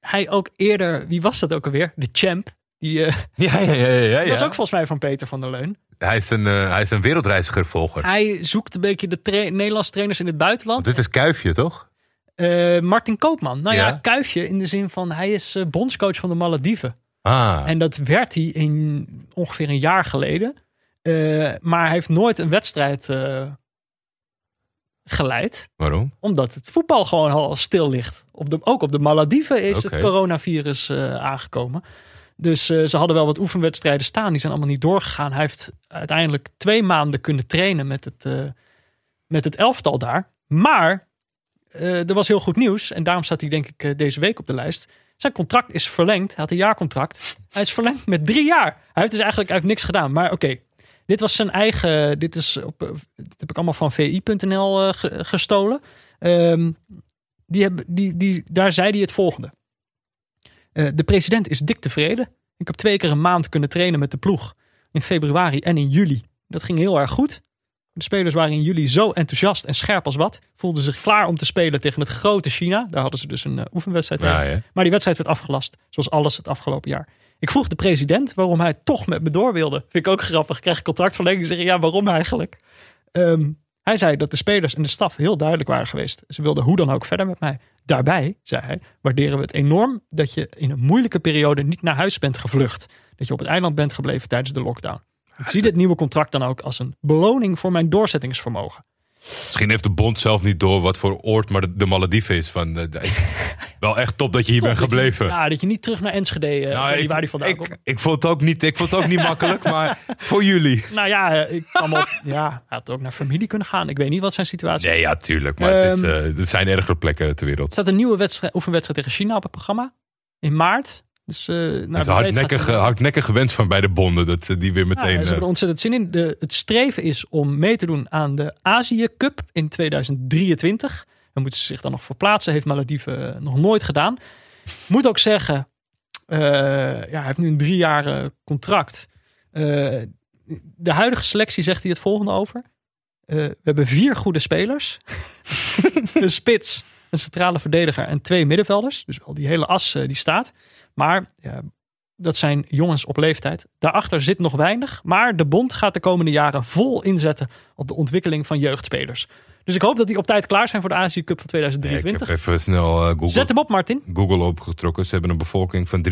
hij ook eerder... Wie was dat ook alweer? De champ. Die eh, Ja, ja, ja. ja, ja. was ook volgens mij van Peter van der Leun. Hij is een, eh, hij is een wereldreizigervolger. Hij zoekt een beetje de tra- Nederlandse trainers in het buitenland. Want dit is Kuifje, toch? Eh, Martin Koopman. Nou ja, Ja. kuifje in de zin van hij is bondscoach van de Malediven. Ah, En dat werd hij in ongeveer een jaar geleden. Eh, maar hij heeft nooit een wedstrijd. eh, geleid. Waarom? Omdat het voetbal gewoon al stil ligt. Op de, ook op de Malediven is het coronavirus eh, aangekomen. Dus ze hadden wel wat oefenwedstrijden staan. Die zijn allemaal niet doorgegaan. Hij heeft uiteindelijk twee maanden kunnen trainen met het, met het elftal daar. Maar er was heel goed nieuws. En daarom staat hij denk ik deze week op de lijst. Zijn contract is verlengd. Hij had een jaarcontract. Hij is verlengd met drie jaar. Hij heeft dus eigenlijk, heeft niks gedaan. Maar oké, dit was zijn eigen. Dit, is op, eh, dit heb ik allemaal van vi.nl eh, ge- gestolen. Ehm, die hebben, die, die, daar zei hij het volgende. Eh, de president is dik tevreden. Ik heb twee keer een maand kunnen trainen met de ploeg. In februari en in juli. Dat ging heel erg goed. De spelers waren in juli zo enthousiast en scherp als wat. Voelden zich klaar om te spelen tegen het grote China. Daar hadden ze dus een eh, oefenwedstrijd tegen. Ja, ja. Maar die wedstrijd werd afgelast. Zoals alles het afgelopen jaar. Ik vroeg de president waarom hij toch met me door wilde. Vind ik ook grappig. Ik krijg contractverlenging. Zeggen ja, waarom eigenlijk? Ehm, hij zei dat de spelers en de staf heel duidelijk waren geweest. Ze wilden hoe dan ook verder met mij. Daarbij, zei hij, waarderen we het enorm dat je in een moeilijke periode niet naar huis bent gevlucht. Dat je op het eiland bent gebleven tijdens de lockdown. Ik zie dit nieuwe contract dan ook als een beloning voor mijn doorzettingsvermogen. Misschien heeft de bond zelf niet door wat voor oord maar de, de Malediven is. Van, eh, de- wel echt top dat je hier bent gebleven. ja, dat je niet terug naar Enschede, eh, Nou, ik, waar die vandaan komt. ik, ik vond het ook niet, ik vond het ook niet makkelijk, maar voor jullie. Nou ja, eh, ik kan wel, ja, had ook naar familie kunnen gaan. Ik weet niet wat zijn situatie is. Nee, ja, tuurlijk. Maar het, is, Ehm, eh, er zijn ergere plekken ter wereld. Er staat een nieuwe wedstrijd, oefenwedstrijd tegen China op het programma. In maart. Dus, eh nou, Het is wie weet hardnekkig, gaat- hardnekkig gewens van bij de bonden dat ze die weer Ja, meteen... ze eh, hebben er ontzettend zin in. De, het streven is om mee te doen aan de Azië Cup in 2023. Dan moeten ze zich dan nog verplaatsen. Heeft Malediven eh, nog nooit gedaan. Moet ook zeggen, eh, ja, hij heeft nu een drie jaar contract. Eh, de huidige selectie zegt hij het volgende over. Eh, we hebben vier goede spelers. een spits, een centrale verdediger en twee middenvelders. Dus wel die hele as eh, die staat. Maar ja, dat zijn jongens op leeftijd. Daarachter zit nog weinig. Maar de bond gaat de komende jaren vol inzetten op de ontwikkeling van jeugdspelers. Dus ik hoop dat die op tijd klaar zijn voor de Azië Cup van ja, ik 2023. heb even snel eh, Google, Zet hem op, Martin. Google opgetrokken. Ze hebben een bevolking van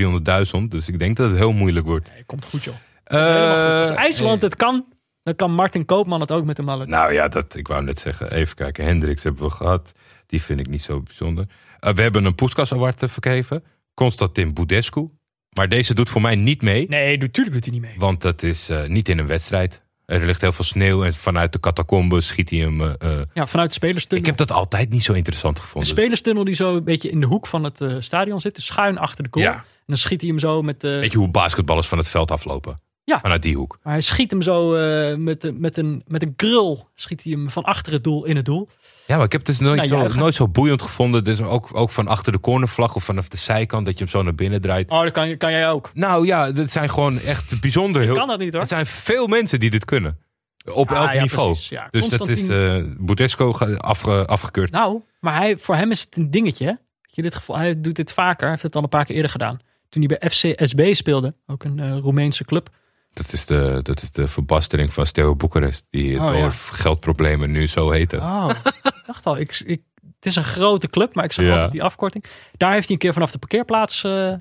300.000. Dus ik denk dat het heel moeilijk wordt. Nee, komt goed, joh. Helemaal goed. Als IJsland het kan, dan kan Martin Koopman het ook met de mallet. Nou ja, dat, ik wou net zeggen. Even kijken. Hendricks hebben we gehad. Die vind ik niet zo bijzonder. Eh, we hebben een Poeskas Award vergeven. Constantin Budescu. Maar deze doet voor mij niet mee. Nee, natuurlijk doet hij niet mee. Want dat is eh, niet in een wedstrijd. Er ligt heel veel sneeuw. En vanuit de catacombe schiet hij hem. eh, eh. Ja, vanuit de spelerstunnel. Ik heb dat altijd niet zo interessant Een gevonden. spelerstunnel die zo een beetje in de hoek van het stadion zit. Schuin achter de goal. Ja. En dan schiet hij hem zo met. Weet je hoe basketballers van het veld aflopen? Ja. Vanuit die hoek. Maar hij schiet hem zo eh, met, met, een, met een krul. Schiet hij hem van achter het doel in het doel. Ja, maar ik heb het dus nooit, Nou, zo, nooit zo boeiend gevonden. Dus ook, ook van achter de cornervlag of vanaf de zijkant dat je hem zo naar binnen draait. Oh, dat kan, je- kan jij ook. Nou ja, dat zijn gewoon echt bijzonder. Kan dat niet hoor. er zijn veel mensen die dit kunnen. Op Ah, elk ja, niveau. Dus dat is Constantin- eh Budesco ge- afge- afgekeurd. Nou, maar hij, voor hem is het een dingetje. hè? Je dit geval, hij doet dit vaker. Hij heeft het al een paar keer eerder gedaan. Toen hij bij FCSB speelde. Ook een eh, Roemeense club. Dat, is de, dat is de verbastering van Steaua Boekarest. Die Oh, door ja. geldproblemen nu zo heet. Oh, ik dacht al. Ik, ik, het is een grote club, maar ik zag Ja. altijd die afkorting. Daar heeft hij een keer vanaf de parkeerplaats eh,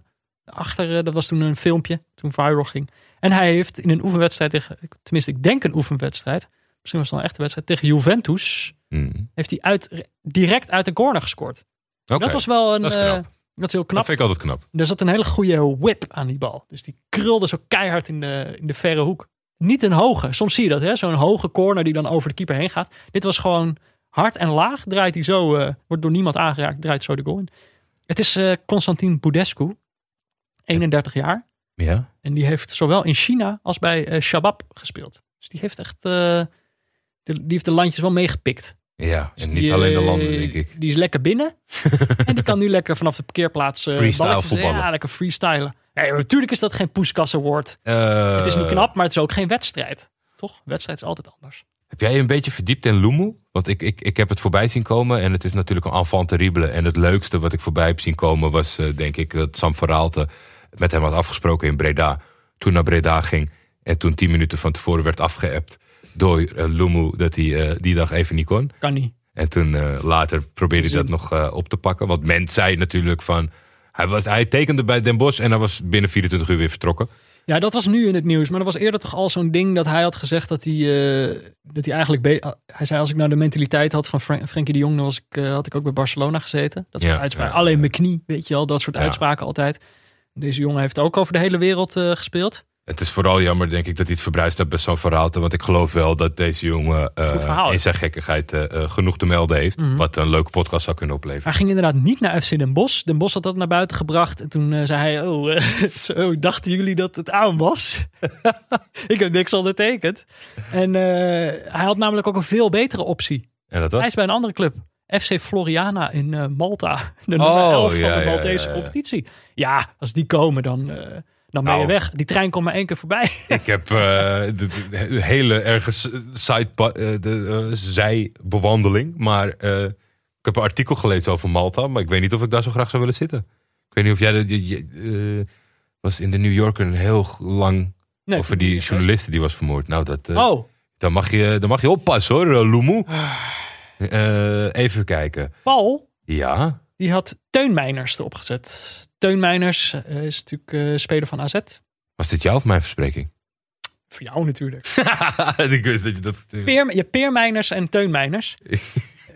achter. eh, dat was toen een filmpje, toen viral ging. En hij heeft in een oefenwedstrijd tegen, tenminste ik denk een oefenwedstrijd. Misschien was het wel een echte wedstrijd. Tegen Juventus Hmm. heeft hij uit, direct uit de corner gescoord. Dat was wel een... dat is eh, knap. Dat is heel Dat knap. vind ik altijd knap. Er zat een hele goede whip aan die bal. Dus die krulde zo keihard in de, in de verre hoek. Niet een hoge. Soms zie je dat, hè? Zo'n hoge corner die dan over de keeper heen gaat. Dit was gewoon hard en laag. Draait hij zo, eh, wordt door niemand aangeraakt, draait zo de goal in. Het is eh Constantin Budescu, 31 jaar. Ja? En die heeft zowel in China als bij eh Shabab gespeeld. Dus die heeft echt, de, die heeft de landjes wel meegepikt. Ja, Dus en die, niet alleen de eh, landen, denk ik. Die is lekker binnen. en die kan nu lekker vanaf de parkeerplaats eh, Freestyle voetballen. Ja, lekker freestylen. Ja, natuurlijk is dat geen Poeskas Award. Eh, het is niet knap, maar het is ook geen wedstrijd. Toch? Wedstrijd is altijd anders. Heb jij je een beetje verdiept in Lumu? Want ik, ik, ik heb het voorbij zien komen en het is natuurlijk een enfant terrible. En het leukste wat ik voorbij heb zien komen was denk ik dat Sam Verhaalte met hem had afgesproken in Breda. Toen naar Breda ging en toen tien minuten van tevoren werd afgeëpt door uh, Lumu dat hij eh, die dag even niet kon. Kan niet. En toen uh, later probeerde hij dat nog uh, op te pakken. Want men zei natuurlijk van... Hij, was, hij tekende bij Den Bosch en hij was binnen 24 uur weer vertrokken. Ja, dat was nu in het nieuws. Maar er was eerder toch al zo'n ding dat hij had gezegd dat hij, eh, dat hij eigenlijk... hij zei, als ik nou de mentaliteit had van Fran- Frenkie de Jong... dan was ik, eh, had ik ook bij Barcelona gezeten. Dat soort Ja, uitspraken. ja, Alleen mijn knie, weet je wel. Dat soort Ja. uitspraken altijd. Deze jongen heeft ook over de hele wereld eh, gespeeld. Het is vooral jammer, denk ik, dat hij het verbruist heeft bij zo'n verhaal. Want ik geloof wel dat deze jongen eh, in zijn gekkigheid eh, eh, genoeg te melden heeft. Mhm. Wat een leuke podcast zou kunnen opleveren. Hij ging inderdaad niet naar FC Den Bosch. Den Bosch had dat naar buiten gebracht. En toen zei hij, oh, zo, dachten jullie dat het aan was? ik heb niks ondertekend. En hij had namelijk ook een veel betere optie. En dat was? Hij is bij een andere club. FC Floriana in Malta. De nummer Oh, 11 van de Maltese ja, competitie. Ja, als die komen, dan, dan ben je Nou. weg. Die trein komt maar één keer voorbij. Ik heb eh, de, de- de hele ergens side de, eh, zijbewandeling. Maar eh, ik heb een artikel gelezen over Malta. Maar ik weet niet of ik daar zo graag zou willen zitten. Ik weet niet of jij... De, eh, was in de New Yorker een heel lang... Nee, over die journaliste die was vermoord. Nou, dat, eh, Oh, dan, mag je, dan mag je oppassen hoor, eh, Lumu. Eh, even kijken. Paul, Ja, die had Teun Meiners erop gezet. Teun Meiners eh, is natuurlijk eh, speler van AZ. was dit jou of mijn verspreking? Voor jou natuurlijk. ik wist dat je dat... Peer, je Peer Meiners en Teun Meiners.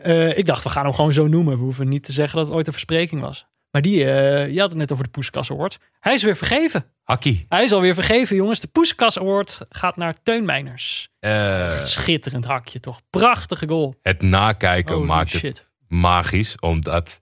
Eh, ik dacht, we gaan hem gewoon zo noemen. We hoeven niet te zeggen dat het ooit een verspreking was. Maar die, je had het net over de Poeskas Award. Hij is weer vergeven. Hakkie. Hij is alweer vergeven, jongens. De Poeskas Award gaat naar Teun Meiners. Eh, Schitterend hakje, toch? Prachtige goal. het nakijken Holy maakt het shit. magisch, omdat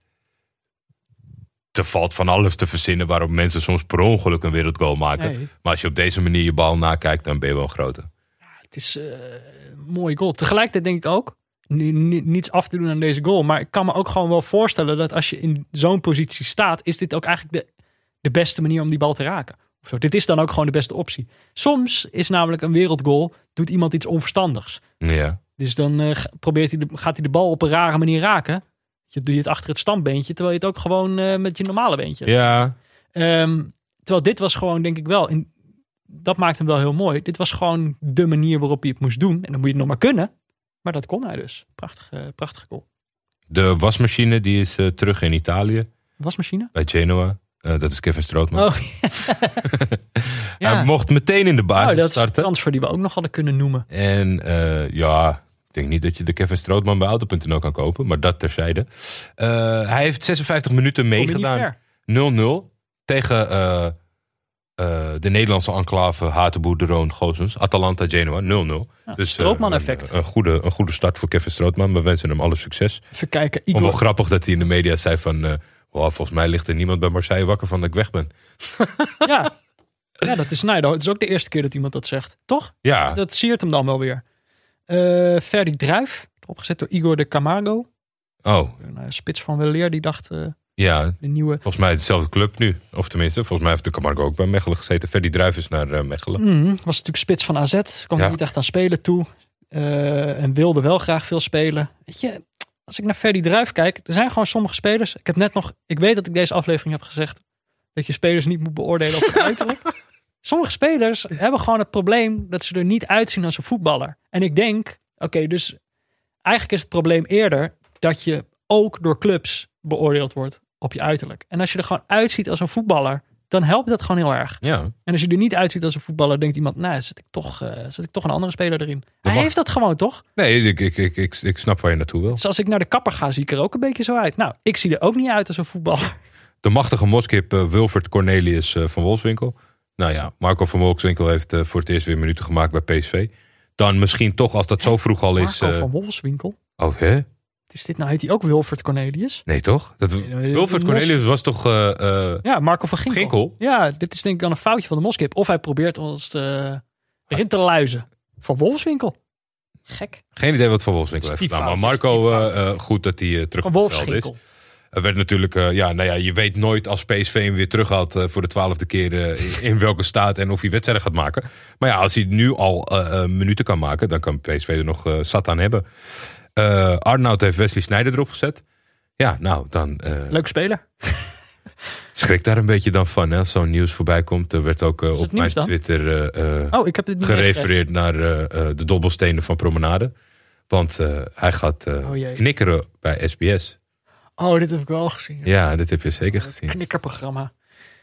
er valt van alles te verzinnen waarop mensen soms per ongeluk een wereldgoal maken. Nee. Maar als je op deze manier je bal nakijkt, dan ben je wel een grote. Het is eh, een mooie goal. Tegelijkertijd denk ik ook, ni- ni- niets af te doen aan deze goal. Maar ik kan me ook gewoon wel voorstellen dat als je in zo'n positie staat, is dit ook eigenlijk de, de beste manier om die bal te raken. Zo. Dit is dan ook gewoon de beste optie. Soms is namelijk een wereldgoal, doet iemand iets onverstandigs. Ja. Dus dan eh, probeert hij de, gaat hij de bal op een rare manier raken. Je doe je het achter het standbeentje, terwijl je het ook gewoon eh, met je normale beentje. Ja, Ehm, terwijl dit was gewoon, denk ik wel, in, dat maakt hem wel heel mooi. Dit was gewoon de manier waarop hij het moest doen. En dan moet je het nog maar kunnen. Maar dat kon hij dus. Prachtig, eh, prachtig goal. de wasmachine die is eh, terug in Italië, Wasmachine? bij Genoa. Dat is Kevin Strootman. Oh, ja. Hij mocht meteen in de basis Nou, dat is een starten. transfer die we ook nog hadden kunnen noemen. En ja, ik denk niet dat je de Kevin Strootman bij Auto.nl kan kopen, maar dat terzijde. Eh, hij heeft 56 minuten meegedaan. ver. 0-0 tegen eh, eh, de Nederlandse enclave Hatenboer de Roon Gozens. Atalanta Genoa 0-0. Ja, Dus, Strootman-effect. Een, een, goede, een goede start voor Kevin Strootman. We wensen hem alle succes. Even kijken. Wel grappig dat hij in de media zei van... wow, volgens mij ligt er niemand bij Marseille wakker van dat ik weg ben. Ja. ja, dat is, nou, dat is ook de eerste keer dat iemand dat zegt. Toch? Ja, Dat siert hem dan wel weer. Eh Ferdi Druif. Opgezet door Igor de Camargo. oh, Een eh, spits van Weleer. Die dacht eh, ja. de nieuwe... Volgens mij dezelfde club nu. Of tenminste, volgens mij heeft de Camargo ook bij Mechelen gezeten. Ferdy Druif is naar eh, Mechelen. Mhm, was natuurlijk spits van AZ. Kwam Ja. niet echt aan spelen toe. Eh, en wilde wel graag veel spelen. Weet je, als ik naar Ferdi Druif kijk. Er zijn gewoon sommige spelers. Ik heb net nog... Ik weet dat ik deze aflevering heb gezegd. Dat je spelers niet moet beoordelen op het uiterlijk. Sommige spelers hebben gewoon het probleem dat ze er niet uitzien als een voetballer. En ik denk, oké, dus eigenlijk is het probleem eerder dat je ook door clubs beoordeeld wordt op je uiterlijk. En als je er gewoon uitziet als een voetballer, dan helpt dat gewoon heel erg. Ja, En als je er niet uitziet als een voetballer, denkt iemand, nou, zet ik toch, eh, zet ik toch een andere speler erin. Hij mag- heeft dat gewoon, toch? nee, ik, ik, ik, ik, ik snap waar je naartoe wil. Dus als ik naar de kapper ga, zie ik er ook een beetje zo uit. Nou, ik zie er ook niet uit als een voetballer. De machtige moskip eh, Wilfred Cornelius eh, van Wolfswinkel. Nou ja, Marco van Wolfswinkel heeft eh, voor het eerst weer minuten gemaakt bij PSV. Dan misschien toch, als dat zo vroeg al is... Marco eh, van Wolfswinkel. Oh, hè? Is dit nou? Heet hij ook Wilfred Cornelius? Nee, toch? Dat, nee, Wilfred Cornelius was toch... eh, Ja, Marco van Ginkel. Ginkel? Ja, dit is denk ik dan een foutje van de moskip. Of hij probeert ons eh, erin te luizen. Van Wolfswinkel. Gek. geen idee wat van Wolfswinkel heeft is gedaan. Maar Marco, goed dat hij terug Van op het veld is. Er werd natuurlijk, eh, ja, nou ja, je weet nooit als PSV hem weer terughaalt eh, voor de twaalfde keer eh, in- welke staat en of hij wedstrijden gaat maken. Maar ja, als hij nu al minuten kan maken, dan kan PSV er nog zat aan hebben. Arnoud heeft Wesley Sneijder erop gezet. Ja, nou, dan Leuk speler. schrik daar een beetje dan van. hè, Als zo'n nieuws voorbij komt, er werd ook op mijn dan? Twitter Oh, ik heb dit niet gerefereerd naar de dobbelstenen van Promenade. Want hij gaat Oh knikkeren bij SBS. Oh, dit heb ik wel gezien. Ja, dit heb je zeker gezien. Knikkerprogramma.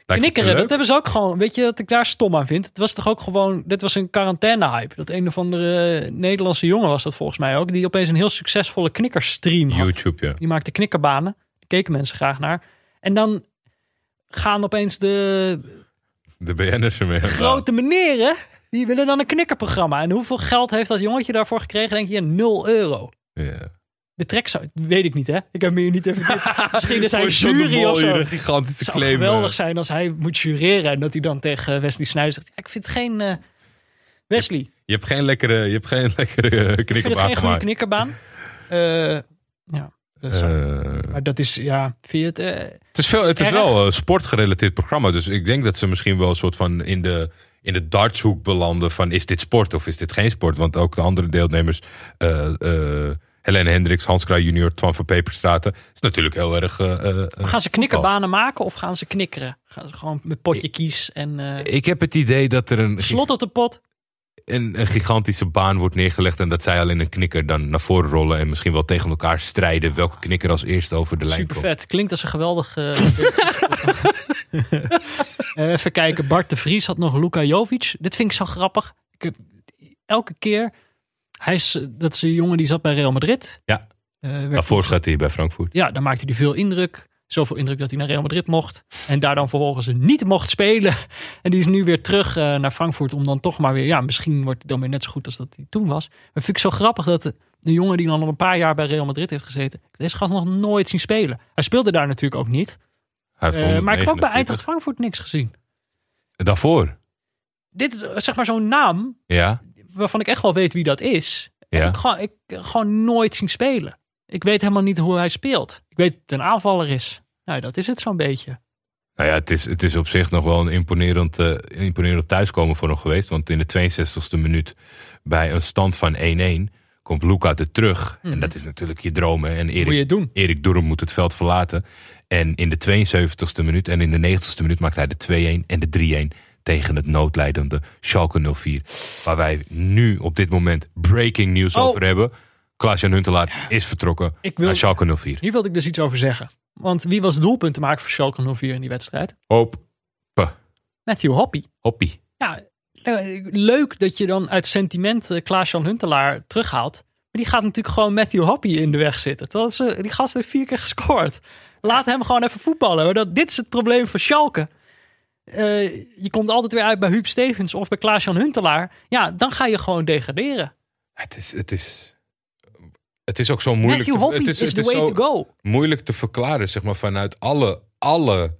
Knikkeren, dat leuk? hebben ze ook gewoon. Weet je wat ik daar stom aan vind? Het was toch ook gewoon. Dit was een quarantaine-hype. Dat een of andere Nederlandse jongen was dat volgens mij ook. Die opeens een heel succesvolle knikkerstream had. YouTube, ja. Die maakte knikkerbanen. Daar keken mensen graag naar. En dan gaan opeens de De BN'ers ermee. grote meneren. Die willen dan een knikkerprogramma. En hoeveel geld heeft dat jongetje daarvoor gekregen? Denk je, 0 euro. Ja. De trek zou, weet ik niet, hè? Ik heb me hier niet even. Misschien is hij jury of zo. een gigantische Het zou claim. geweldig eh, zijn als hij moet jureren en dat hij dan tegen Wesley Sneijder zegt: ja, Ik vind geen. eh, Wesley, Je hebt geen lekkere, je hebt geen lekkere eh, ik vind knikkerbaan geen goede knikkerbaan. Eh, ja, dat is maar dat is, ja, vind je het. Het is, veel, het is wel een sportgerelateerd programma. Dus ik denk dat ze misschien wel een soort van in de, in de dartshoek belanden van is dit sport of is dit geen sport? Want ook de andere deelnemers, Helene Hendricks, Hans Kraaij junior, Twan van Peperstraten, is natuurlijk heel erg... eh, eh, gaan ze knikkerbanen maken of gaan ze knikkeren? Gaan ze gewoon met potje kies en eh, Ik heb het idee dat er een, slot op de pot? een, een gigantische baan wordt neergelegd en dat zij alleen een knikker dan naar voren rollen en misschien wel tegen elkaar strijden welke knikker als eerste over de lijn Super komt. vet. Klinkt als een geweldig. even kijken. Bart de Vries had nog Luka Jovic. Dit vind ik zo grappig. Ik heb, elke keer. Hij is, dat is een jongen die zat bij Real Madrid. Ja. Eh, Daarvoor staat hij bij Frankfurt. Ja, dan maakte hij veel indruk. Zoveel indruk dat hij naar Real Madrid mocht. En daar dan vervolgens niet mocht spelen. En die is nu weer terug eh, naar Frankfurt. Om dan toch maar weer. Ja, misschien wordt hij dan weer net zo goed als dat hij toen was. Maar vind ik zo grappig dat de, de jongen die dan al een paar jaar bij Real Madrid heeft gezeten. Deze gast nog nooit zien spelen. Hij speelde daar natuurlijk ook niet. Hij heeft Eh, maar ik heb ook bij 149. Eintracht Frankfurt niks gezien. Daarvoor? Dit is zeg maar zo'n naam Ja. Waarvan ik echt wel weet wie dat is. Ja. Heb ik gewoon, ik gewoon nooit zien spelen. Ik weet helemaal niet hoe hij speelt. Ik weet dat het een aanvaller is. Nou, dat is het zo'n beetje. Nou ja, het is, het is op zich nog wel een imponerend, eh, imponerend thuiskomen voor hem geweest. Want in de 62e minuut bij een stand van 1-1 komt Luca er terug. En dat is natuurlijk je droom. hè. En Moet je Erik, doen. Erik Durm moet het veld verlaten. En in de 72e minuut en in de 90e minuut maakt hij de 2-1 en de 3-1 tegen het noodlijdende Schalke 04. Waar wij nu op dit moment breaking news Oh. over hebben. Klaas-Jan Huntelaar is vertrokken Ik wil- naar Schalke 04. Hier wilde ik dus iets over zeggen. Want wie was doelpunt te maken voor Schalke 04 in die wedstrijd? Hop, Matthew Hoppy. hoppie. Ja, leuk dat je dan uit sentiment eh, Klaas-Jan Huntelaar terughaalt. Maar die gaat natuurlijk gewoon Matthew Hoppy in de weg zitten. Terwijl ze, die gast heeft vier keer gescoord. Laat hem gewoon even voetballen. hoor. Dat, dit is het probleem van Schalke. Eh, je komt altijd weer uit bij Huub Stevens of bij Klaas-Jan Huntelaar. Ja, dan ga je gewoon degraderen. Het is, het is, het is ook zo moeilijk. Te- het is, is, het is way to go. moeilijk te verklaren, zeg maar, vanuit alle, alle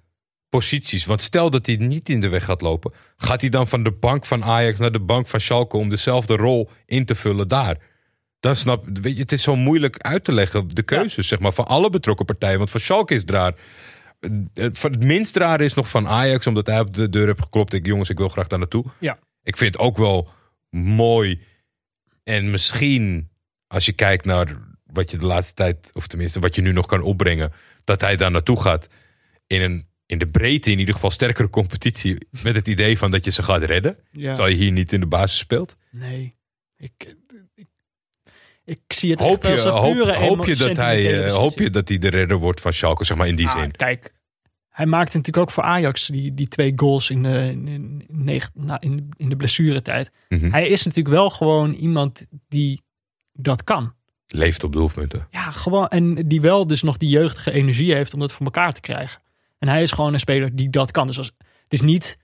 posities. Want stel dat hij niet in de weg gaat lopen, gaat hij dan van de bank van Ajax naar de bank van Schalke om dezelfde rol in te vullen daar? Dan snap weet je, het is zo moeilijk uit te leggen, de keuzes, zeg maar, van alle betrokken partijen. Want voor Schalke is raar. Het, het minst raar is nog van Ajax, omdat hij op de deur heeft geklopt. Ik, jongens, ik wil graag daar naartoe. Ja. Ik vind het ook wel mooi. En misschien, als je kijkt naar wat je de laatste tijd, of tenminste wat je nu nog kan opbrengen, dat hij daar naartoe gaat in een in de breedte in ieder geval sterkere competitie met het idee van dat je ze gaat redden. Ja. Terwijl je hier niet in de basis speelt. Nee. Ik, ik, ik zie het Hoop echt je, als een hoop, pure hoop, je dat hij, eh, hoop je dat hij de redder wordt van Schalke, zeg maar in die Ah, zin. Kijk, hij maakte natuurlijk ook voor Ajax die, die twee goals in de, in, in, negen- nou, in, in de blessuretijd. Mhm. Hij is natuurlijk wel gewoon iemand die dat kan. Leeft op doelpunten. Ja, gewoon. En die wel dus nog die jeugdige energie heeft om dat voor elkaar te krijgen. En hij is gewoon een speler die dat kan. Dus als, het is niet.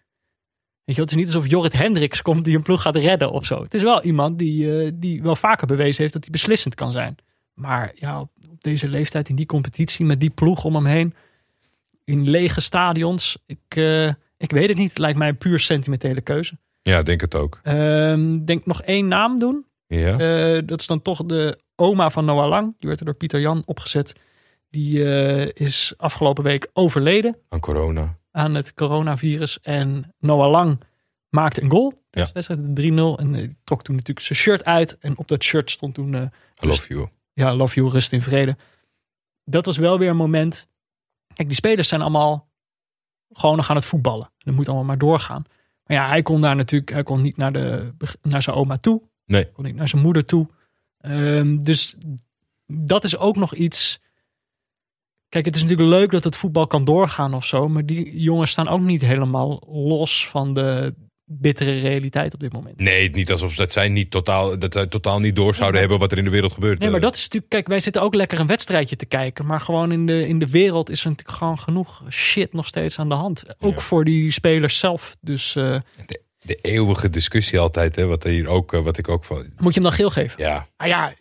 Weet je, wel, het is niet alsof Jorrit Hendricks komt die een ploeg gaat redden of zo. Het is wel iemand die, eh, die wel vaker bewezen heeft dat hij beslissend kan zijn. Maar ja, op deze leeftijd, in die competitie, met die ploeg om hem heen, in lege stadions, ik, eh, ik weet het niet. Het lijkt mij een puur sentimentele keuze. Ja, denk het ook. Ehm, denk nog één naam doen. Ja. Eh, dat is dan toch de oma van Noah Lang. Die werd er door Pieter Jan opgezet. Die is afgelopen week overleden Aan corona. Aan het coronavirus. En Noah Lang maakte een goal. Ja. Ja. wedstrijd 3-0. En eh, trok toen natuurlijk zijn shirt uit. En op dat shirt stond toen... eh, I love you. ja, love you, rust in vrede. Dat was wel weer een moment. Kijk, die spelers zijn allemaal gewoon nog aan het voetballen. Dat moet allemaal maar doorgaan. Maar ja, hij kon daar natuurlijk, hij kon niet naar, de, naar zijn oma toe. Nee. Kon niet naar zijn moeder toe. Ehm, dus dat is ook nog iets. Kijk, het is natuurlijk leuk dat het voetbal kan doorgaan of zo. Maar die jongens staan ook niet helemaal los van de bittere realiteit op dit moment. Nee, niet alsof dat zij niet totaal, dat zij totaal niet door zouden hebben wat er in de wereld gebeurt. Nee, maar Eh, dat is natuurlijk... Kijk, wij zitten ook lekker een wedstrijdje te kijken. Maar gewoon in de, in de wereld is er natuurlijk gewoon genoeg shit nog steeds aan de hand. Ook Ja. voor die spelers zelf. Dus eh, De eeuwige discussie altijd, hè, wat, hier ook, eh, wat ik ook van. moet je hem dan geel geven? Ja, Ah ja,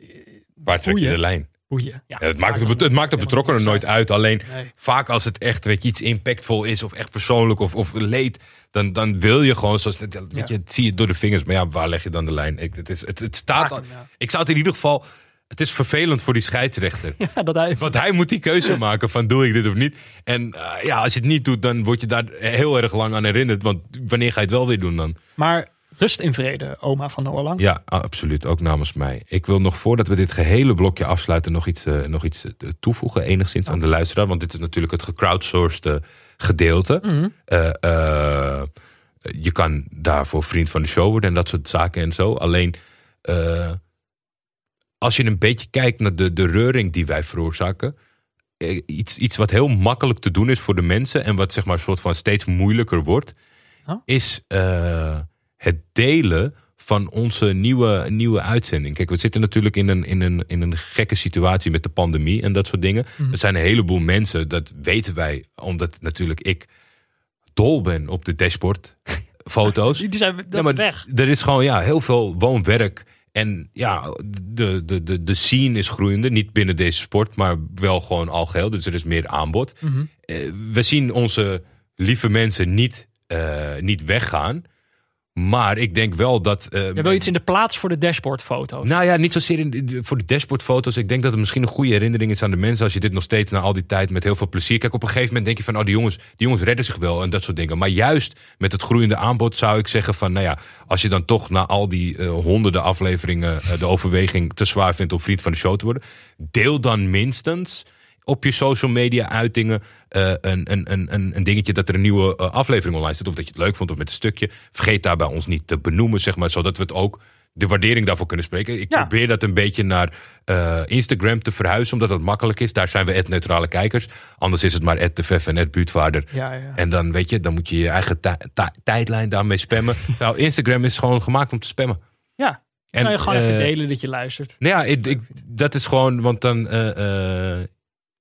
waar trek je de lijn? Boeien. Ja, Ja, het maakt, het, het maakt de betrokkenen nooit uit. Alleen Nee. vaak als het echt weet je, iets impactvol is of echt persoonlijk of, of leed, dan, dan wil je gewoon, zoals weet je, het zie je door de vingers. Maar ja, waar leg je dan de lijn? Ik, het, is, het, het staat. Al-. Ik zou het in ieder geval. Het is vervelend voor die scheidsrechter. Ja, dat hij... Want hij moet die keuze maken van doe ik dit of niet. En eh, ja, als je het niet doet, dan word je daar heel erg lang aan herinnerd. Want wanneer ga je het wel weer doen dan? Maar rust in vrede, oma van Noah Lang. Ja, absoluut. Ook namens mij. Ik wil nog voordat we dit gehele blokje afsluiten nog iets, eh, nog iets eh, toevoegen. Enigszins aan de luisteraar. Want dit is natuurlijk het gecrowdsourced eh, gedeelte. Mhm. Je kan daarvoor vriend van de show worden en dat soort zaken en zo. Alleen als je een beetje kijkt naar de, de reuring die wij veroorzaken. Iets, iets wat heel makkelijk te doen is voor de mensen en wat zeg maar een soort van steeds moeilijker wordt, is het delen van onze nieuwe, nieuwe uitzending. Kijk, we zitten natuurlijk in een, in, een, in een gekke situatie met de pandemie en dat soort dingen. Mhm. Er zijn een heleboel mensen, dat weten wij, omdat natuurlijk ik dol ben op de dashboardfoto's. Die zijn dat Ja, maar weg. Er is gewoon ja, heel veel woon-werk. En ja, de, de, de, de scene is groeiende. Niet binnen deze sport, maar wel gewoon algeheel. Dus er is meer aanbod. Mhm. Eh, we zien onze lieve mensen niet, eh, niet weggaan. Maar ik denk wel dat... eh, Je wil iets in de plaats voor de dashboardfoto's. nou ja, niet zozeer in, voor de dashboardfoto's. Ik denk dat het misschien een goede herinnering is aan de mensen. Als je dit nog steeds na al die tijd met heel veel plezier. Kijk, op een gegeven moment denk je van, oh, die jongens, die jongens redden zich wel en dat soort dingen. Maar juist met het groeiende aanbod zou ik zeggen van, nou ja, als je dan toch na al die eh, honderden afleveringen eh, de overweging te zwaar vindt om vriend van de show te worden, deel dan minstens op je social media uitingen eh, een, een, een, een, dingetje dat er een nieuwe eh, aflevering online zit. Of dat je het leuk vond of met een stukje. Vergeet daar bij ons niet te benoemen, zeg maar, zodat we het ook de waardering daarvoor kunnen spreken. Ik Ja. probeer dat een beetje naar eh, Instagram te verhuizen, omdat dat makkelijk is. Daar zijn we het neutrale kijkers. Anders is het maar het de en het buurtvaarder. Ja, ja. En dan weet je, dan moet je je eigen ti- ti- tijdlijn daarmee spammen. nou, Instagram is gewoon gemaakt om te spammen. ja. En, nou, je gewoon even delen dat je luistert. nou ja, ik, ik- dat is gewoon, want dan. eh,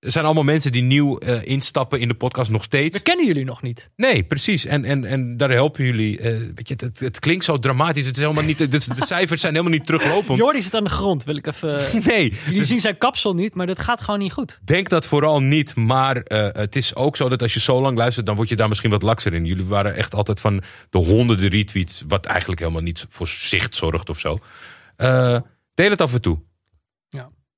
er zijn allemaal mensen die nieuw eh, instappen in de podcast nog steeds. We kennen jullie nog niet. Nee, precies. En, en, en daar helpen jullie. eh, weet je, het, het klinkt zo dramatisch. Het is helemaal niet, de, de cijfers zijn helemaal niet teruglopend. Jordi zit aan de grond, wil ik even... Nee, Jullie zien zijn kapsel niet, maar dat gaat gewoon niet goed. denk dat vooral niet. Maar eh, het is ook zo dat als je zo lang luistert, dan word je daar misschien wat lakser in. Jullie waren echt altijd van de honderden retweets, wat eigenlijk helemaal niet voor zicht zorgt of zo. Deel het af en toe.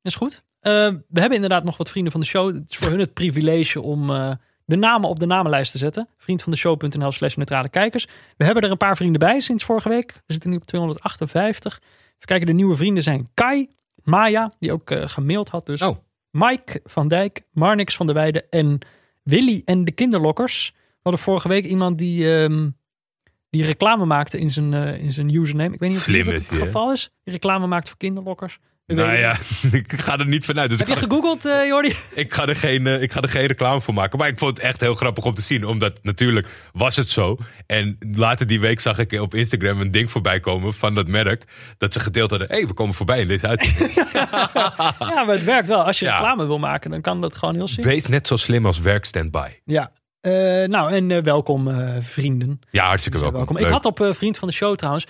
Is goed. Eh, we hebben inderdaad nog wat vrienden van de show. Het is voor hun het privilege om eh, de namen op de namenlijst te zetten. Vriendvandeshow.nl slash neutrale kijkers. We hebben er een paar vrienden bij sinds vorige week. We zitten nu op 258. Even kijken, de nieuwe vrienden zijn Kai, Maya, die ook eh, gemaild had. Dus Oh. Mike van Dijk, Marnix van der Weijden en Willy en de Kinderlokkers. We hadden vorige week iemand die, ehm, die reclame maakte in zijn, eh, in zijn username. Ik weet niet of Slim dat is het hè? geval is. Die reclame maakt voor kinderlokkers. Nou ja, ik ga er niet vanuit. Dus Heb ik je gegoogeld, eh Jordi? ik, ga er geen, eh, ik ga er geen reclame voor maken. Maar ik vond het echt heel grappig om te zien. Omdat natuurlijk was het zo. En later die week zag ik op Instagram een ding voorbij komen van dat merk. Dat ze gedeeld hadden. Hé, hey, we komen voorbij in deze uitzending. Ja, maar het werkt wel. Als je Ja. reclame wil maken, dan kan dat gewoon heel simpel. Wees net zo slim als werk standby. Ja. Eh, nou, en welkom vrienden. Ja, hartstikke Zeer welkom. Ik had op Vriend van de Show trouwens.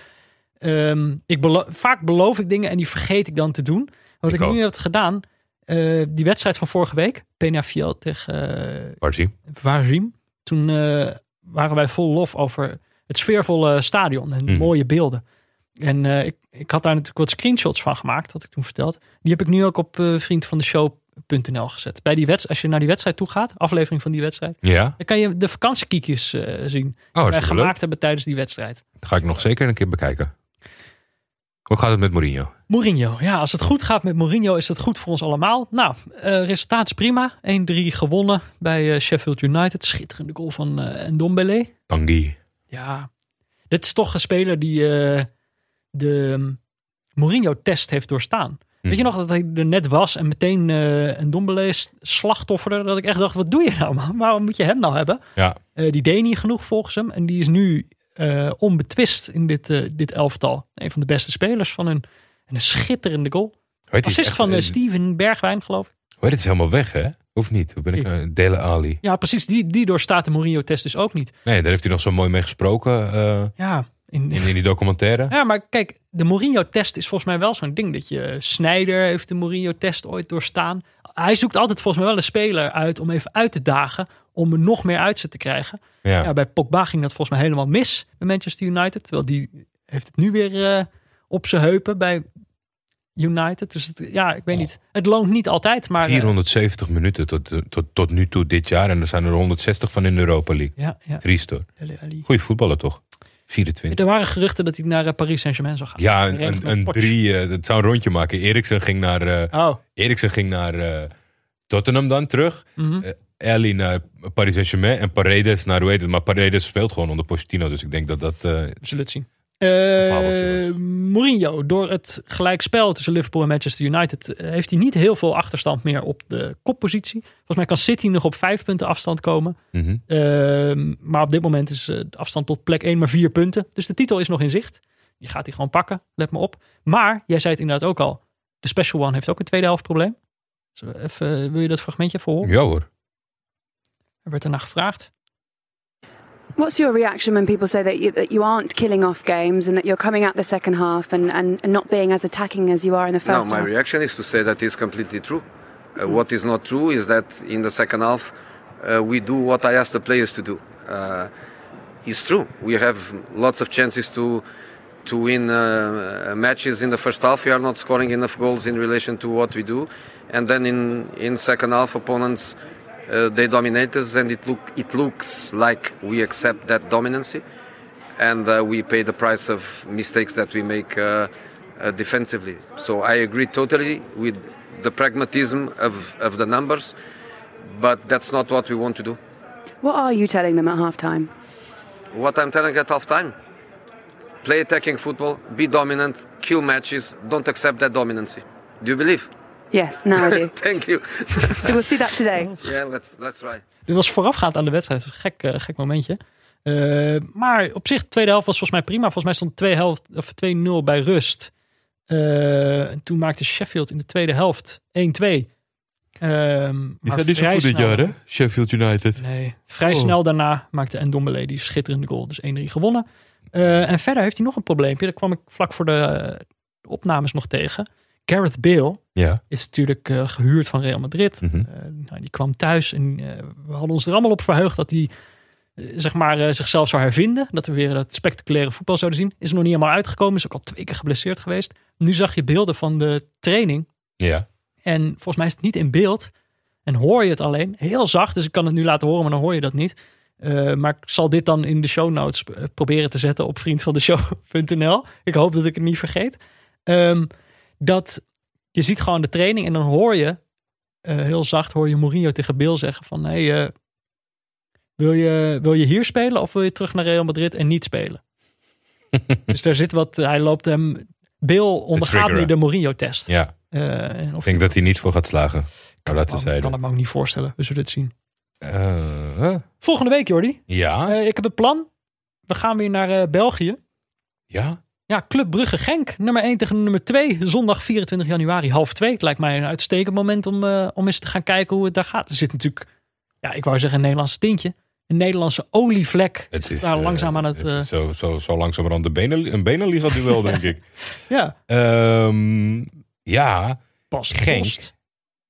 Ehm, ik belo- vaak beloof ik dingen en die vergeet ik dan te doen. Wat Ik nu heb gedaan, eh, die wedstrijd van vorige week, Penafiel tegen uh. Varzim. Toen eh, waren wij vol lof over het sfeervolle stadion en Mhm. mooie beelden. En ik, ik had daar natuurlijk wat screenshots van gemaakt, had ik toen verteld. Die heb ik nu ook op vriendvandeshow.nl gezet. Bij die wedstrijd, als je naar die wedstrijd toe gaat, aflevering van die wedstrijd, Ja? dan kan je de vakantiekiekjes eh, zien. Oh, die wij gemaakt leuk. hebben tijdens die wedstrijd. Dat ga ik nog zeker een keer bekijken. Hoe gaat het met Mourinho? Mourinho. Ja, als het goed gaat met Mourinho, is het goed voor ons allemaal. Nou, eh, resultaat is prima. 1-3 gewonnen bij eh, Sheffield United. Schitterende goal van eh Ndombele. Tanguy. Ja, dit is toch een speler die de um, Mourinho-test heeft doorstaan. Weet je nog dat hij er net was en meteen eh, een Dombele slachtofferde? Dat ik echt dacht, wat doe je nou man? Waarom moet je hem nou hebben? Ja. Die deed niet genoeg volgens hem. En die is nu eh, onbetwist in dit, eh, dit elftal. Een van de beste spelers van hun. En een schitterende goal. Die? Assist van eh, Steven Bergwijn, geloof ik. Hoe het? is helemaal weg, hè? Of niet? Hoe ben ik? nou? Dele Ali. Ja, precies. Die, die doorstaat de Mourinho-test dus ook niet. Nee, daar heeft hij nog zo mooi mee gesproken Ja, in, in, in die documentaire. ja maar kijk, de Mourinho-test is volgens mij wel zo'n ding. Dat je Snyder heeft de Mourinho-test ooit doorstaan. Hij zoekt altijd volgens mij wel een speler uit om even uit te dagen. Om er nog meer uit ze te krijgen. Ja. Ja, bij Pogba ging dat volgens mij helemaal mis bij Manchester United. Terwijl die heeft het nu weer eh, op zijn heupen bij United. Dus het, ja, ik weet niet. Het loont niet altijd, maar... eh, 470 minuten tot, eh, tot, tot nu toe dit jaar. En er zijn er 160 van in de Europa League. ja, ja. Alli. Goeie voetballer toch? 24. Er waren geruchten dat hij naar eh, Paris Saint-Germain zou gaan. Ja, een, een, drie. eh, dat zou een rondje maken. Eriksen ging naar, eh, Oh, Eriksen ging naar eh, Tottenham dan terug. mhm. Eh, Ali naar Paris Saint-Germain. En Paredes naar, hoe heet het? Maar Paredes speelt gewoon onder Pochettino. Dus ik denk dat dat... eh, we zullen het zien. Was. Mourinho, door het gelijkspel tussen Liverpool en Manchester United, eh, heeft hij niet heel veel achterstand meer op de koppositie. Volgens mij kan City nog op vijf punten afstand komen. mhm. Ehm, maar op dit moment is de afstand tot plek 1 maar vier punten. Dus de titel is nog in zicht. Die gaat hij gewoon pakken, let me op. Maar, jij zei het inderdaad ook al, de Special One heeft ook een tweede helft probleem. Even, wil je dat fragmentje even horen? Ja hoor. Er werd ernaar gevraagd. What's your reaction when people say that you, that you aren't killing off games and that you're coming out the second half and, and, and not being as attacking as you are in the first No, first my half? reaction is to say that is completely true. Uh, what is not true is that in the second half uh, we do what I ask the players to do. Uh, it's true. We have lots of chances to to win uh, matches in the first half. We are not scoring enough goals in relation to what we do, and then in in second half opponents uh, they dominate us, and it look it looks like we accept that dominancy and uh, we pay the price of mistakes that we make uh, uh, defensively. So I agree totally with the pragmatism of, of the numbers, but that's not what we want to do. What are you telling them at halftime? What I'm telling at halftime play attacking football, be dominant, kill matches, don't accept that dominancy. Do you believe? Yes, now I do. Thank you. so we'll see that today. yeah, let's, let's try. Dit was voorafgaand aan de wedstrijd. Dus een gek, eh, gek momentje. Eh, maar op zich, de tweede helft was volgens mij prima. Volgens mij stond 2 helft, of 2-0 bij rust. Eh, en toen maakte Sheffield in de tweede helft 1-2. Ehm, maar vrij snel- Sheffield United. Nee, vrij Oh. snel daarna maakte Ndombele die schitterende goal. Dus 1-3 gewonnen. Eh, en verder heeft hij nog een probleempje. Daar kwam ik vlak voor de opnames nog tegen. Gareth Bale Ja. is natuurlijk eh, gehuurd van Real Madrid. Mhm. Eh, nou, die kwam thuis en eh, we hadden ons er allemaal op verheugd dat hij zeg maar, zichzelf zou hervinden. Dat we weer dat spectaculaire voetbal zouden zien. Is er nog niet helemaal uitgekomen. Is ook al twee keer geblesseerd geweest. Nu zag je beelden van de training. Ja. En volgens mij is het niet in beeld. En hoor je het alleen. Heel zacht, dus ik kan het nu laten horen, maar dan hoor je dat niet. Maar ik zal dit dan in de show notes proberen te zetten op vriendvandeshow.nl. Ik hoop dat ik het niet vergeet. Ehm, dat je ziet gewoon de training en dan hoor je, eh, heel zacht hoor je Mourinho tegen Bill zeggen van... Hey, eh, wil, je, wil je hier spelen of wil je terug naar Real Madrid en niet spelen? dus daar zit wat, hij loopt hem... Bill ondergaat nu de Mourinho-test. ja. Eh, of Ik denk dat hij niet voor gaat slagen. Dat kan, kan het me ook niet voorstellen. We zullen het zien. Volgende week, Jordi. ja. Ik heb een plan. We gaan weer naar België. ja. Ja, Club Brugge Genk. Nummer 1 tegen nummer 2. Zondag 24 januari, half 2. Het lijkt mij een uitstekend moment om, eh, om eens te gaan kijken hoe het daar gaat. Er zit natuurlijk, ja, ik wou zeggen een Nederlandse tintje. Een Nederlandse olievlek. Het is daar eh, langzaam aan het... het eh, zo, zo, zo langzamerhand de benen, een benenliga duel, denk ik. ja, Ehm, ja. pas Genk. Post.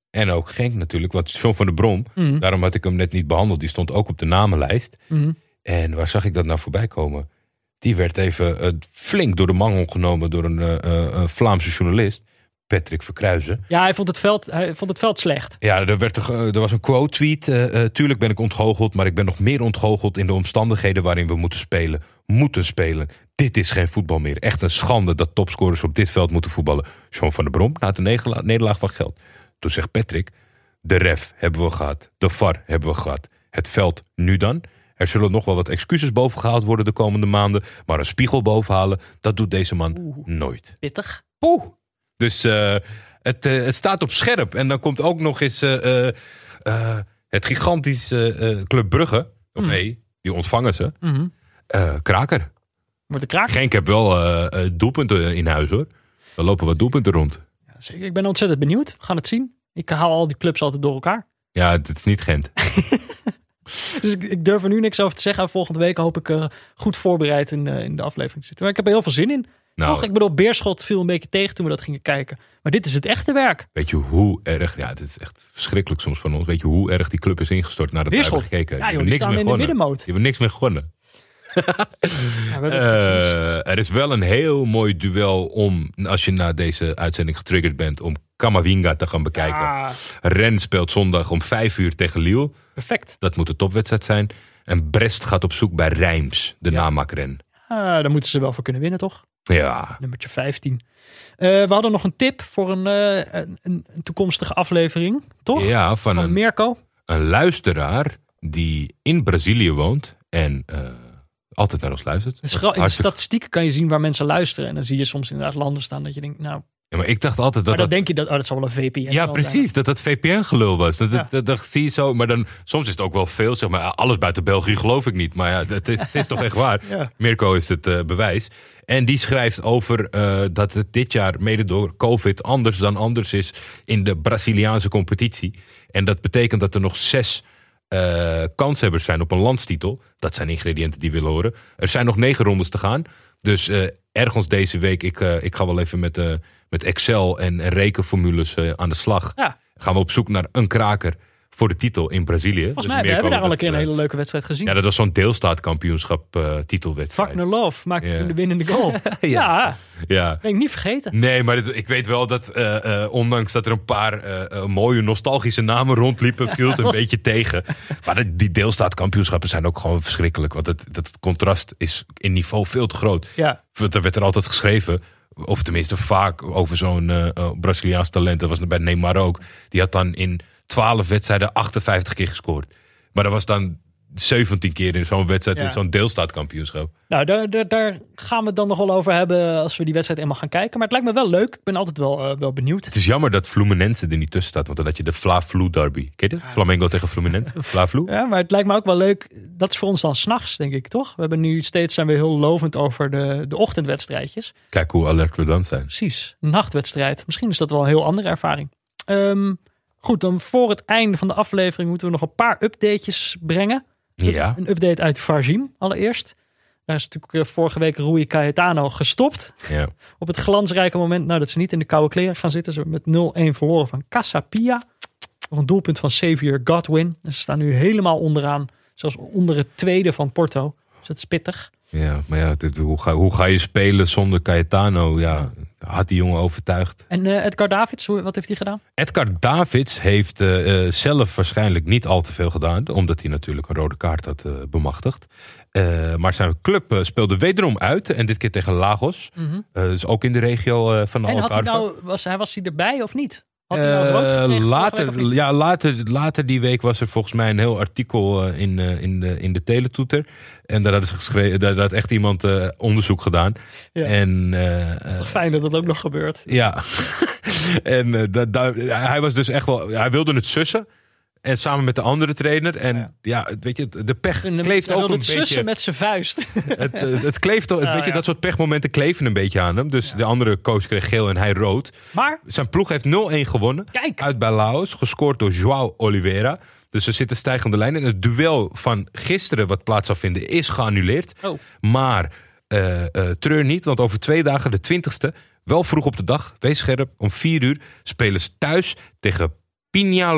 En ook Genk natuurlijk. Want John van der Brom, Mhm, daarom had ik hem net niet behandeld. Die stond ook op de namenlijst. mhm. En waar zag ik dat nou voorbij komen? Die werd even eh, flink door de mangel genomen door een eh, eh, Vlaamse journalist. Patrick Verkruizen. Ja, hij vond het veld, hij vond het veld slecht. Ja, er, werd, er, was een quote tweet. eh, tuurlijk ben ik ontgoocheld, maar ik ben nog meer ontgoocheld in de omstandigheden waarin we moeten spelen. Moeten spelen. Dit is geen voetbal meer. Echt een schande dat topscorers op dit veld moeten voetballen. John van der Brom na de nederlaag van geld. Toen zegt Patrick, de ref hebben we gehad. De VAR hebben we gehad. Het veld nu dan? Er zullen nog wel wat excuses bovengehaald worden de komende maanden. Maar een spiegel bovenhalen, dat doet deze man nooit. Pittig. Poeh. Dus eh, Het, eh, het staat op scherp. En dan komt ook nog eens eh, het gigantische Club Brugge. Of nee, die ontvangen ze. Mhm. Kraker. Wordt een kraak. Genk heb wel doelpunten in huis hoor. Er lopen wat doelpunten rond. Ja, zeker. Ik ben ontzettend benieuwd. We gaan het zien. Ik haal al die clubs altijd door elkaar. Ja, het is niet Gent. Dus ik, ik durf er nu niks over te zeggen. En volgende week hoop ik eh, goed voorbereid in, eh, in de aflevering te zitten. Maar ik heb er heel veel zin in. Nou, Toch, ik bedoel, Beerschot viel een beetje tegen toen we dat gingen kijken. Maar dit is het echte werk. weet je hoe erg... Ja, het is echt verschrikkelijk soms van ons. Weet je hoe erg die club is ingestort nadat we hebben gekeken? Ja, joh, die niks staan meer in de middenmoot. Die hebben niks meer gewonnen. Ja. Eh, er is wel een heel mooi duel om, als je na deze uitzending getriggerd bent, om Kamavinga te gaan bekijken. Ja, Ren speelt zondag om 5 uur tegen Lille. perfect. Dat moet een topwedstrijd zijn. En Brest gaat op zoek bij Rijms, de Ja. namaakren. Ah, daar moeten ze wel voor kunnen winnen, toch? Ja, Nummertje 15. Eh, we hadden nog een tip voor een, eh, een, een toekomstige aflevering, toch? ja van Van een, Mirko. een luisteraar die in Brazilië woont en eh, altijd naar ons luistert. Dus in de statistieken kan je zien waar mensen luisteren. En dan zie je soms inderdaad landen staan dat je denkt, nou... Ja, maar ik dacht altijd dat maar dan dat denk je dat, oh, dat zal wel een VPN Ja, zijn. precies. Dat dat VPN-gelul was. Dat, Ja. dat, dat, dat zie je zo. Maar dan, soms is het ook wel veel. Zeg maar, alles buiten België geloof ik niet. Maar ja, het is, het is toch echt waar. Ja. Mirko is het eh, bewijs. En die schrijft over eh, dat het dit jaar, mede door COVID, anders dan anders is in de Braziliaanse competitie. En dat betekent dat er nog zes eh, kanshebbers zijn op een landstitel. Dat zijn ingrediënten die we willen horen. Er zijn nog negen rondes te gaan. Dus ergens deze week, ik, ik ga wel even met, met Excel en, en rekenformules eh, aan de slag. Ja, Gaan we op zoek naar een kraker voor de titel in Brazilië. volgens Dus mij we Mirko, hebben daar al een keer een eh, hele leuke wedstrijd gezien. Ja, dat was zo'n deelstaatkampioenschap eh titelwedstrijd. Wagner Love maakte Ja. toen de winnende goal. ja. Ja. ben ik niet vergeten. Nee, maar dit- ik weet wel dat eh, eh, ondanks dat er een paar eh, eh, mooie nostalgische namen rondliepen, viel het een was- beetje tegen. Maar de- die deelstaatkampioenschappen zijn ook gewoon verschrikkelijk. Want het, dat contrast is in niveau veel te groot. Ja, Want Er werd er altijd geschreven, of tenminste vaak over zo'n eh, eh, Braziliaans talent. Dat was bij Neymar ook. Die had dan in 12 wedstrijden 58 keer gescoord. Maar dat was dan 17 keer in zo'n wedstrijd, Ja. in zo'n deelstaatkampioenschap. nou daar, daar, daar gaan we het dan nog wel over hebben als we die wedstrijd eenmaal gaan kijken. Maar het lijkt me wel leuk. Ik ben altijd wel, eh, wel benieuwd. Het is jammer dat Fluminense er niet tussen staat. Want dan had je de Fla-Flu derby. Ken je dat? Flamengo tegen Fluminense. Fla-Flu. Ja, maar het lijkt me ook wel leuk. Dat is voor ons dan s'nachts, denk ik, toch? We hebben nu steeds zijn we heel lovend over de, de ochtendwedstrijdjes. Kijk hoe alert we dan zijn. Precies, een nachtwedstrijd. Misschien is dat wel een heel andere ervaring. Ehm, goed, dan voor het einde van de aflevering moeten we nog een paar updatejes brengen. Ja. Een update uit Varzim allereerst. Daar is natuurlijk eh, vorige week Rui Cayetano gestopt. ja. Op het glansrijke moment nou, dat ze niet in de koude kleren gaan zitten. Ze met 0-1 verloren van Casapia. Nog een doelpunt van Xavier Godwin. En ze staan nu helemaal onderaan. Zelfs onder het tweede van Porto. Dus dat is pittig. Ja, maar ja, dit- hoe, ga, hoe ga je spelen zonder Cayetano? Ja, had die jongen overtuigd. En eh, Edgar Davids, wat heeft hij gedaan? Edgar Davids heeft eh, eh, zelf waarschijnlijk niet al te veel gedaan. Omdat hij natuurlijk een rode kaart had bemachtigd. Maar zijn club speelde wederom uit. En dit keer tegen Lagos. Eh, dus ook in de regio van de En had hij nou, was, hij, was hij erbij of niet? Had hij nou rood Eh, gekregen later, ja, later, later die week was er volgens mij een heel artikel eh, in, eh, in, de, in de Teletoeter. En daar ze geschreven, daar had echt iemand onderzoek gedaan. Ja. En eh, Toch fijn dat dat ook nog gebeurt. ja, en eh, da- da- hij was dus echt wel, hij wilde het sussen. En samen met de andere trainer. En ja, weet je, de pech kleeft ook een het sussen beetje. met zijn vuist. Het, eh, het kleeft, ook- het, Ah, weet je, ja. dat soort pechmomenten kleven een beetje aan hem. Dus de andere coach kreeg geel en hij rood. Maar, Zijn ploeg heeft 0-1 gewonnen. kijk. Uit bij Laos, gescoord door João Oliveira. Dus er zit een stijgende lijn. En het duel van gisteren, wat plaats zou vinden, is geannuleerd. Oh. Maar eh, eh, treur niet, want over twee dagen, de 20ste, wel vroeg op de dag, wees scherp, om 4 uur spelen ze thuis tegen Pina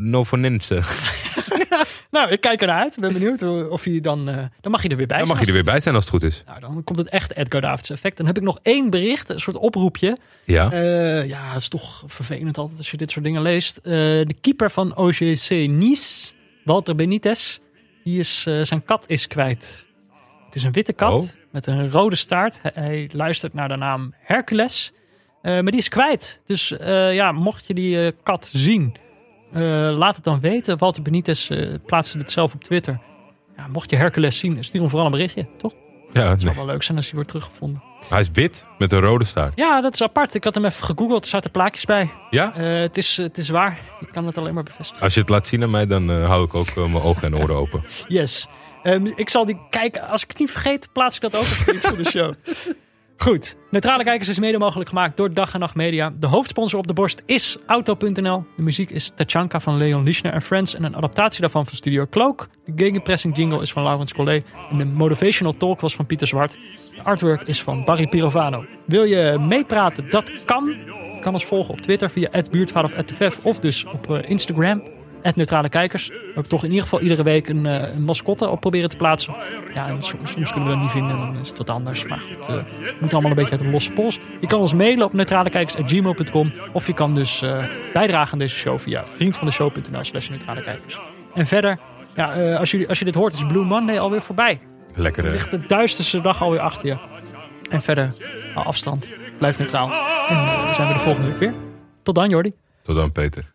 Lofonense. Nou, ik kijk ernaar uit. Ik ben benieuwd of hij dan... eh, dan mag je er weer bij Dan mag je zijn. er weer bij zijn als het goed is. Nou, dan komt het echt Edgar Davids effect. Dan heb ik nog één bericht, een soort oproepje. Ja. Eh, ja, het is toch vervelend altijd als je dit soort dingen leest. Eh, de keeper van OGC Nice, Walter Benitez, die is, zijn kat is kwijt. Het is een witte kat Oh. met een rode staart. Hij, hij luistert naar de naam Hercules. Eh, maar die is kwijt. Dus eh, ja, mocht je die eh, kat zien, laat het dan weten. Walter Benitez eh, plaatste het zelf op Twitter. Ja, mocht je Hercules zien, stuur hem vooral een berichtje, toch? Ja, Het zou nee. wel leuk zijn als hij wordt teruggevonden. Hij is wit met een rode staart. Ja, dat is apart. Ik had hem even gegoogeld. Er zaten plaatjes bij. Ja? Het, is, het is waar. Ik kan het alleen maar bevestigen. Als je het laat zien aan mij, dan hou ik ook mijn ogen en oren open. Yes. Ehm, ik zal die kijken. Als ik het niet vergeet, plaats ik dat ook op de show. Goed. Neutrale Kijkers is mede mogelijk gemaakt door Dag en Nacht Media. De hoofdsponsor op de borst is Auto.nl. De muziek is Tachanka van Leon Lischner en Friends. En een adaptatie daarvan van Studio Cloak. De gegenpressing jingle is van Laurens Collet. En de motivational talk was van Pieter Zwart. De artwork is van Barry Pirovano. Wil je meepraten? Dat kan. Je kan ons volgen op Twitter via buurtvader of of dus op eh, Instagram. Neutrale Kijkers. We hebben toch in ieder geval iedere week een, eh, een mascotte op proberen te plaatsen. Ja, en soms, soms kunnen we dat niet vinden, dan is het wat anders. Maar goed, eh, het moet allemaal een beetje uit de losse pols. Je kan ons mailen op neutralekijkers.gmail.com. Of je kan dus eh, bijdragen aan deze show via vriendvandeshow.nl slash neutralekijkers. En verder, ja, als, je, als je dit hoort, is Blue Monday alweer voorbij. Lekker. Ligt de duisterste dag alweer achter je. En verder, afstand. Blijf neutraal. En dan zijn we de volgende week weer. Tot dan, Jordi. Tot dan, Peter.